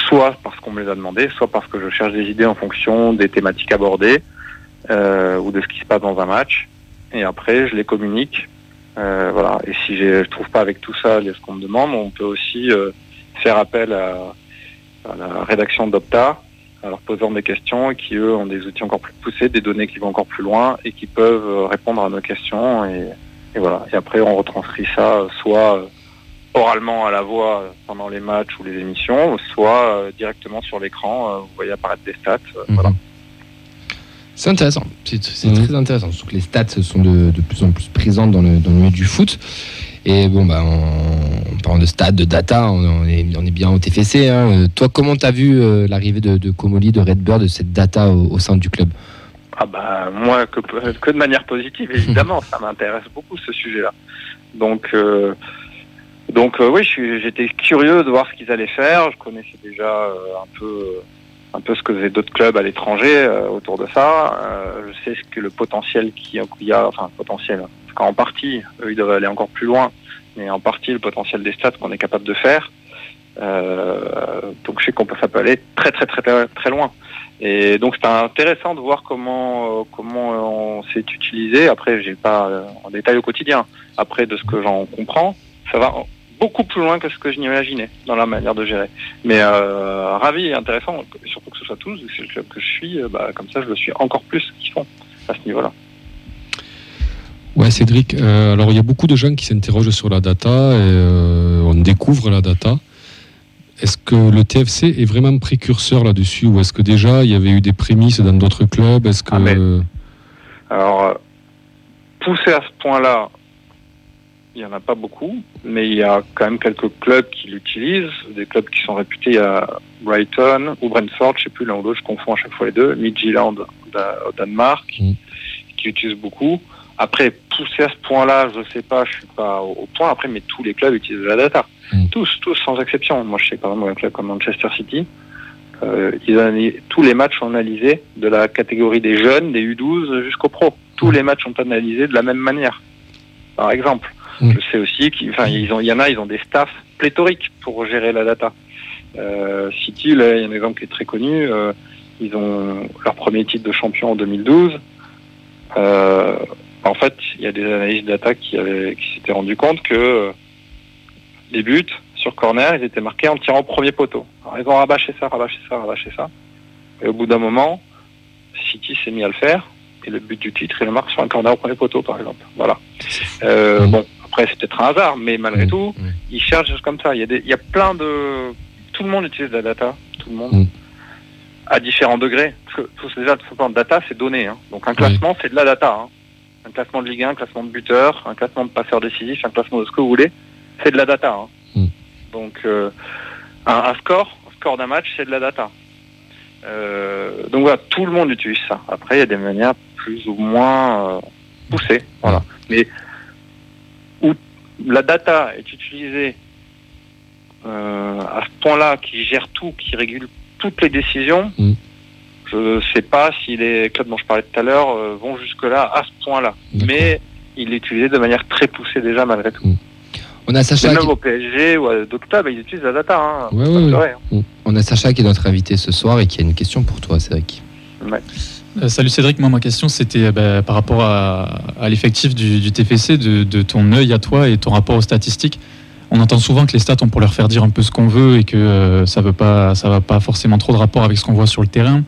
soit parce qu'on me les a demandé, soit parce que je cherche des idées en fonction des thématiques abordées euh, ou de ce qui se passe dans un match et après je les communique. Euh, voilà. Et si je trouve pas avec tout ça ce qu'on me demande, on peut aussi faire appel à, à la rédaction d'Opta en leur posant des questions et qui eux ont des outils encore plus poussés, des données qui vont encore plus loin et qui peuvent euh, répondre à nos questions et, et voilà. Et après on retranscrit ça euh, soit euh, oralement à la voix pendant les matchs ou les émissions, soit directement sur l'écran. Vous voyez apparaître des stats. Mhm. Voilà. C'est intéressant, c'est Mhm. très intéressant, surtout que les stats sont de, de plus en plus présentes dans le, dans le milieu du foot. Et bon, bah, en parlant de stats, de data, on, on est, on est bien au TFC. hein. Euh, Toi, comment tu as vu euh, l'arrivée de, de Comoli, de Redbird, de cette data au, au sein du club? Ah bah moi que, que de manière positive évidemment ça m'intéresse beaucoup ce sujet-là. Donc euh, donc euh, oui j'étais curieux de voir ce qu'ils allaient faire. Je connaissais déjà euh, un peu un peu ce que faisaient d'autres clubs à l'étranger autour de ça. Je sais ce que le potentiel qu'il y a- enfin potentiel qu'en partie eux ils doivent aller encore plus loin mais en partie le potentiel des stats qu'on est capable de faire. Euh, donc je sais qu'on peut ça peut aller très très très très, loin. Et donc c'était intéressant de voir comment euh, comment on s'est utilisé. Après, j'ai pas euh, en détail au quotidien. Après, de ce que j'en comprends, ça va beaucoup plus loin que ce que je n'imaginais dans la manière de gérer. Mais ravi et intéressant, surtout que ce soit tous, c'est le club que je suis, bah, comme ça je le suis encore plus qu'ils font à ce niveau-là. Ouais, Cédric. euh, alors, il y a beaucoup de gens qui s'interrogent sur la data et euh, on découvre la data. Est-ce que le TFC est vraiment précurseur là-dessus ou est-ce que déjà il y avait eu des prémices dans d'autres clubs? Est-ce que Ah, mais- Alors, euh, poussé à ce point-là, il n'y en a pas beaucoup, mais il y a quand même quelques clubs qui l'utilisent, des clubs qui sont réputés, a Brighton ou Brentford, je sais plus l'un ou l'autre, je confonds à chaque fois les deux, Midtjylland au Danemark, Mm. qui utilisent beaucoup. Après, poussé à ce point-là, je sais pas, je suis pas au, au point. Après, mais tous les clubs utilisent la data. Mm. Tous, tous, sans exception. Moi, je sais par exemple un club comme Manchester City, euh, ils analysent- tous les matchs sont analysés de la catégorie des jeunes, des U12 jusqu'au pro. Tous les matchs sont analysés de la même manière. Par exemple, Mm. je sais aussi qu'il il y en a, ils ont des staffs pléthoriques pour gérer la data. Euh, City, là, il y a un exemple qui est très connu. euh, ils ont leur premier titre de champion en 2012. Euh, en fait, il y a des analyses data qui, qui s'étaient rendu compte que euh, les buts sur corner, ils étaient marqués en tirant au premier poteau. Alors, ils ont rabâché ça, rabâché ça, rabâché ça. Et au bout d'un moment, City s'est mis à le faire. Et le but du titre, il le marque sur un corner au premier poteau, par exemple. Voilà. Euh. Bon, après, c'est peut-être un hasard, mais malgré tout, ils cherchent comme ça. Il y, a des, il y a plein de... Tout le monde utilise la data. Tout le monde. Mhm. À différents degrés. Parce que, faut déjà, tout simplement, data, c'est donné. Hein. Donc, un classement, c'est de la data. Hein. Un classement de Ligue 1, un classement de buteur, un classement de passeur décisif, un classement de ce que vous voulez. C'est de la data. Hein. Mhm. Donc, euh, un, un score, un score d'un match, c'est de la data. Euh, donc voilà, tout le monde utilise ça. Après, il y a des manières plus ou moins euh, poussées. Voilà. Mais où la data est utilisée à ce point-là, qui gère tout, qui régule toutes les décisions, Mm. Je ne sais pas si les clubs dont je parlais tout à l'heure euh, vont jusque-là à ce point-là. Mais il est utilisé de manière très poussée déjà malgré tout. On a Sacha, même qui, au PSG ou à ils utilisent la data. Hein. Ouais, Ça, ouais, c'est ouais. vrai, hein. on a Sacha qui est notre invité ce soir et qui a une question pour toi, Cédric. Euh, salut Cédric, moi ma question c'était euh, bah, par rapport à, à l'effectif du, du TFC, de, de ton œil à toi et ton rapport aux statistiques. On entend souvent que les stats on pour leur faire dire un peu ce qu'on veut et que euh, ça veut pas, ça va pas forcément trop de rapport avec ce qu'on voit sur le terrain.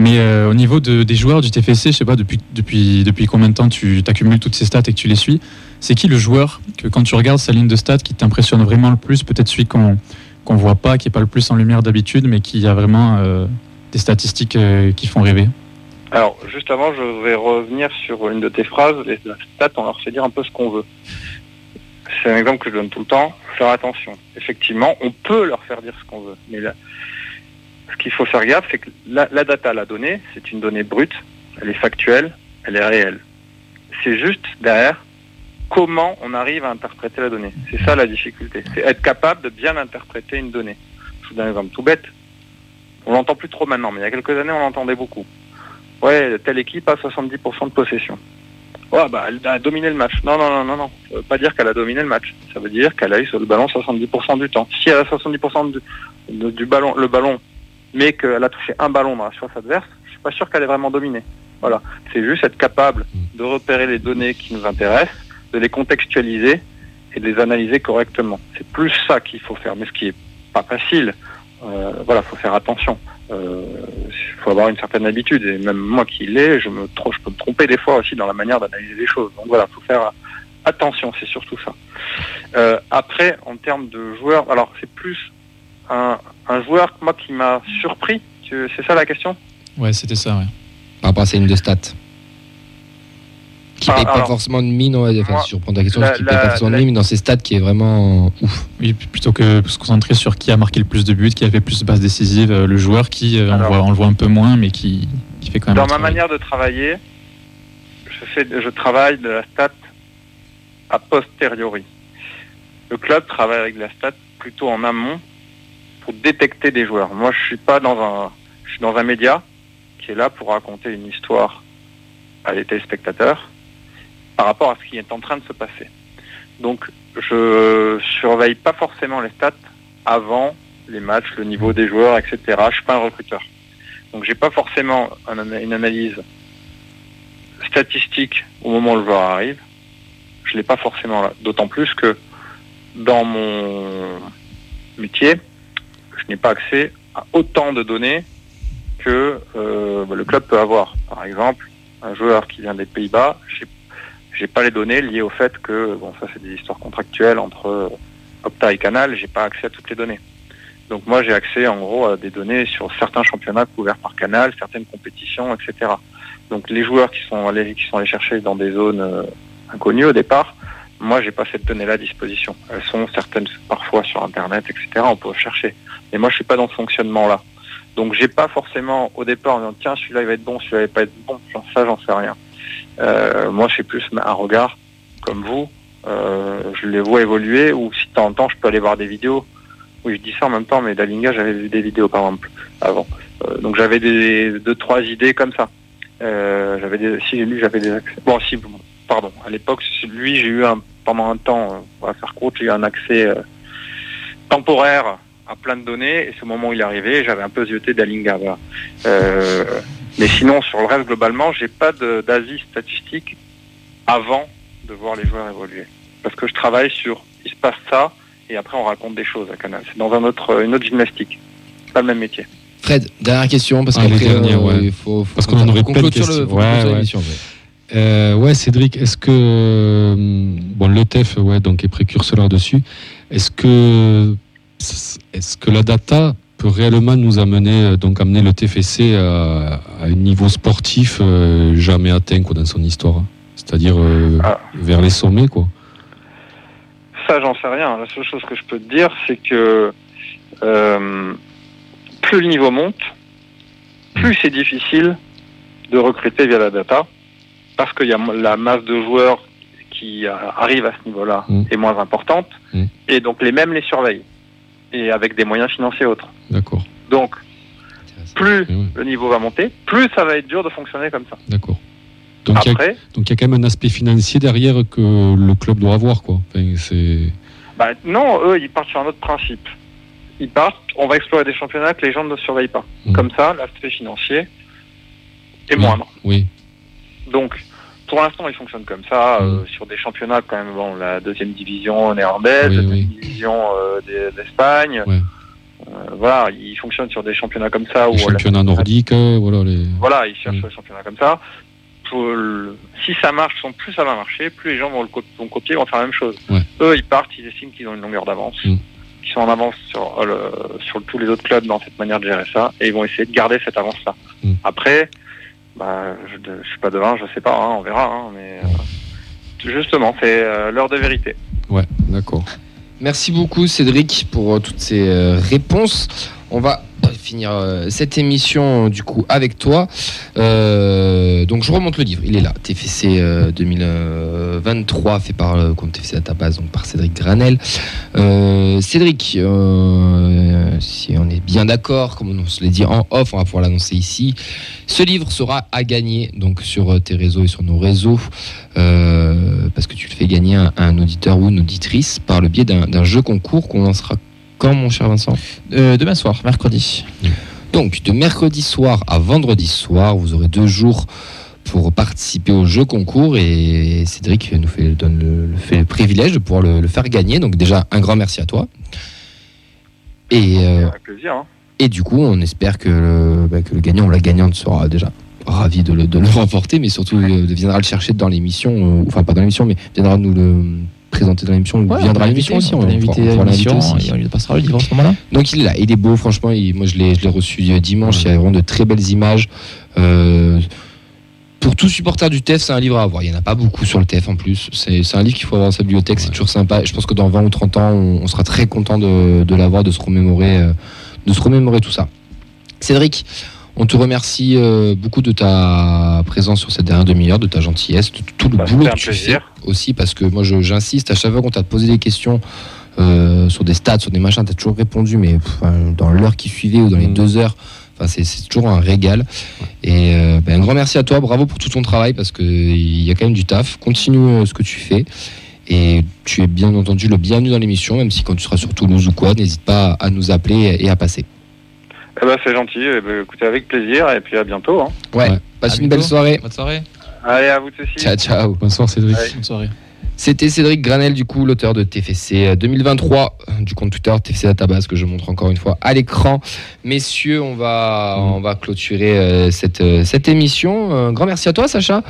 Mais euh, au niveau de- des joueurs du TFC, je sais pas depuis, depuis, depuis combien de temps tu accumules toutes ces stats et que tu les suis. C'est qui le joueur que quand tu regardes sa ligne de stats qui t'impressionne vraiment le plus, peut-être celui qu'on qu'on voit pas, qui est pas le plus en lumière d'habitude, mais qui a vraiment euh, des statistiques euh, qui font rêver? Alors, juste avant, je vais revenir sur une de tes phrases. Les stats, on leur fait dire un peu ce qu'on veut. C'est un exemple que je donne tout le temps. Faire attention. Effectivement, on peut leur faire dire ce qu'on veut. Mais là, ce qu'il faut faire gaffe, c'est que la, data, la donnée, c'est une donnée brute. Elle est factuelle, elle est réelle. C'est juste derrière comment on arrive à interpréter la donnée. C'est ça la difficulté. C'est être capable de bien interpréter une donnée. Je vous donne un exemple tout bête. On l'entend plus trop maintenant, mais il y a quelques années, on l'entendait beaucoup. Ouais, telle équipe a 70% de possession. Ouais, bah, elle a dominé le match. Non, non, non, non, non. Ça veut pas dire qu'elle a dominé le match. Ça veut dire qu'elle a eu sur le ballon 70% du temps. Si elle a 70% du, du ballon, le ballon, mais qu'elle a touché un ballon dans la surface adverse, je suis pas sûr qu'elle ait vraiment dominé. Voilà. C'est juste être capable de repérer les données qui nous intéressent, de les contextualiser et de les analyser correctement. C'est plus ça qu'il faut faire. Mais ce qui est pas facile, euh, voilà, faut faire attention. Il faut avoir une certaine habitude. Et même moi qui l'ai, je me tro- je peux me tromper des fois aussi dans la manière d'analyser les choses. Donc voilà, faut faire attention. C'est surtout ça. Euh, après, en termes de joueurs, alors c'est plus un, un joueur moi qui m'a surpris. C'est ça la question Ouais, c'était ça, ouais. Par rapport à ces lignes de stats. Qui Ah, paye pas alors, forcément de mine, ouais, enfin, moi, si je reprends ta question, la- qui paye pas forcément de mine, mais dans ses stats qui est vraiment ouf. Oui, plutôt que de se concentrer sur qui a marqué le plus de buts, qui a fait plus de passes décisives, euh, le joueur qui, euh, on, voit, on le voit un peu moins, mais qui, qui fait quand même Dans ma travail. manière de travailler, je, fais, je travaille de la stat a posteriori. Le club travaille avec la stat plutôt en amont détecter des joueurs. Moi, je suis pas dans un, je suis dans un média qui est là pour raconter une histoire à des téléspectateurs par rapport à ce qui est en train de se passer. Donc, je surveille pas forcément les stats avant les matchs, le niveau des joueurs, etc. Je suis pas un recruteur. Donc j'ai pas forcément une analyse statistique au moment où le joueur arrive. Je l'ai pas forcément là. D'autant plus que dans mon métier, je n'ai pas accès à autant de données que euh, le club peut avoir. Par exemple, un joueur qui vient des Pays-Bas, j'ai j'ai pas les données liées au fait que bon ça c'est des histoires contractuelles entre euh, Opta et Canal, j'ai pas accès à toutes les données. Donc moi j'ai accès en gros à des données sur certains championnats couverts par Canal, certaines compétitions, etc. Donc les joueurs qui sont allés qui sont allés chercher dans des zones euh, inconnues au départ, moi j'ai pas cette donnée-là à disposition. Elles sont certaines parfois sur internet, etc. On peut chercher. Mais moi je suis pas dans ce fonctionnement-là. Donc j'ai pas forcément au départ en disant tiens celui-là il va être bon, celui-là il va pas être bon. Ça j'en sais rien. Euh, moi je suis plus un regard comme vous. Euh, je les vois évoluer ou si de temps en temps je peux aller voir des vidéos. Oui, je dis ça en même temps, mais Dalinga, j'avais vu des vidéos par exemple avant. Euh, donc j'avais des deux trois idées comme ça. Euh, j'avais des, si lui j'avais des accès. Bon, si, bon, pardon. À l'époque, lui j'ai eu un, pendant un temps, euh, on va faire court, j'ai eu un accès euh, temporaire à plein de données. Et c'est au moment où il est arrivé, j'avais un peu zioté Dalinga. Voilà. Euh, mais sinon, sur le reste globalement, j'ai pas d'avis statistique avant de voir les joueurs évoluer, parce que je travaille sur il se passe ça et après on raconte des choses à Canal. C'est dans un autre, une autre gymnastique, pas le même métier. Fred, dernière question, parce Ah, qu'après, euh, ouais. il faut, faut Parce qu'on en aurait plein de questions. Ouais, ouais. Euh, ouais, Cédric, est-ce que euh, bon, le TEF, ouais, donc est précurseur là-dessus. Est-ce que est-ce que la data peut réellement nous amener euh, donc amener le TFC à, à un niveau sportif euh, jamais atteint quoi dans son histoire, c'est-à-dire euh, Ah. vers les sommets quoi. Ça, j'en sais rien. La seule chose que je peux te dire, c'est que euh, plus le niveau monte, plus c'est difficile de recruter via la data, parce qu'il y a la masse de joueurs qui euh, arrivent à ce niveau-là Mm. est moins importante, Mm. et donc les mêmes les surveillent, et avec des moyens financiers autres. D'accord. Donc, plus le niveau va monter, plus ça va être dur de fonctionner comme ça. D'accord. Donc il y, a- Après, donc il y a quand même un aspect financier derrière que le club doit avoir quoi. Enfin, c'est bah, non, eux, ils partent sur un autre principe. Ils partent, on va explorer des championnats que les gens ne surveillent pas. Mm. Comme ça, l'aspect financier est Oui. moindre. oui. Donc, pour l'instant, ils fonctionnent comme ça, euh, Mm. sur des championnats quand même, bon, la deuxième division néerlandaise, Oui, la oui. deuxième division euh, d'E- d'Espagne. Ouais. Euh, voilà, ils fonctionnent sur des championnats comme ça. Les où championnats nordiques, voilà les. Voilà, ils cherchent Mm. des championnats comme ça. Pour le- Si ça marche, plus ça va marcher, plus les gens vont le co- vont copier, vont faire la même chose. Ouais. Eux, ils partent, ils estiment qu'ils ont une longueur d'avance, Mm. qu'ils sont en avance sur, le- sur tous les autres clubs dans cette manière de gérer ça, et ils vont essayer de garder cette avance-là. Mm. Après, bah, je, je suis pas devin, je sais pas, hein, on verra, hein, mais euh, justement, c'est euh, l'heure de vérité. Ouais, d'accord. Merci beaucoup Cédric pour euh, toutes ces réponses. On va euh, finir euh, cette émission euh, du coup avec toi. Euh, donc je remonte le livre, il est là. TFC euh, 2023 fait par le compte TFC Database donc par Cédric Granel. Euh, Cédric, euh, si on est bien d'accord, comme on se l'a dit en off, on va pouvoir l'annoncer ici. Ce livre sera à gagner donc sur euh, tes réseaux et sur nos réseaux, euh, parce que tu le fais gagner à un auditeur ou une auditrice par le biais d'un jeu concours qu'on lancera quand, mon cher Vincent Euh, demain soir, mercredi. Donc, de mercredi soir à vendredi soir, vous aurez deux jours pour participer au jeu concours et Cédric nous fait, donne le, le- fait le privilège de pouvoir le, le faire gagner. Donc, déjà, un grand merci à toi. Et, euh, Avec plaisir. hein. et du coup, on espère que le, bah, que le gagnant ou la gagnante sera déjà ravi de le, de le remporter, mais surtout euh, viendra le chercher dans l'émission, euh, enfin pas dans l'émission, mais viendra nous le présenter dans l'émission, ou viendra à l'émission aussi. On on l'inviter à l'émission et on lui passera le livre à ce moment-là. Donc il est là, il est beau, franchement. il- moi, je l'ai, je l'ai reçu euh, dimanche. Il y a vraiment de très belles images. Euh, pour tout supporter du TEF, c'est un livre à avoir. Il n'y en a pas beaucoup sur le TEF en plus. C'est, c'est un livre qu'il faut avoir dans sa bibliothèque. C'est toujours sympa. Je pense que dans 20 ou 30 ans, on, on sera très content de, de l'avoir, de se remémorer, euh, de se remémorer tout ça. Cédric, on te remercie euh, beaucoup de ta présence sur cette dernière demi-heure, de ta gentillesse, de tout le Bah, boulot que tu plaisir. fais aussi, parce que moi, j'insiste à chaque fois qu'on t'a posé des questions euh, sur des stats, sur des machins, t'as toujours répondu, mais pff, dans l'heure qui suivait ou dans les Mm. deux heures. C'est, toujours un régal. Et euh, ben, un grand merci à toi, bravo pour tout ton travail, parce qu'il y a quand même du taf. Continue ce que tu fais. Et tu es bien entendu le bienvenu dans l'émission, même si quand tu seras sur Toulouse ou quoi, n'hésite pas à nous appeler et à passer. Eh ben, c'est gentil. Eh ben, écoutez, avec plaisir. Et puis à bientôt. hein. Ouais, Ouais. passe À une belle bientôt. soirée. Bonne soirée. Allez, à vous aussi. Ciao, ciao. Bonsoir Cédric. Ouais. Bonne soirée. C'était Cédric Granel, du coup, l'auteur de TFC 2023, euh, du compte Twitter TFC Database, que je montre encore une fois à l'écran. Messieurs, on va, Mm. on va clôturer euh, cette, euh, cette émission. Un grand merci à toi, Sacha,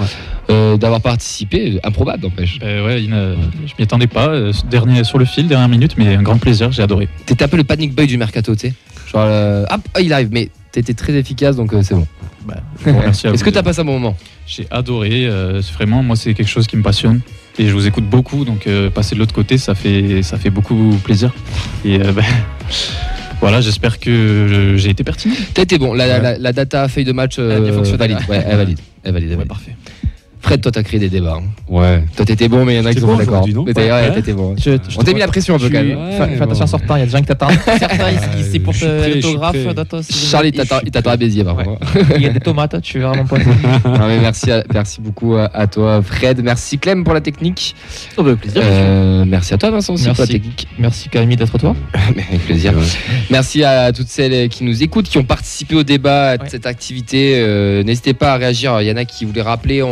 euh, d'avoir participé. Improbable, n'empêche. Euh, ouais, je m'y attendais pas. euh, dernier, sur le fil, dernière minute, mais un grand plaisir, j'ai adoré. T'étais un peu le panic boy du mercato, tu sais. Genre, euh, hop, il arrive, mais t'étais très efficace, donc euh, c'est bon. Bah, je vous remercie à Est-ce vous. que t'as passé un bon moment J'ai adoré. euh, c'est vraiment, moi, c'est quelque chose qui me passionne. Et je vous écoute beaucoup, donc euh, passer de l'autre côté, ça fait, ça fait beaucoup plaisir. Et euh, ben, voilà, j'espère que euh, j'ai été pertinent. T'as été bon. La, Ouais. la, la data feuille de match Elle a bien fonctionné. valide. Ouais, elle valide. Elle valide, elle Ouais, valide. parfait. Fred, toi, t'as créé des débats. hein. Ouais. Toi, t'étais bon, mais il y en a qui sont bon d'accord. Ouais. ouais, t'étais bon. Je- je On t'a mis la pression un peu quand même. Fais, attention en bon. sortant, il y a des gens qui t'attendent. Certains, ils, c'est pour l'autographe. Charlie, il t'attend- il t'attend à Béziers, par contre. Il y a des tomates, tu verras mon pote. Non, mais merci, à- merci beaucoup à, à toi, Fred. Merci, Clem, pour la technique. Oh, bah, plaisir. Euh, merci à toi, Vincent, aussi, pour la Merci. technique. Merci Camille d'être toi. Mais Avec plaisir. Merci à toutes celles qui nous écoutent, qui ont participé au débat Ouais. cette activité. Euh, N'hésitez pas à réagir. Il y en a qui voulaient rappeler.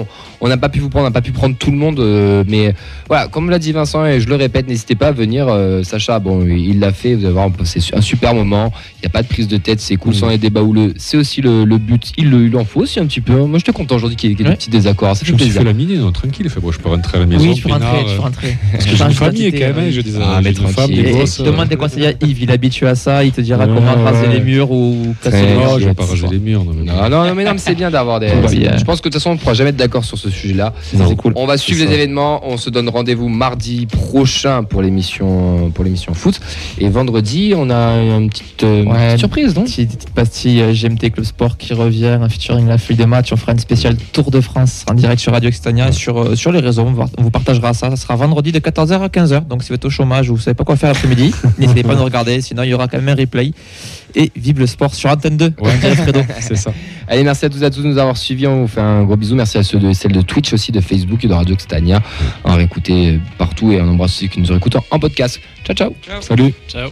On on n'a pas pu vous prendre, on n'a pas pu prendre tout le monde. euh, mais voilà, comme l'a dit Vincent, et je le répète, n'hésitez pas à venir. euh, Sacha, bon, il l'a fait. Vous allez voir, c'est un super moment. Il n'y a pas de prise de tête. C'est cool sans les débats houleux. C'est aussi le, le but. Il, le- il en faut aussi un petit peu. Moi, j'étais content aujourd'hui qu'il y ait qu'il y ait Ouais. des petits désaccords. Ça Je fait me suis fait la miner, non, tranquille. Il fait, bon, je peux rentrer à la maison. Oui, tu peux rentrer, tu peux euh, rentrer. Parce que j'ai une famille quand même, hein, je disais. Ah, mais j'ai une femme, tranquille. demandes des conseils à Yves, il est habitué à ça, il te dira comment raser les murs ou casser Non, je vais pas raser les murs. Non, mais Non, non, non, mais non, mais c'est bien d'avoir des. Bien. Je pense que de toute façon, on ne pourra jamais être d'accord sur ce sujet-là. Non. C'est cool. On va suivre les événements. On se donne rendez-vous mardi prochain pour l'émission pour l'émission foot. Et vendredi, on a une petite, euh, une Ouais. petite surprise, non? Petite, petite pastille euh, GMT Club Sport qui revient, un featuring la feuille de match. On fera une spéciale Tour de France en direct sur Radio Extania et sur, euh, sur les réseaux. On, va- on vous partagera ça. Ça sera vendredi de 14h à 15h. Donc si vous êtes au chômage ou vous savez pas quoi faire l'après-midi, n'hésitez pas à nous regarder. Sinon, il y aura quand même un replay. Et vive le sport sur Antenne 2. Ouais. On dirait Fredo. C'est ça. Allez, merci à tous et à tous de nous avoir suivis. On vous fait un gros bisou. Merci à ceux de celles de Twitch aussi, de Facebook et de Radio Xtania. On va réécouter partout et on embrasse ceux qui nous écoutent en podcast. Ciao, ciao. Salut. Ciao.